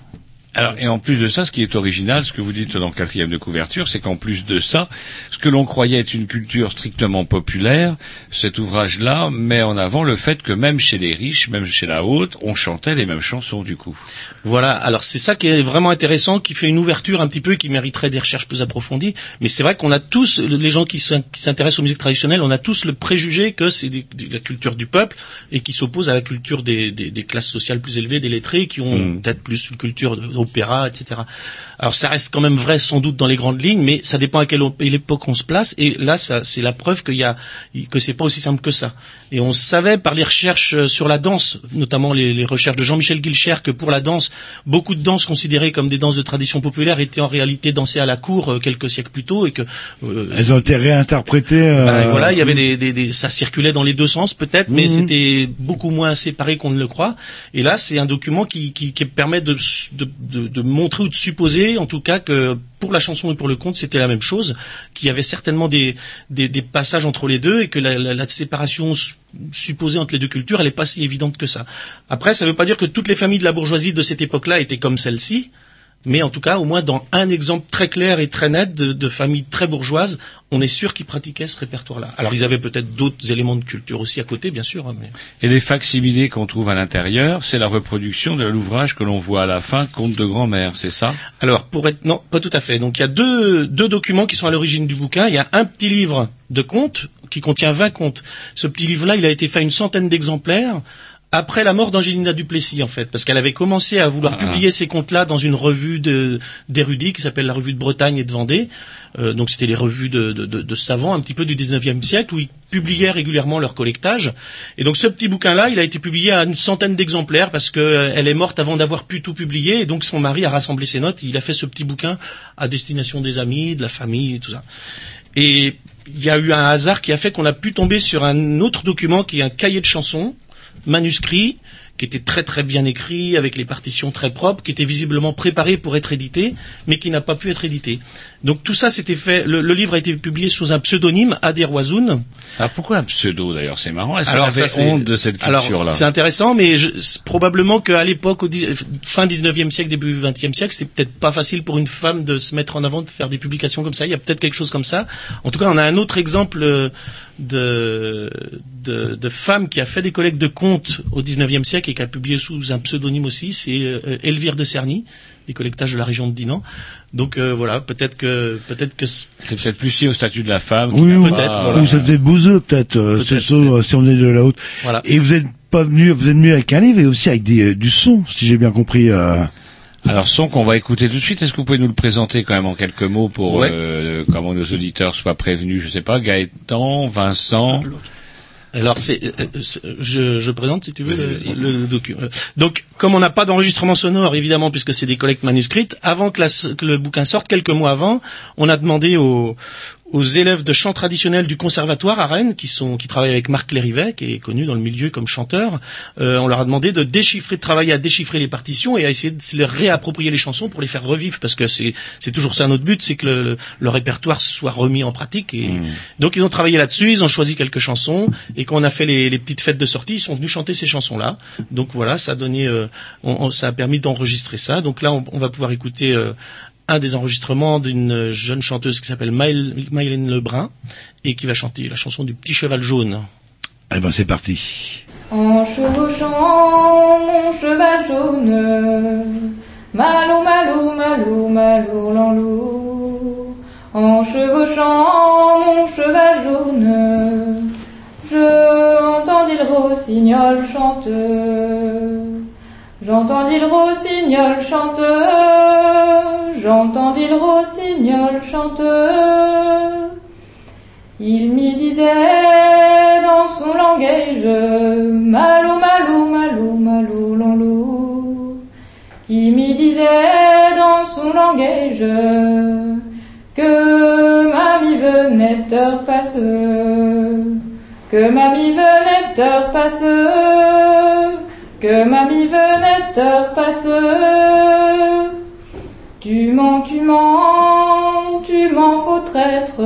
Alors, et en plus de ça, ce qui est original, ce que vous dites dans le quatrième de couverture, c'est qu'en plus de ça, ce que l'on croyait être une culture strictement populaire, cet ouvrage-là met en avant le fait que même chez les riches, même chez la haute, on chantait les mêmes chansons du coup. Voilà, alors c'est ça qui est vraiment intéressant, qui fait une ouverture un petit peu, qui mériterait des recherches plus approfondies. Mais c'est vrai qu'on a tous, les gens qui s'in- qui s'intéressent aux musiques traditionnelles, on a tous le préjugé que c'est la culture du peuple et qui s'oppose à la culture des, des- des classes sociales plus élevées, des lettrés, qui ont Mm. peut-être plus une culture de- d'opéra, etc. Alors ça reste quand même vrai sans doute dans les grandes lignes, mais ça dépend à quelle époque on se place. Et là, ça, c'est la preuve qu'il y a, que c'est pas aussi simple que ça. Et on savait par les recherches euh, sur la danse, notamment les, les recherches de Jean-Michel Guilcher, que pour la danse, beaucoup de danses considérées comme des danses de tradition populaire étaient en réalité dansées à la cour euh, quelques siècles plus tôt et que euh, Elles ont été réinterprétées. euh, ben, voilà, il y avait des, des, des- ça circulait dans les deux sens peut-être, mais Mhm. c'était beaucoup moins séparé qu'on ne le croit. Et là, c'est un document qui, qui, qui permet de, de, de, de montrer ou de supposer, en tout cas, que pour la chanson et pour le conte, c'était la même chose, qu'il y avait certainement des, des, des passages entre les deux et que la, la, la séparation su- supposée entre les deux cultures, elle n'est pas si évidente que ça. Après, ça ne veut pas dire que toutes les familles de la bourgeoisie de cette époque-là étaient comme celle-ci. Mais en tout cas, au moins dans un exemple très clair et très net de, de familles très bourgeoises, on est sûr qu'ils pratiquaient ce répertoire-là. Alors ils avaient peut-être d'autres éléments de culture aussi à côté, bien sûr. hein, Mais... Et les facsimilés qu'on trouve à l'intérieur, c'est la reproduction de l'ouvrage que l'on voit à la fin, Conte de grand-mère, c'est ça? Alors pour être non, pas tout à fait. Donc il y a deux, deux documents qui sont à l'origine du bouquin. Il y a un petit livre de contes qui contient 20 contes. Ce petit livre-là, il a été fait à une centaine d'exemplaires après la mort d'Angelina Duplessis en fait, parce qu'elle avait commencé à vouloir Ah. publier ces contes-là dans une revue d'érudits qui s'appelle la revue de Bretagne et de Vendée. Euh, donc c'était les revues de, de, de- de savants un petit peu du 19e siècle où ils publiaient régulièrement leur collectage. Et donc ce petit bouquin-là, il a été publié à une centaine d'exemplaires parce qu'elle est morte avant d'avoir pu tout publier. Et donc son mari a rassemblé ses notes. Il a fait ce petit bouquin à destination des amis, de la famille, et tout ça. Et il y a eu un hasard qui a fait qu'on a pu tomber sur un autre document qui est un cahier de chansons manuscrit qui était très très bien écrit avec les partitions très propres, qui était visiblement préparé pour être édité, mais qui n'a pas pu être édité. Donc tout ça s'était fait. Le, le livre a été publié sous un pseudonyme, Ader Wazoun. Ah, pourquoi un pseudo d'ailleurs? C'est marrant. Est-ce Alors, avait ça, c'est- honte de cette Alors, culture-là? c'est intéressant, mais je- probablement qu'à l'époque, au dix- fin 19e siècle, début 20e siècle, c'était peut-être pas facile pour une femme de se mettre en avant, de faire des publications comme ça. Il y a peut-être quelque chose comme ça. En tout cas, on a un autre exemple euh, de, de, de femme qui a fait des collectes de contes au 19e siècle et qui a publié sous un pseudonyme aussi. C'est euh, Elvire de Cerny, des collectages de la région de Dinan. Donc euh, voilà, peut-être que peut-être que C'est peut-être plus lié au statut de la femme. Oui, ou, pas- ou ça faisait bouseux peut-être, euh, Peut-être, c'est ça, euh, si on est de la haute. Voilà. Et vous êtes pas venu, vous êtes venu avec un livre et aussi avec des, du son, si j'ai bien compris. euh. Alors son qu'on va écouter tout de suite, est-ce que vous pouvez nous le présenter quand même en quelques mots pour Ouais. euh, comment nos auditeurs soient prévenus Je sais pas, Gaëtan, Vincent. Alors c'est, euh, euh, c'est- je, je présente si tu veux Vas-y, le, le docu- euh, Donc comme on n'a pas d'enregistrement sonore évidemment puisque c'est des collectes manuscrites, avant que, la que le bouquin sorte quelques mois avant, on a demandé aux, aux élèves de chant traditionnel du conservatoire à Rennes qui sont qui travaillent avec Marc Lérivet qui est connu dans le milieu comme chanteur, euh, on leur a demandé de déchiffrer, de travailler à déchiffrer les partitions et à essayer de se les réapproprier les chansons pour les faire revivre parce que c'est c'est toujours ça notre but, c'est que le, le- répertoire soit remis en pratique et donc ils ont travaillé là-dessus, ils ont choisi quelques chansons et quand on a fait les, les petites fêtes de sortie, ils sont venus chanter ces chansons-là. Donc voilà, ça a donné, euh, on- on- ça a permis d'enregistrer ça. Donc là, on, on va pouvoir écouter euh, un des enregistrements d'une jeune chanteuse qui s'appelle Maëlène Lebrun et qui va chanter la chanson du petit cheval jaune. Eh ben c'est parti. En chevauchant mon cheval jaune, malou, malou, malou, malou, lanlou. En chevauchant mon cheval jaune, je entendis le rossignol chanteur. J'entendis le rossignol chanteur, j'entendis le rossignol chanteur. Il m'y disait dans son langage Malou, malou, malou, malou, lanlou Qui m'y disait dans son langage Que mamie venait heure passe. Que mamie venait heure passe Que mamie venait heure passe tu mens, tu mens, tu mens, faux traître.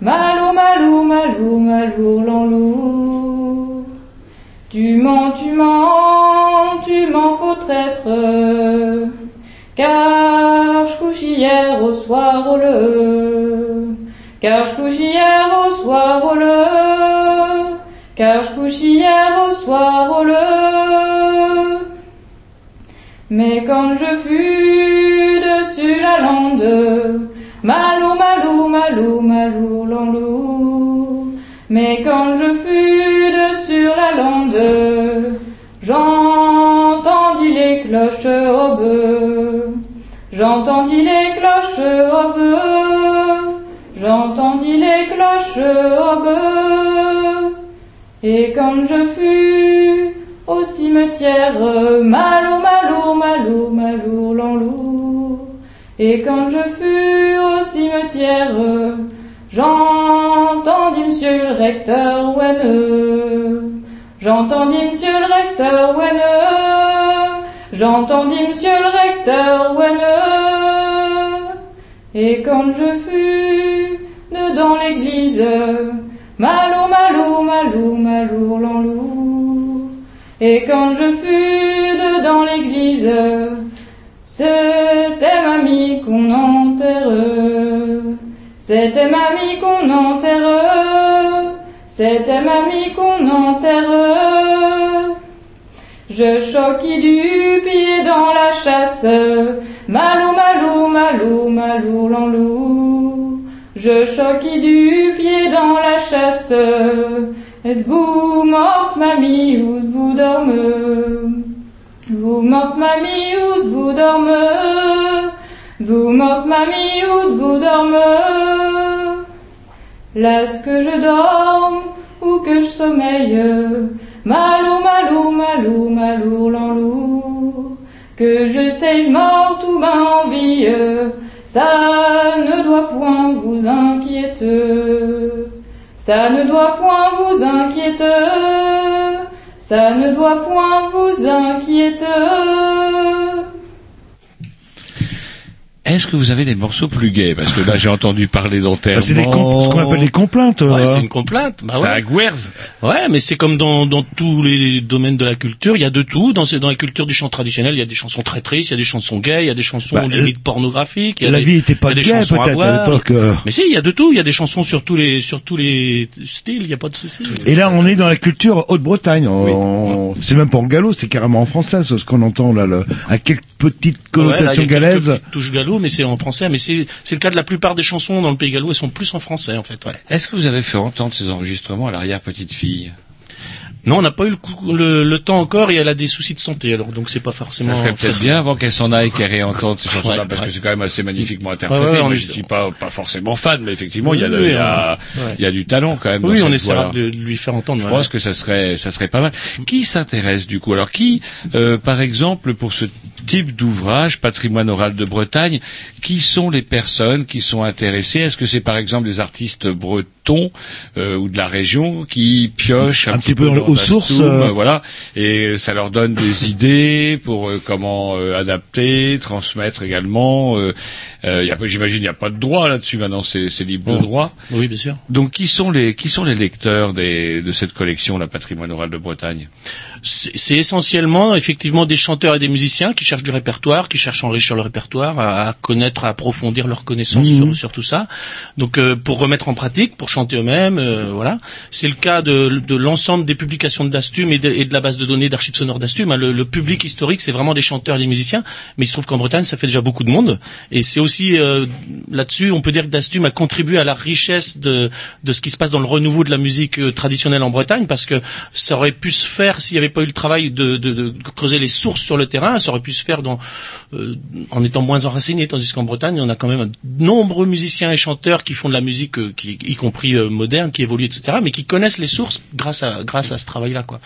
Malou, malou, malou, malou, lanlou. Tu mens, tu mens, tu mens, faux traître. Car je couche hier au soir au le. Car je couche hier au soir au le. Car je couche hier au soir au le. Mais quand je fus dessus la lande, malou, malou, malou, malou, lanlou. Mais quand je fus dessus la lande, j'entendis les cloches au bœuf. J'entendis les cloches au bœuf. J'entendis les cloches au bœuf. Et quand je fus au cimetière, malou, malou, malou, malou, lanlou. Et quand je fus au cimetière, j'entendis monsieur le recteur Wenne. J'entendis monsieur le recteur Wenne. J'entendis monsieur le recteur Wenne. Et quand je fus dedans l'église, malou, malou, malou, malou, lanlou. Et quand je fus dedans l'église, c'était mamie qu'on enterre. C'était mamie qu'on enterre. C'était mamie qu'on enterre. Je choquis du pied dans la chasse. Malou, malou, malou, malou, lanlou. Je choquis du pied dans la chasse. Êtes-vous morte, mamie, ou vous dormez? Vous morte, mamie, ou vous dormez? Vous morte, mamie, ou vous dormez? Laisse que je dorme ou que je sommeille? Malou, malou, malou, malou, l'enlour Que je sais morte ou ben en vie? Ça ne doit point vous inquiéter Ça ne doit point vous inquiéter. Ça ne doit point vous inquiéter Est-ce que vous avez des morceaux plus gays Parce que là, j'ai entendu parler d'enterrement. Bah, c'est des comp- ce qu'on appelle des complaintes. Ouais, euh. c'est une complainte. Bah C'est ouais. Guerz. Ouais, mais c'est comme dans, dans tous les domaines de la culture, il y a de tout. Dans, dans la culture du chant traditionnel, il y a des chansons très tristes, il y a des chansons gays, il y a des chansons Bah, limite pornographiques. y a la des- vie était pas il y a des gaie, chansons à peut-être, à l'époque, euh. Mais si, il y a de tout. Il y a des chansons sur tous les sur tous les styles. Il y a pas de souci. Et là, on est dans la culture Haute-Bretagne. On- C'est même pas en gallo, c'est carrément en français, ce qu'on entend là, à quelques petites Ouais, là, connotations il y a quelques galaises. petites touches gallo, mais c'est en français. Mais c'est le cas de la plupart des chansons dans le pays gallo. Elles sont plus en français en fait. Ouais. Est-ce que vous avez fait entendre ces enregistrements à l'arrière-petite-fille Non, on n'a pas eu le, coup- le, le temps encore et elle a des soucis de santé. Alors donc c'est pas forcément. Ça serait peut-être bien avant qu'elle s'en aille qu'elle réentende ces chansons-là Ouais, parce ouais. que c'est quand même assez magnifiquement interprété. Ouais, Moi, est- je suis pas pas forcément fan, mais effectivement il y Oui, y il y a du talent quand même. Oui, dans on essaiera de, de lui faire entendre. Je pense que ça serait ça serait pas mal. Qui s'intéresse du coup? Alors qui, euh, par exemple, pour ce type d'ouvrage, patrimoine oral de Bretagne, qui sont les personnes qui sont intéressées? Est-ce que c'est par exemple des artistes bretons euh, ou de la région qui piochent un, Un petit peu dans le- dans aux sources, euh. euh, voilà, et ça leur donne des idées pour euh, comment adapter, transmettre également. J'imagine il n'y a pas de droit là-dessus maintenant, c'est libre de droit. Oui, bien sûr. Donc qui sont les qui sont les lecteurs des, de cette collection, la patrimoine oral de Bretagne? C'est essentiellement effectivement des chanteurs et des musiciens qui cherchent du répertoire, qui cherchent à enrichir le répertoire, à, connaître, à approfondir leurs connaissances Mhm. sur, sur tout ça. Donc euh, pour remettre en pratique, pour chanter eux-mêmes, euh, voilà. C'est le cas de, de l'ensemble des publications de Dastum et de, et de la base de données d'archives sonores Dastum. hein. Le, le public historique, c'est vraiment des chanteurs et des musiciens, mais il se trouve qu'en Bretagne, ça fait déjà beaucoup de monde. Et c'est aussi euh, là-dessus, on peut dire que Dastum a contribué à la richesse de, de ce qui se passe dans le renouveau de la musique euh, traditionnelle en Bretagne, parce que ça aurait pu se faire s'il n'y avait pas eu le travail de, de, de creuser les sources sur le terrain, ça aurait pu se faire dans, euh, en étant moins enraciné, tandis qu'en Bretagne, on a quand même de nombreux musiciens et chanteurs qui font de la musique, euh, qui, y compris euh, moderne, qui évolue, etc., mais qui connaissent les sources grâce à, grâce à ce travail-là. Quoi.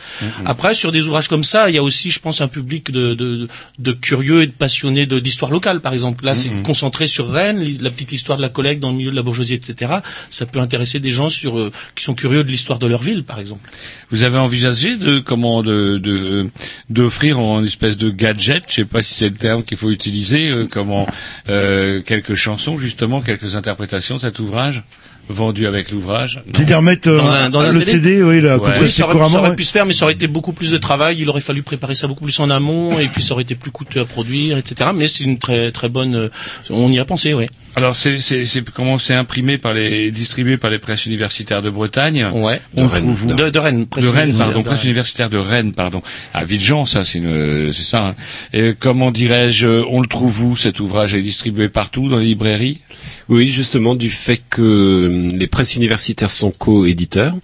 Après, sur des ouvrages comme ça, il y a aussi, je pense, un public de, de, de curieux et de passionnés d'histoire locale, par exemple. Là, c'est Mhm. concentré sur Rennes, la petite histoire de la collecte dans le milieu de la bourgeoisie, etc. Ça peut intéresser des gens sur, euh, qui sont curieux de l'histoire de leur ville, par exemple. Vous avez envisagé de comment de de d'offrir en espèce de gadget, je sais pas si c'est le terme qu'il faut utiliser, euh, comment euh, quelques chansons justement, quelques interprétations de cet ouvrage vendu avec l'ouvrage. Non. C'est-à-dire mettre euh, Dans un- dans un le CD? CD, oui, là, Ouais. ça, Oui, c'est ça aurait, ça couramment. aurait ouais. pu se faire, mais ça aurait été beaucoup plus de travail. Il aurait fallu préparer ça beaucoup plus en amont, et puis ça aurait été plus coûteux à produire, etc. Mais c'est une très très bonne. euh, On y a pensé, oui. Alors c'est c'est c'est comment c'est imprimé par les distribué par les presses universitaires de Bretagne. Ouais. On De Rennes. trouve où De- de Rennes, presse de Rennes, universitaire pardon, de presse Rennes. universitaire de Rennes, pardon. À Villejean, ça c'est une c'est ça. hein. Et comment dirais-je, on le trouve où cet ouvrage est distribué partout dans les librairies? Oui, justement, du fait que euh, les presses universitaires sont co-éditeurs,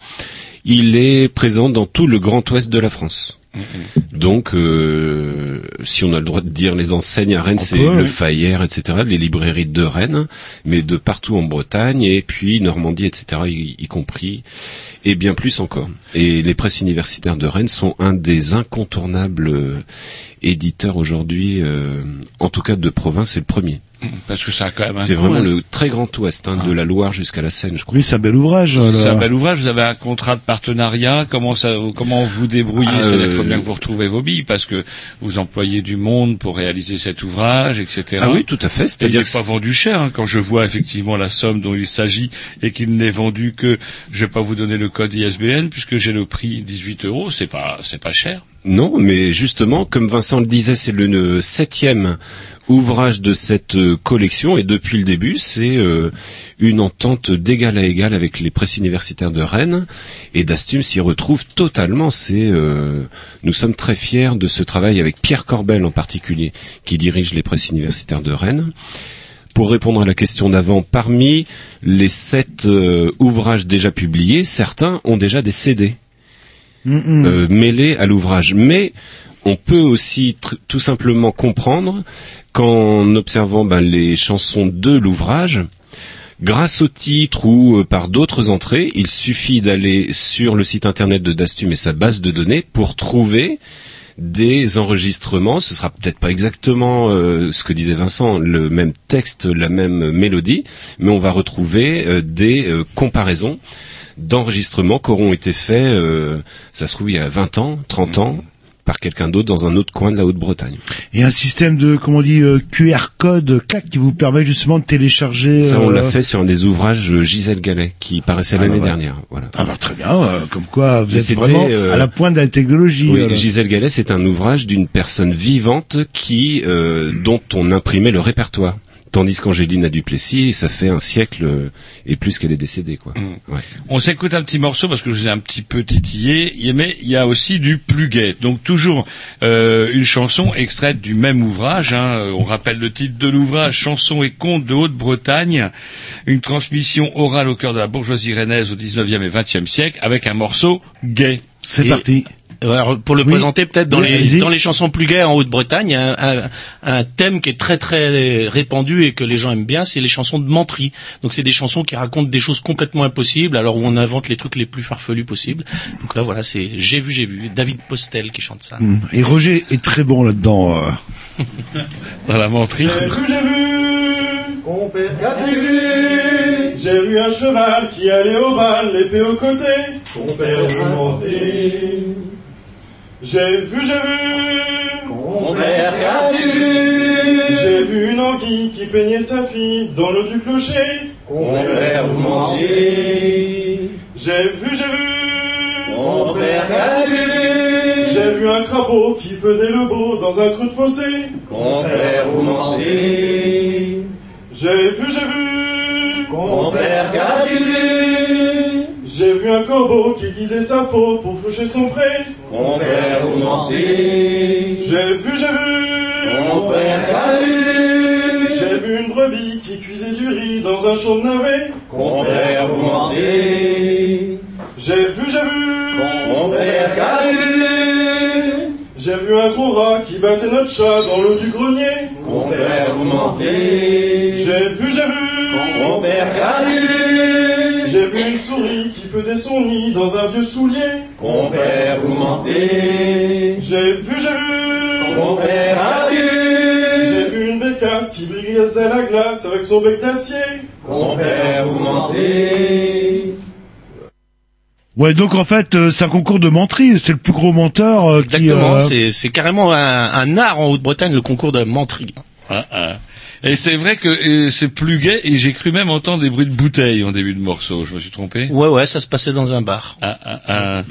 il est présent dans tout le grand ouest de la France. Donc, euh, si on a le droit de dire les enseignes à Rennes, c'est le. Fayère, etc., les librairies de Rennes, mais de partout en Bretagne, et puis Normandie, etc., y, y compris, et bien plus encore. Et les presses universitaires de Rennes sont un des incontournables euh, éditeurs aujourd'hui, euh, en tout cas de province, c'est le premier. Parce que ça a quand même un C'est vraiment hein. le très grand ouest, hein, de la Loire jusqu'à la Seine, je crois. Oui, c'est un bel ouvrage. euh, C'est un bel ouvrage. Vous avez un contrat de partenariat. Comment ça, comment vous débrouillez? Ah, C'est-à-dire qu'il faut euh, bien que vous retrouvez vos billes parce que vous employez du monde pour réaliser cet ouvrage, etc. Ah oui, tout à fait. Il C'est-à-dire pas vendu cher. hein. Quand je vois effectivement la somme dont il s'agit et qu'il n'est vendu que, je vais pas vous donner le code ISBN puisque j'ai le prix 18 euros. C'est pas, c'est pas cher. Non, mais justement, comme Vincent le disait, c'est le septième ouvrage de cette euh, collection et depuis le début, c'est euh, une entente d'égal à égal avec les presses universitaires de Rennes et Dastum s'y retrouve totalement. C'est, euh, nous sommes très fiers de ce travail avec Pierre Corbel en particulier, qui dirige les presses universitaires de Rennes. Pour répondre à la question d'avant, parmi les sept ouvrages déjà publiés, certains ont déjà des Mêlés à l'ouvrage. Mais on peut aussi tout simplement comprendre qu'en observant ben, les chansons de l'ouvrage, grâce au titre ou euh, par d'autres entrées, il suffit d'aller sur le site internet de Dastum et sa base de données pour trouver des enregistrements. Ce sera peut-être pas exactement euh, ce que disait Vincent, le même texte, la même mélodie, mais on va retrouver des comparaisons d'enregistrements qui auront été faits, euh, ça se trouve il y a 20 ans, 30 ans, par quelqu'un d'autre dans un autre coin de la Haute-Bretagne. Et un système de, comment on dit, euh, QR code, clac, qui vous permet justement de télécharger. Ça, on euh, l'a fait sur un des ouvrages euh, Gisèle Gallet qui paraissait Ah, l'année bah, ouais. dernière. Voilà. Ah bah très bien, euh, comme quoi vous Mais êtes vraiment euh, à la pointe de la technologie. Oui, voilà. Gisèle Gallet, c'est un ouvrage d'une personne vivante qui, euh, dont on imprimait le répertoire. Tandis qu'Angéline a Duplessis, ça fait un siècle euh, et plus qu'elle est décédée, quoi. Ouais. On s'écoute un petit morceau parce que je vous ai un petit peu titillé, mais il y a aussi du plus gai. Donc toujours euh, une chanson extraite du même ouvrage. hein. Euh, On rappelle le titre de l'ouvrage Chansons et contes de Haute-Bretagne, une transmission orale au cœur de la bourgeoisie rennaise au 19e et 20e siècle avec un morceau gay. C'est Et- parti. Alors, pour le Oui. présenter peut-être dans Oui, les dans les chansons plus gaies en Haute-Bretagne, il y a un, un- un thème qui est très très répandu et que les gens aiment bien, c'est les chansons de menterie. Donc c'est des chansons qui racontent des choses complètement impossibles, alors où on invente les trucs les plus farfelus possibles. Donc là voilà, c'est j'ai vu j'ai vu David Postel qui chante ça. Mm. Et Roger est très bon là-dedans. euh. Dans la menterie. J'ai vu, j'ai vu, compère Catégorie. J'ai vu un cheval qui allait au bal, l'épée au côté, vous mentez. J'ai vu, j'ai vu, compère Catégorie. J'ai vu une anguille qui peignait sa fille dans l'eau du clocher, compère vous mentez. J'ai vu, j'ai vu, compère Catégorie. J'ai vu un crapaud qui faisait le beau dans un creux de fossé, compère vous. J'ai vu, j'ai vu, compère Caliguli. J'ai vu un corbeau qui disait sa faute pour faucher son pré, compère vous mentez. J'ai vu, j'ai vu, compère Caliguli. J'ai vu une brebis qui cuisait du riz dans un champ de navet, compère vous mentez. J'ai vu, j'ai vu, compère Caliguli. J'ai vu un gros rat qui battait notre chat dans l'eau du grenier. Compère, vous mentez. J'ai vu, j'ai vu. Compère Caliguli. Faisait son nid dans un vieux soulier. Compère, vous mentez. J'ai vu, j'ai vu. Compère Caliguli. J'ai vu une bécasse qui brisait la glace avec son bec d'acier. Compère, vous mentez. Ouais, donc en fait, euh, c'est un concours de menterie. C'est le plus gros menteur euh. Exactement, euh, c'est c'est carrément un, un art en Haute-Bretagne le concours de menterie. Ah, ah. Et c'est vrai que euh, c'est plus gai et j'ai cru même entendre des bruits de bouteilles en début de morceau. Je me suis trompé Ouais ouais, ça se passait dans un bar. Ah, ah, ah.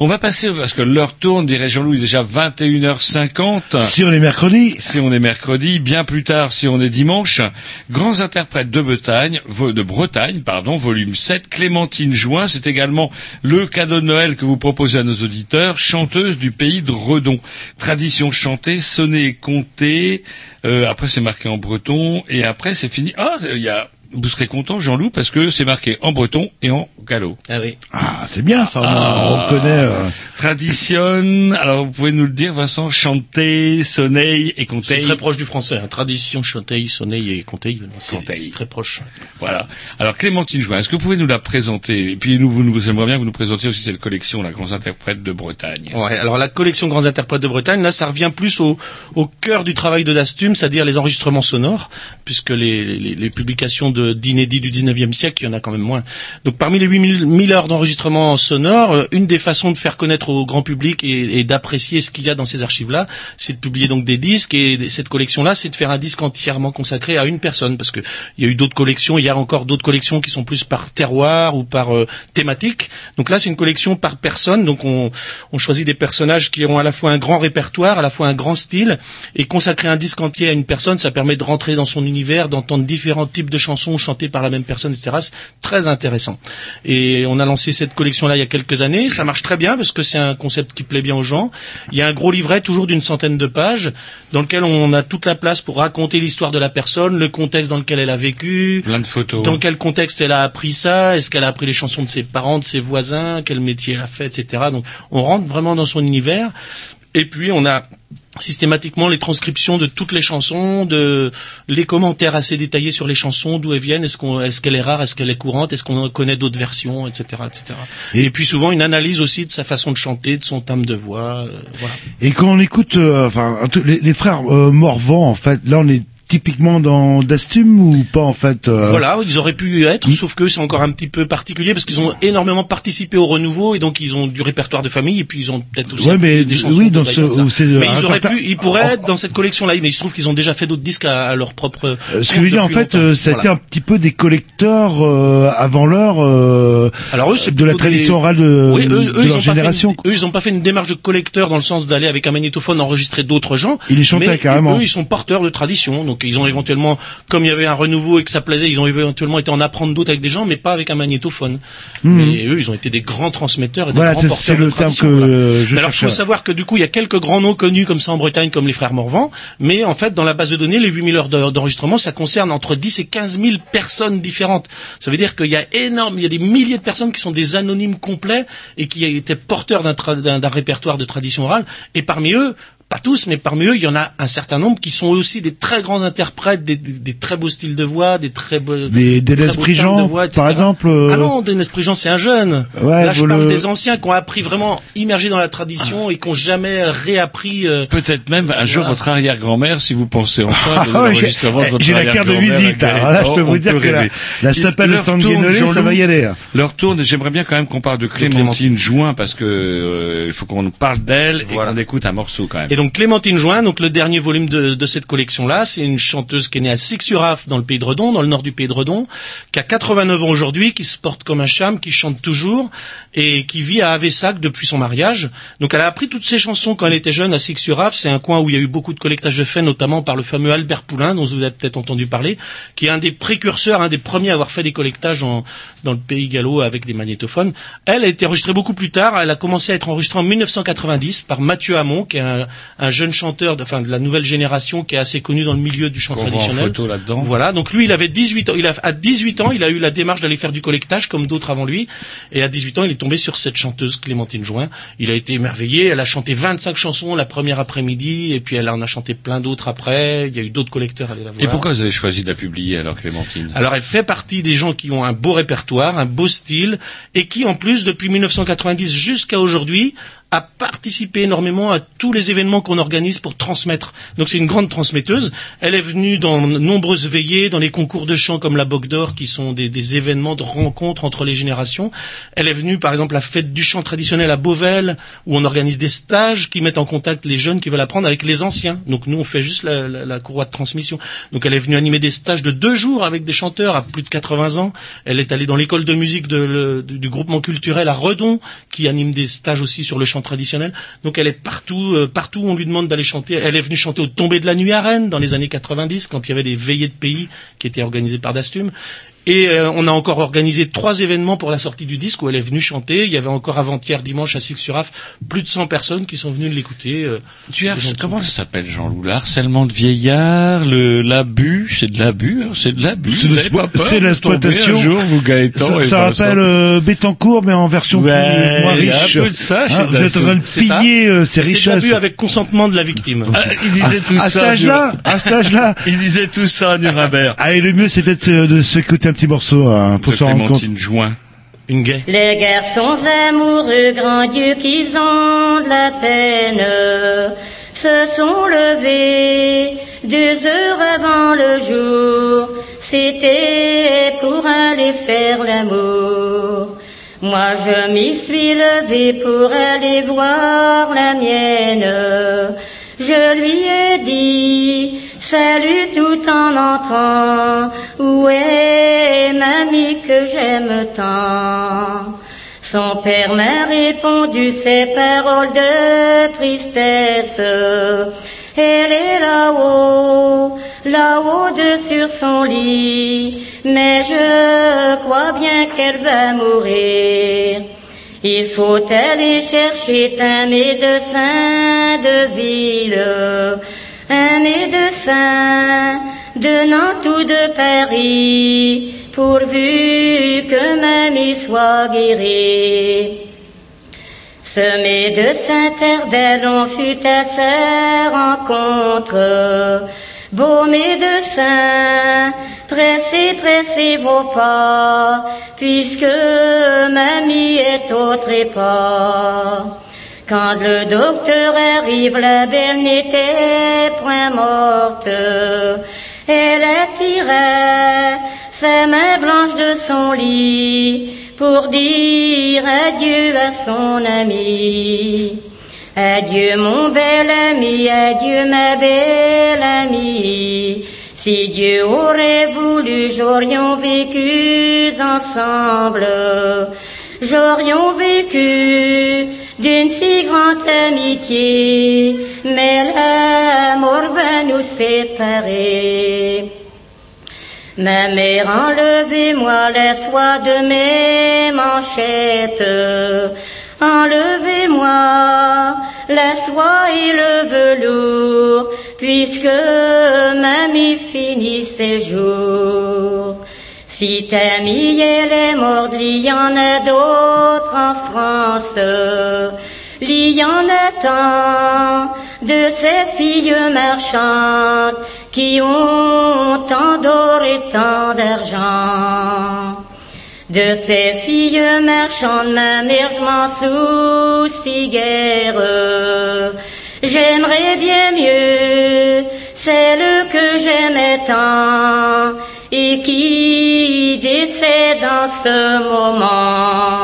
On va passer, parce que l'heure tourne, dirait Jean-Louis, il est déjà 21h50. Si on est mercredi. Si on est mercredi, bien plus tard si on est dimanche. Grands interprètes de Bretagne, de Bretagne, pardon, volume 7, Clémentine Join, c'est également le cadeau de Noël que vous proposez à nos auditeurs, chanteuse du pays de Redon. Tradition chantée, sonnée et comptée, euh, après c'est marqué en breton, et après c'est fini. Ah, il y a, vous serez content Jean-Loup, parce que c'est marqué en breton et en gallo. Ah oui. Ah, c'est bien ça. Ah. On connaît. euh, Tradition, alors vous pouvez nous le dire Vincent, chanter, sonneil et C'est compter. très proche du français. hein. Tradition, chanteil, sonneil et conteil. non, C'est c'est très proche. Voilà. Alors Clémentine Join, est-ce que vous pouvez nous la présenter? Et puis nous, vous nous aimeriez bien que vous nous présentiez aussi cette collection, la Grands Interprètes de Bretagne. Ouais, alors la collection Grands Interprètes de Bretagne, là, ça revient plus au, au cœur du travail de Dastum, c'est-à-dire les enregistrements sonores, puisque les, les, les publications de- d'inédits du 19e siècle, il y en a quand même moins. Donc parmi les 8000 1000 heures d'enregistrement sonore, euh, une des façons de faire connaître au grand public et, d'apprécier ce qu'il y a dans ces archives-là, c'est de publier donc des disques, et cette collection-là, c'est de faire un disque entièrement consacré à une personne, parce que il y a eu d'autres collections, il y a encore d'autres collections qui sont plus par terroir ou par euh, thématique. Donc là, c'est une collection par personne, donc on, on choisit des personnages qui ont à la fois un grand répertoire, à la fois un grand style, et consacrer un disque entier à une personne, ça permet de rentrer dans son univers, d'entendre différents types de chansons chantées par la même personne, etc. C'est très intéressant. Et on a lancé cette collection-là il y a quelques années, ça marche très bien parce que c'est c'est un concept qui plaît bien aux gens. Il y a un gros livret, toujours d'une centaine de pages, dans lequel on a toute la place pour raconter l'histoire de la personne, le contexte dans lequel elle a vécu, Plein de photos. dans quel contexte elle a appris ça, est-ce qu'elle a appris les chansons de ses parents, de ses voisins, quel métier elle a fait, etc. Donc on rentre vraiment dans son univers. Et puis on a systématiquement les transcriptions de toutes les chansons, de les commentaires assez détaillés sur les chansons, d'où elles viennent, est-ce qu'on, est-ce qu'elle est rare, est-ce qu'elle est courante, est-ce qu'on connaît d'autres versions, etc., etc. Et, puis souvent une analyse aussi de sa façon de chanter, de son timbre de voix, euh, voilà. Et quand on écoute, euh, enfin, les, les frères euh, Morvan, en fait, là on est typiquement dans Dastum ou pas en fait euh, Voilà, ils auraient pu être, sauf que c'est encore un petit peu particulier parce qu'ils ont énormément participé au renouveau et donc ils ont du répertoire de famille et puis ils ont peut-être aussi Ouais, mais des chansons. oui, dans ce- c'est, mais euh, ils auraient pu, ils pourraient être dans cette collection-là, mais il se trouve qu'ils ont déjà fait d'autres disques à, à leur propre. Euh, Ce que je veux dire, en fait, euh, ça a été un petit peu des collecteurs euh, avant l'heure euh, Alors eux, c'est de la tradition des- orale de, Oui, eux, eux, ils leur ont pas fait génération. une- eux, ils ont pas fait une démarche de collecteur dans le sens d'aller avec un magnétophone enregistrer d'autres gens. Ils les chantaient carrément. Eux, ils sont porteurs de tradition, donc ils ont éventuellement, comme il y avait un renouveau et que ça plaisait, ils ont éventuellement été en apprendre d'autres avec des gens, mais pas avec un magnétophone. Mhm. Mais eux, ils ont été des grands transmetteurs et des Voilà, grands c'est- porteurs de le terme que, voilà. euh, je alors, il faut savoir que du coup, il y a quelques grands noms connus comme ça en Bretagne, comme les frères Morvan, mais en fait, dans la base de données, les 8000 heures d'en- d'enregistrement, ça concerne entre 10 et 15 000 personnes différentes. Ça veut dire qu'il y a énorme, il y a des milliers de personnes qui sont des anonymes complets et qui étaient porteurs d'un répertoire de tradition orale. Et parmi eux, pas tous, mais parmi eux, il y en a un certain nombre qui sont aussi des très grands interprètes, des, des- des très beaux styles de voix, des très beaux, Des, des très timbres de Jean, voix, etc. par exemple. euh, Ah non, Denis Prigent, c'est un jeune. Ouais, Là, je parle le- des anciens qui ont appris vraiment immergés dans la tradition et qui ont jamais réappris. euh, Peut-être même un jour Voilà. votre arrière-grand-mère, si vous pensez enfin de Ah l'enregistrement de votre j'ai la carte de visite, alors là, je peux vous dire que la- la Il- sapelle de leur Sanguinolé, tourne, ça va y aller. Leur tourne, j'aimerais bien quand même qu'on parle de Clémentine Join parce que euh, il faut qu'on parle d'elle et qu'on écoute un morceau quand même. Donc Clémentine Join, donc le dernier volume de, de cette collection-là, c'est une chanteuse qui est née à Six-sur-Af dans le pays de Redon, dans le nord du pays de Redon, qui a 89 ans aujourd'hui, qui se porte comme un cham, qui chante toujours et qui vit à Avessac depuis son mariage. Donc elle a appris toutes ses chansons quand elle était jeune à Six-sur-Af. C'est un coin où il y a eu beaucoup de collectage de faits, notamment par le fameux Albert Poulain, dont vous avez peut-être entendu parler, qui est un des précurseurs, un des premiers à avoir fait des collectages en- dans le pays gallo avec des magnétophones. Elle a été enregistrée beaucoup plus tard. Elle a commencé à être enregistrée en 1990 par Mathieu Hamon, qui est un, un jeune chanteur, de, enfin de la nouvelle génération, qui est assez connu dans le milieu du chant Qu'on voit en traditionnel. photo là-dedans. Voilà. Donc lui, il avait 18 ans. Il a, à 18 ans, il a eu la démarche d'aller faire du collectage comme d'autres avant lui. Et à 18 ans, il est tombé sur cette chanteuse Clémentine Join. Il a été émerveillé. Elle a chanté 25 chansons la première après-midi, et puis elle en a chanté plein d'autres après. Il y a eu d'autres collecteurs à aller la voir. Et pourquoi vous avez choisi de la publier alors Clémentine? Alors elle fait partie des gens qui ont un beau répertoire, un beau style, et qui en plus depuis 1990 jusqu'à aujourd'hui a participé énormément à tous les événements qu'on organise pour transmettre. Donc c'est une grande transmetteuse. Elle est venue dans nombreuses veillées, dans les concours de chant comme la Bogue d'Or, qui sont des, événements de rencontres entre les générations. Elle est venue par exemple à la fête du chant traditionnel à Beauvais, où on organise des stages qui mettent en contact les jeunes qui veulent apprendre avec les anciens. Donc nous on fait juste la, courroie de transmission. Donc elle est venue animer des stages de deux jours avec des chanteurs à plus de 80 ans. Elle est allée dans l'école de musique du groupement culturel à Redon, qui anime des stages aussi sur le chant traditionnel. Donc elle est partout, euh, partout où on lui demande d'aller chanter. Elle est venue chanter au tombé de la nuit à Rennes dans les années 90, quand il y avait des veillées de pays qui étaient organisées par Dastum. Et euh, on a encore organisé trois événements pour la sortie du disque où elle est venue chanter. Il y avait encore avant-hier dimanche à Six-sur-Af plus de 100 personnes qui sont venues l'écouter. euh, Tu as, comment ça s'appelle Jean-Loup? Le harcèlement de vieillard, le l'abus, c'est de l'abus, hein, c'est de l'abus. C'est de c'est l'exploitation. jour, vous Gaëtan. Ça, rappelle euh, Bettencourt, mais en version Ouais, plus, moins il y a un riche. peu de ça Hein, vous êtes en train de C'est piller euh, ces C'est de richesses. l'abus avec consentement de la victime. Ah, il disait tout à ça. cet âge-là, à cet âge-là. Il disait tout ça à Nuremberg. Ah, et le mieux, c'est peut-être euh, de s'écouter un petit morceau hein, pour De s'en rendre compte. Clémentine Join. Une gaie. Les garçons amoureux, grand Dieu, qu'ils ont de la peine, se sont levés deux heures avant le jour. C'était pour aller faire l'amour. Moi, je m'y suis levé pour aller voir la mienne. Je lui ai dit salut tout en entrant. Où est mamie que j'aime tant? Son père m'a répondu ces paroles de tristesse. Elle est là-haut, là-haut de sur son lit, mais je crois bien qu'elle va mourir. Il faut aller chercher un médecin de ville, un médecin de Nantes ou de Paris, pourvu que mamie soit guérie. Ce médecin terre d'Elon fut à sa rencontre. Beau médecin, pressez, pressez vos pas, puisque mamie est au trépas. Quand le docteur arrive, la belle n'était point morte. Elle attirait sa main blanche de son lit pour dire adieu à son ami. Adieu mon bel ami, adieu ma belle amie. Si Dieu aurait voulu, j'aurions vécu ensemble. J'aurions vécu d'une si grande amitié, mais la mort va nous séparer. Ma mère, enlevez-moi la soie de mes manchettes. Enlevez-moi la soie et le velours, puisque mamie finit ses jours. Si ta mie elle est morte, il y en a d'autres en France. Il y en a tant de ces filles marchandes qui ont tant d'or et tant d'argent. De ces filles marchandes, ma mère, je m'en soucie guère. J'aimerais bien mieux celle que j'aimais tant et qui ce moment.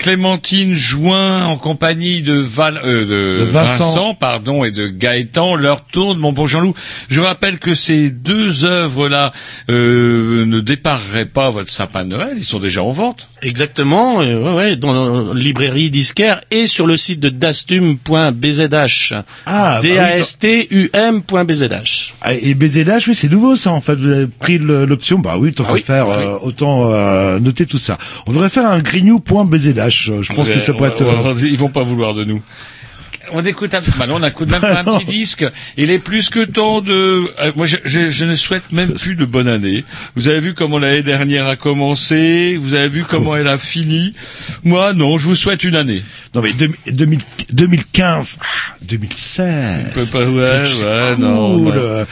Clémentine Join en compagnie de, Val, euh, de, De Vincent. Vincent. pardon, et de Gaëtan leur tourne. Mon bon Jean-Loup, je rappelle que ces deux œuvres-là euh, ne dépareraient pas votre sapin de Noël. Ils sont déjà en vente. Exactement, euh, ouais, ouais, dans la librairie disquaire et sur le site de dastum.bzh. Ah, bah oui, D-A-S-T-U-M.bzh. Ah, Et BZH, oui, c'est nouveau ça en fait. Vous avez pris l'option, bah oui, tant Ah qu'à oui, faire, ah oui. euh, autant euh, noter tout ça. On devrait faire un grignou.bzh. euh, Je pense que ça peut être. euh, Ils vont pas vouloir de nous. On écoute un, bah non, on écoute même pas un petit disque. Il est plus que temps de. euh, moi, je, je- je ne souhaite même plus de bonne année. Vous avez vu comment l'année dernière a commencé? Vous avez vu comment elle a fini? Moi, non. Je vous souhaite une année. Non mais deux- 2000 2015, ah, 2016. On peut pas- ouais, C'est ouais, cool. non, bah.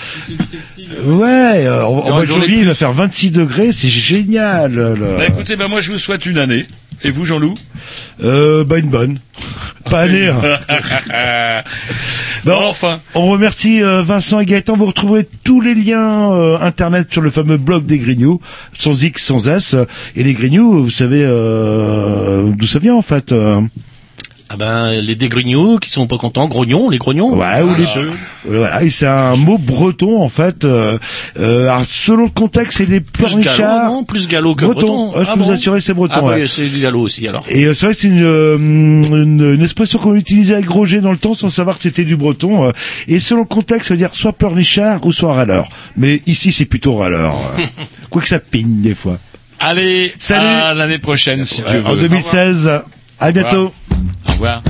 Ouais, en, en janvier, il va faire 26 degrés, c'est génial. Bah, écoutez, bah moi, je vous souhaite une année. Et vous, Jean-Loup Euh, bah une bonne. Pas hein. Non, enfin. On remercie euh, Vincent et Gaëtan. Vous retrouverez tous les liens euh, internet sur le fameux blog des Grignoux, sans X, sans S. Et les Grignoux, vous savez euh, d'où ça vient en fait. Ah ben, les dégrignoux qui sont pas contents, grognons, les grognons. Ouais, ou les Ceux- Voilà, et c'est un mot breton en fait. Euh, euh, selon le contexte, c'est les Plus gallo, non Plus gallo que breton. breton. Je Ah peux vous assurer, c'est breton. Ah ouais. oui, c'est du gallo aussi alors. Et euh, c'est vrai que c'est une, euh, une, une expression qu'on utilisait avec Roger dans le temps sans savoir que c'était du breton. euh. et selon le contexte, ça veut dire soit pleurnichard ou soit râleur. Mais ici, c'est plutôt râleur. euh. Quoique ça pigne des fois. Allez, Salut. à l'année prochaine, si Ouais, Dieu veut. en 2016. À bientôt. Au revoir.